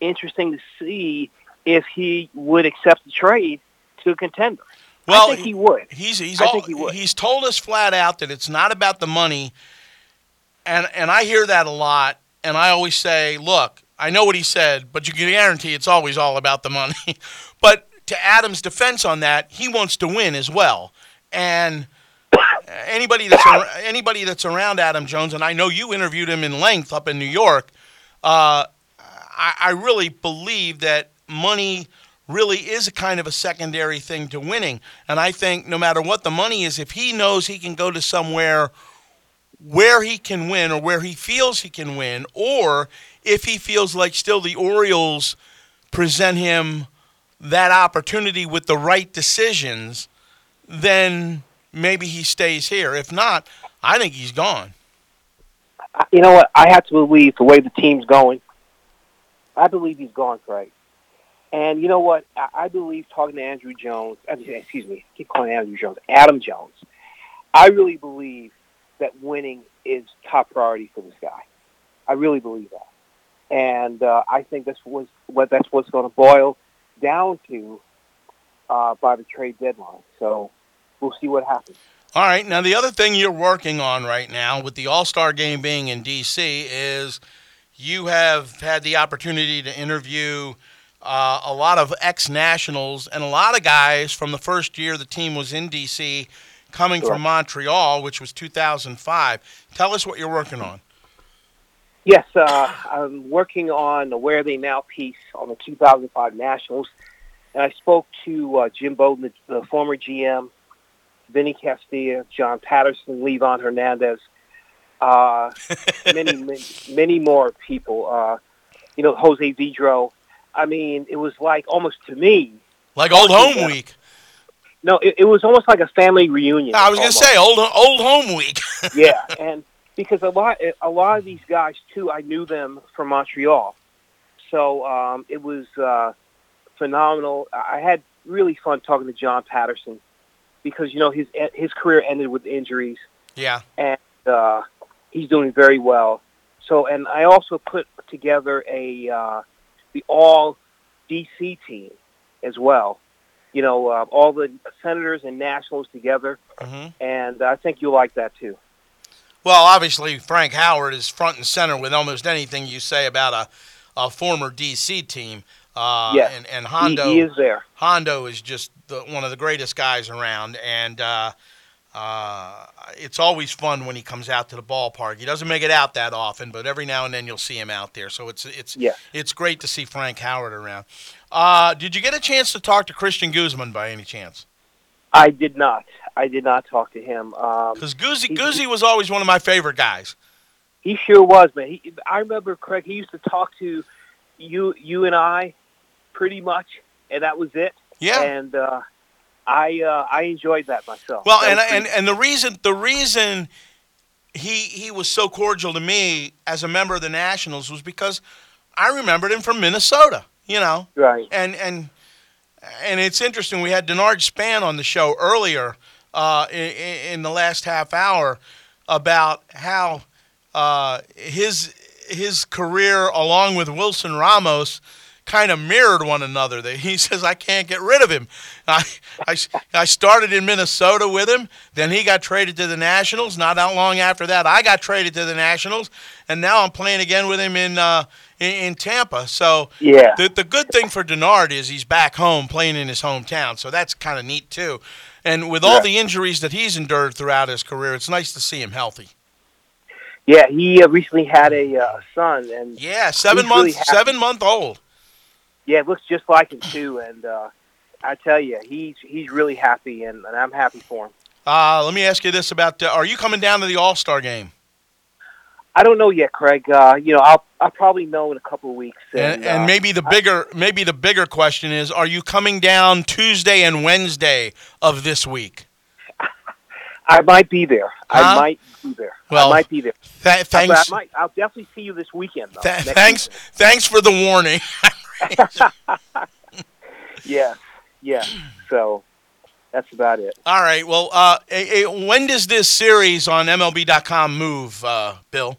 interesting to see if he would accept the trade to a contender. Well, I think he would. He's he's I all, think he would. he's told us flat out that it's not about the money, and and I hear that a lot, and I always say, look, I know what he said, but you can guarantee it's always all about the money. but to Adam's defense on that, he wants to win as well, and anybody that's ar- anybody that's around Adam Jones, and I know you interviewed him in length up in New York. Uh, I, I really believe that money really is a kind of a secondary thing to winning, and I think no matter what the money is, if he knows he can go to somewhere where he can win or where he feels he can win, or if he feels like still the Orioles present him that opportunity with the right decisions, then maybe he stays here. If not, I think he's gone. You know what? I have to believe the way the team's going. I believe he's gone, Craig. And you know what? I, I believe talking to Andrew Jones, excuse me, I keep calling Andrew Jones, Adam Jones. I really believe that winning is top priority for this guy. I really believe that, and uh, I think that's was what that's what's going to boil down to uh, by the trade deadline. So we'll see what happens. All right. Now, the other thing you're working on right now with the All Star game being in D.C. is you have had the opportunity to interview uh, a lot of ex nationals and a lot of guys from the first year the team was in D.C. coming Sure. from Montreal, which was 2005. Tell us what you're working on. Yes, uh, I'm working on the Where Are They Now piece on the 2005 Nationals, and I spoke to uh, Jim Bowden, the, the former GM, Vinny Castilla, John Patterson, Livan Hernandez, uh, many, many, many more people. Uh, you know, Jose Vidro. I mean, it was like almost to me. Like old home about- week. No, it, it was almost like a family reunion. I was going to say old old home week. yeah, and because a lot a lot of these guys too, I knew them from Montreal, so um, it was uh, phenomenal. I had really fun talking to John Patterson because you know his his career ended with injuries, yeah. and uh, he's doing very well. So, and I also put together a uh, the all DC team as well. You know, uh, all the senators and nationals together, Mhm. and I think you'll like that too. Well, obviously, Frank Howard is front and center with almost anything you say about a, a former DC team. Uh, Yes. and, and He- Hondo, he is there. Hondo is just the, one of the greatest guys around, and uh, uh, it's always fun when he comes out to the ballpark. He doesn't make it out that often, but every now and then you'll see him out there. So it's it's Yeah. it's great to see Frank Howard around. Uh, did you get a chance to talk to Cristian Guzman by any chance? I did not. I did not talk to him. Because Um, Guzzi, Guzzi was always one of my favorite guys. he sure was, man. He, I remember, Craig. He used to talk to you, you and I, pretty much, and that was it. Yeah. And uh, I, uh, I enjoyed that myself. Well, That and and and the reason the reason he he was so cordial to me as a member of the Nationals was because I remembered him from Minnesota. You know, right? And and and it's interesting. We had Denard Span on the show earlier uh, in, in the last half hour about how uh, his his career along with Wilson Ramos kind of mirrored one another. That he says I can't get rid of him. I, I I started in Minnesota with him. Then he got traded to the Nationals. Not that long after that, I got traded to the Nationals, and now I'm playing again with him in. Uh, in, in Tampa, so Yeah. the the good thing for Denard is he's back home playing in his hometown, so that's kind of neat too. And with all Yeah. the injuries that he's endured throughout his career, it's nice to see him healthy. yeah, he uh, recently had a uh, son, and Yeah, seven he's really months, seven month old. Yeah, it looks just like him too, and uh, I tell you, he's he's really happy, and, and I'm happy for him. Uh, let me ask you this about: uh, Are you coming down to the All Star game? I don't know yet, Craig. Uh, you know, I'll I'll probably know in a couple of weeks. And, uh, and maybe the bigger, maybe the bigger question is: Are you coming down Tuesday and Wednesday of this week? I might be there. Huh? I might be there. Well, I might be there. th- thanks. I might. I'll definitely see you this weekend. Though, Th- thanks, thanks for the warning. Yeah, yeah. So that's about it. All right. Well, uh, when does this series on MLB.com move, uh, Bill?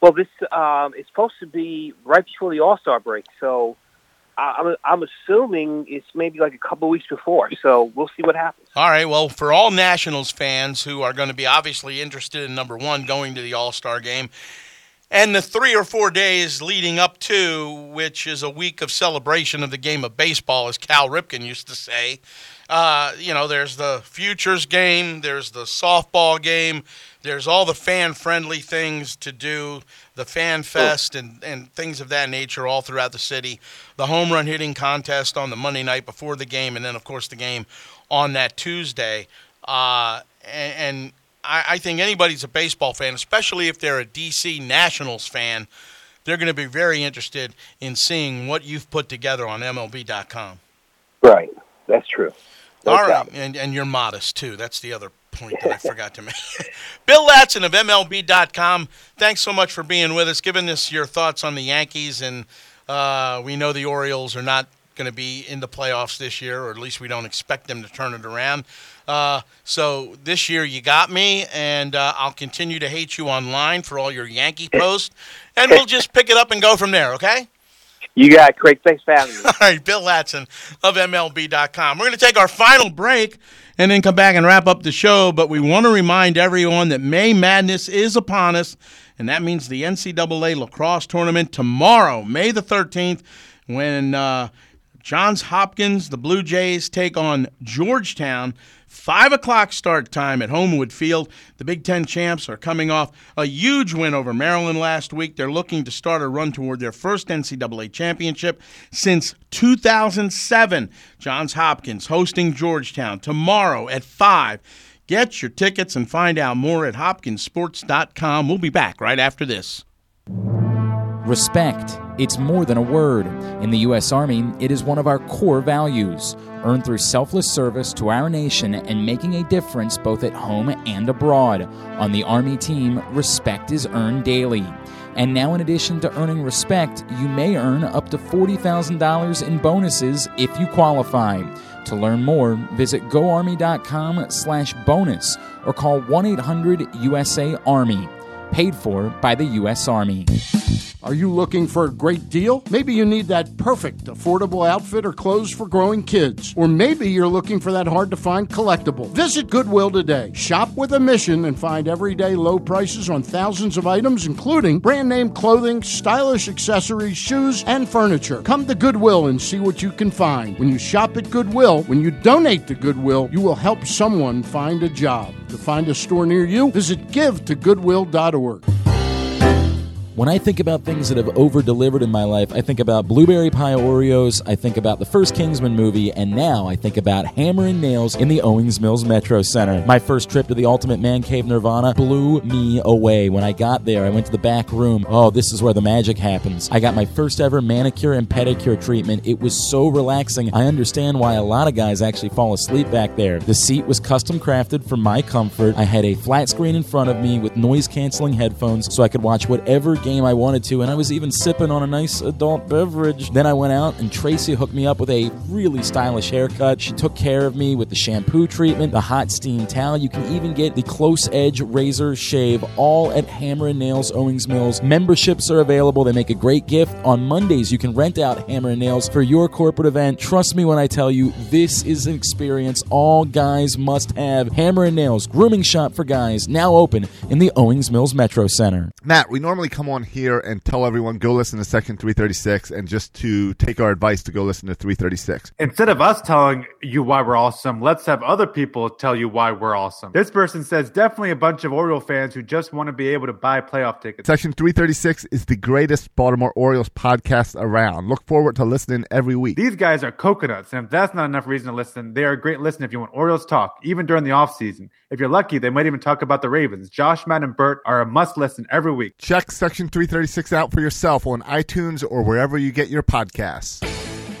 Well, this um, it's supposed to be right before the All Star break, so I- I'm I'm assuming it's maybe like a couple of weeks before. So we'll see what happens. All right. Well, for all Nationals fans who are going to be obviously interested in number one going to the All Star game, and the three or four days leading up to, which is a week of celebration of the game of baseball, as Cal Ripken used to say. Uh, you know, there's the futures game, there's the softball game, there's all the fan friendly things to do, the fan fest and, and things of that nature all throughout the city. The home run hitting contest on the Monday night before the game, and then, of course, the game on that Tuesday. Uh, and, and I, I think anybody's a baseball fan, especially if they're a DC Nationals fan, they're going to be very interested in seeing what you've put together on MLB.com. Right. That's true. No All right, and and you're modest too. That's the other point that I forgot to make. Bill Ladson of MLB.com. Thanks so much for being with us, giving us your thoughts on the Yankees, and uh, we know the Orioles are not going to be in the playoffs this year, or at least we don't expect them to turn it around. Uh, so this year you got me, and uh, I'll continue to hate you online for all your Yankee posts, and we'll just pick it up and go from there. Okay. You got it, Craig. Thanks for having me. All right, Bill Ladson of MLB.com. We're going to take our final break and then come back and wrap up the show. But we want to remind everyone that May Madness is upon us, and that means the NCAA lacrosse tournament tomorrow, May the 13th, when uh, Johns Hopkins, the Blue Jays, take on Georgetown. Five o'clock start time at Homewood Field. The Big Ten champs are coming off a huge win over Maryland last week. They're looking to start a run toward their first NCAA championship since 2007. Johns Hopkins hosting Georgetown tomorrow at 5. Get your tickets and find out more at hopkinsports.com. We'll be back right after this. Respect. It's more than a word. In the U.S. Army, it is one of our core values, earned through selfless service to our nation and making a difference both at home and abroad. On the Army team, respect is earned daily. And now, in addition to earning respect, you may earn up to $40,000 in bonuses if you qualify. To learn more, visit goarmy.com slash bonus or call 1-800-USA-ARMY. Paid for by the U.S. Army. Are you looking for a great deal? Maybe you need that perfect affordable outfit or clothes for growing kids. Or maybe you're looking for that hard to find collectible. Visit Goodwill today. Shop with a mission and find everyday low prices on thousands of items, including brand name clothing, stylish accessories, shoes, and furniture. Come to Goodwill and see what you can find. When you shop at Goodwill, when you donate to Goodwill, you will help someone find a job. To find a store near you, visit givetogoodwill.org work. When I think about things that have over delivered in my life, I think about blueberry pie Oreos, I think about the first Kingsman movie, and now I think about Hammer and Nails in the Owings Mills Metro Center. My first trip to the Ultimate Man Cave Nirvana blew me away. When I got there, I went to the back room. Oh, this is where the magic happens. I got my first ever manicure and pedicure treatment. It was so relaxing. I understand why a lot of guys actually fall asleep back there. The seat was custom crafted for my comfort. I had a flat screen in front of me with noise canceling headphones so I could watch whatever game I wanted to, and I was even sipping on a nice adult beverage. Then I went out, and Tracy hooked me up with a really stylish haircut. She took care of me with the shampoo treatment, the hot steam towel. You can even get the close edge razor shave, all at Hammer and Nails Owings Mills. Memberships are available. They make a great gift. On Mondays, you can rent out Hammer and Nails for your corporate event. Trust me when I tell you, this is an experience all guys must have. Hammer and Nails, grooming shop for guys, now open in the Owings Mills Metro Center. Matt, we normally come on here and tell everyone go listen to Section 336 and just to take our advice to go listen to 336. Instead of us telling you why we're awesome, let's have other people tell you why we're awesome. This person says definitely a bunch of Oriole fans who just want to be able to buy playoff tickets. Section 336 is the greatest Baltimore Orioles podcast around. Look forward to listening every week. These guys are coconuts, and if that's not enough reason to listen, they are a great listen if you want Orioles talk, even during the offseason. If you're lucky, they might even talk about the Ravens. Josh, Matt, and Bert are a must listen every week. Check Section 336 out for yourself on iTunes or wherever you get your podcasts.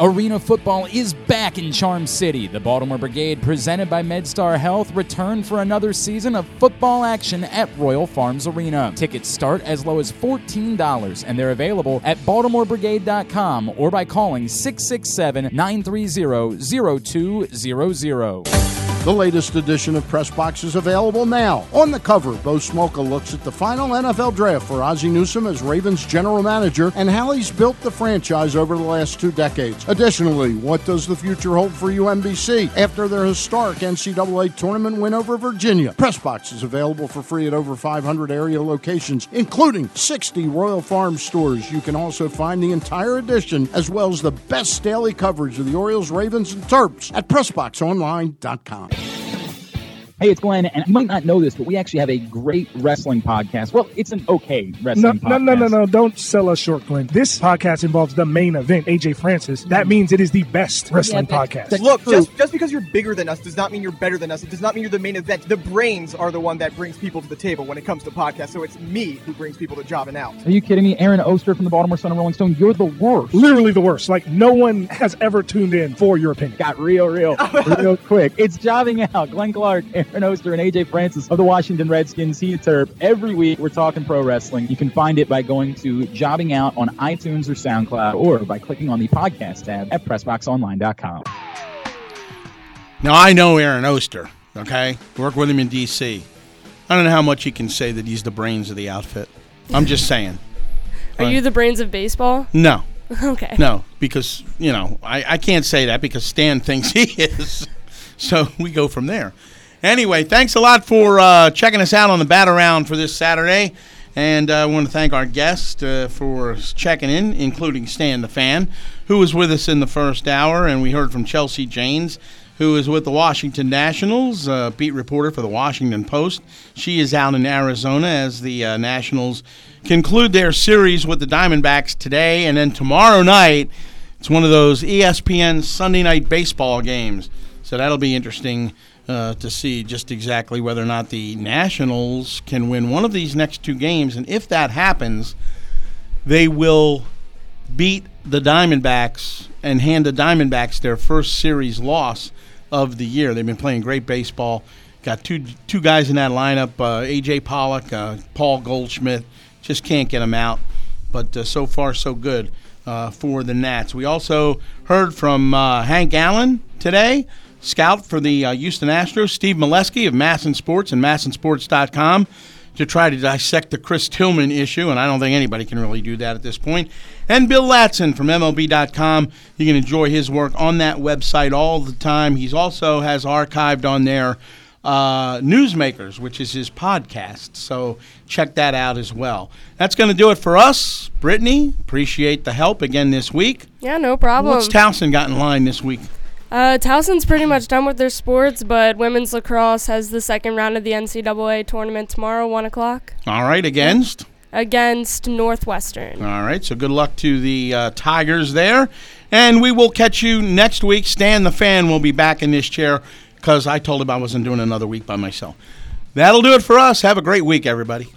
Arena football is back in Charm City. The Baltimore Brigade, presented by MedStar Health, return for another season of football action at Royal Farms Arena. Tickets start as low as $14, and they're available at baltimorebrigade.com or by calling 667 930 0200. The latest edition of Press Box is available now. On the cover, Bo Smolka looks at the final NFL draft for Ozzie Newsome as Ravens general manager and how he's built the franchise over the last two decades. Additionally, what does the future hold for UMBC after their historic NCAA tournament win over Virginia? Press Box is available for free at over 500 area locations, including 60 Royal Farm stores. You can also find the entire edition as well as the best daily coverage of the Orioles, Ravens, and Terps at PressBoxOnline.com. Hey, it's Glenn, and you might not know this, but we actually have a great wrestling podcast. Well, it's an okay No, wrestling no, podcast. no, no, no! Don't sell us short, Glenn. This podcast involves the main event, AJ Francis. That mm. means it is the best wrestling podcast. Look, just, just because you're bigger than us does not mean you're better than us. It does not mean you're the main event. The brains are the one that brings people to the table when it comes to podcasts. So it's me who brings people to jobbing out. Are you kidding me? Aaron Oster from the Baltimore Sun and Rolling Stone, you're the worst. Literally the worst. Like no one has ever tuned in for your opinion. Got real, real, real quick. It's jobbing out. Glenn Clark, Aaron Oster, and AJ Francis of the Washington Redskins. He Terp. Every week we're talking pro wrestling. You can find it by going to jobbing out on iTunes or SoundCloud or by clicking on the podcast tab at PressBoxOnline.com. Now I know Aaron Oster. Okay, work with him in D.C. I don't know how much he can say that he's the brains of the outfit. I'm just saying. Are you the brains of baseball? No. Okay. No, because you know I, I can't say that because Stan thinks he is. So we go from there. Anyway, thanks a lot for uh, checking us out on the bat around for this Saturday. And uh, I want to thank our guest uh, for checking in, including Stan the Fan, who was with us in the first hour. And we heard from Chelsea Janes, who is with the Washington Nationals, uh, beat reporter for the Washington Post. She is out in Arizona as the uh, Nationals conclude their series with the Diamondbacks today. And then tomorrow night, it's one of those ESPN Sunday night baseball games. So that'll be interesting uh, to see just exactly whether or not the Nationals can win one of these next two games. And if that happens, they will beat the Diamondbacks and hand the Diamondbacks their first series loss of the year. They've been playing great baseball. Got two two guys in that lineup: uh, AJ Pollock, uh, Paul Goldschmidt. Just can't get them out. But uh, so far, so good uh, for the Nats. We also heard from uh, Hank Allen today, scout for the uh, Houston Astros. Steve Melewski of MASN Sports and MASNsports.com to try to dissect the Chris Tillman issue, and I don't think anybody can really do that at this point. And Bill Ladson from MLB.com. You can enjoy his work on that website all the time. He's also has archived on there uh, Newsmakers, which is his podcast. So check that out as well. That's going to do it for us. Brittany, appreciate the help again this week. Yeah, no problem. What's Towson got in line this week? Uh, Towson's pretty much done with their sports, but women's lacrosse has the second round of the NCAA tournament tomorrow, 1 o'clock, All right, against? against Northwestern. All right, so good luck to the uh, Tigers there. And we will catch you next week. Stan the fan will be back in this chair because I told him I wasn't doing another week by myself. That'll do it for us. Have a great week, everybody.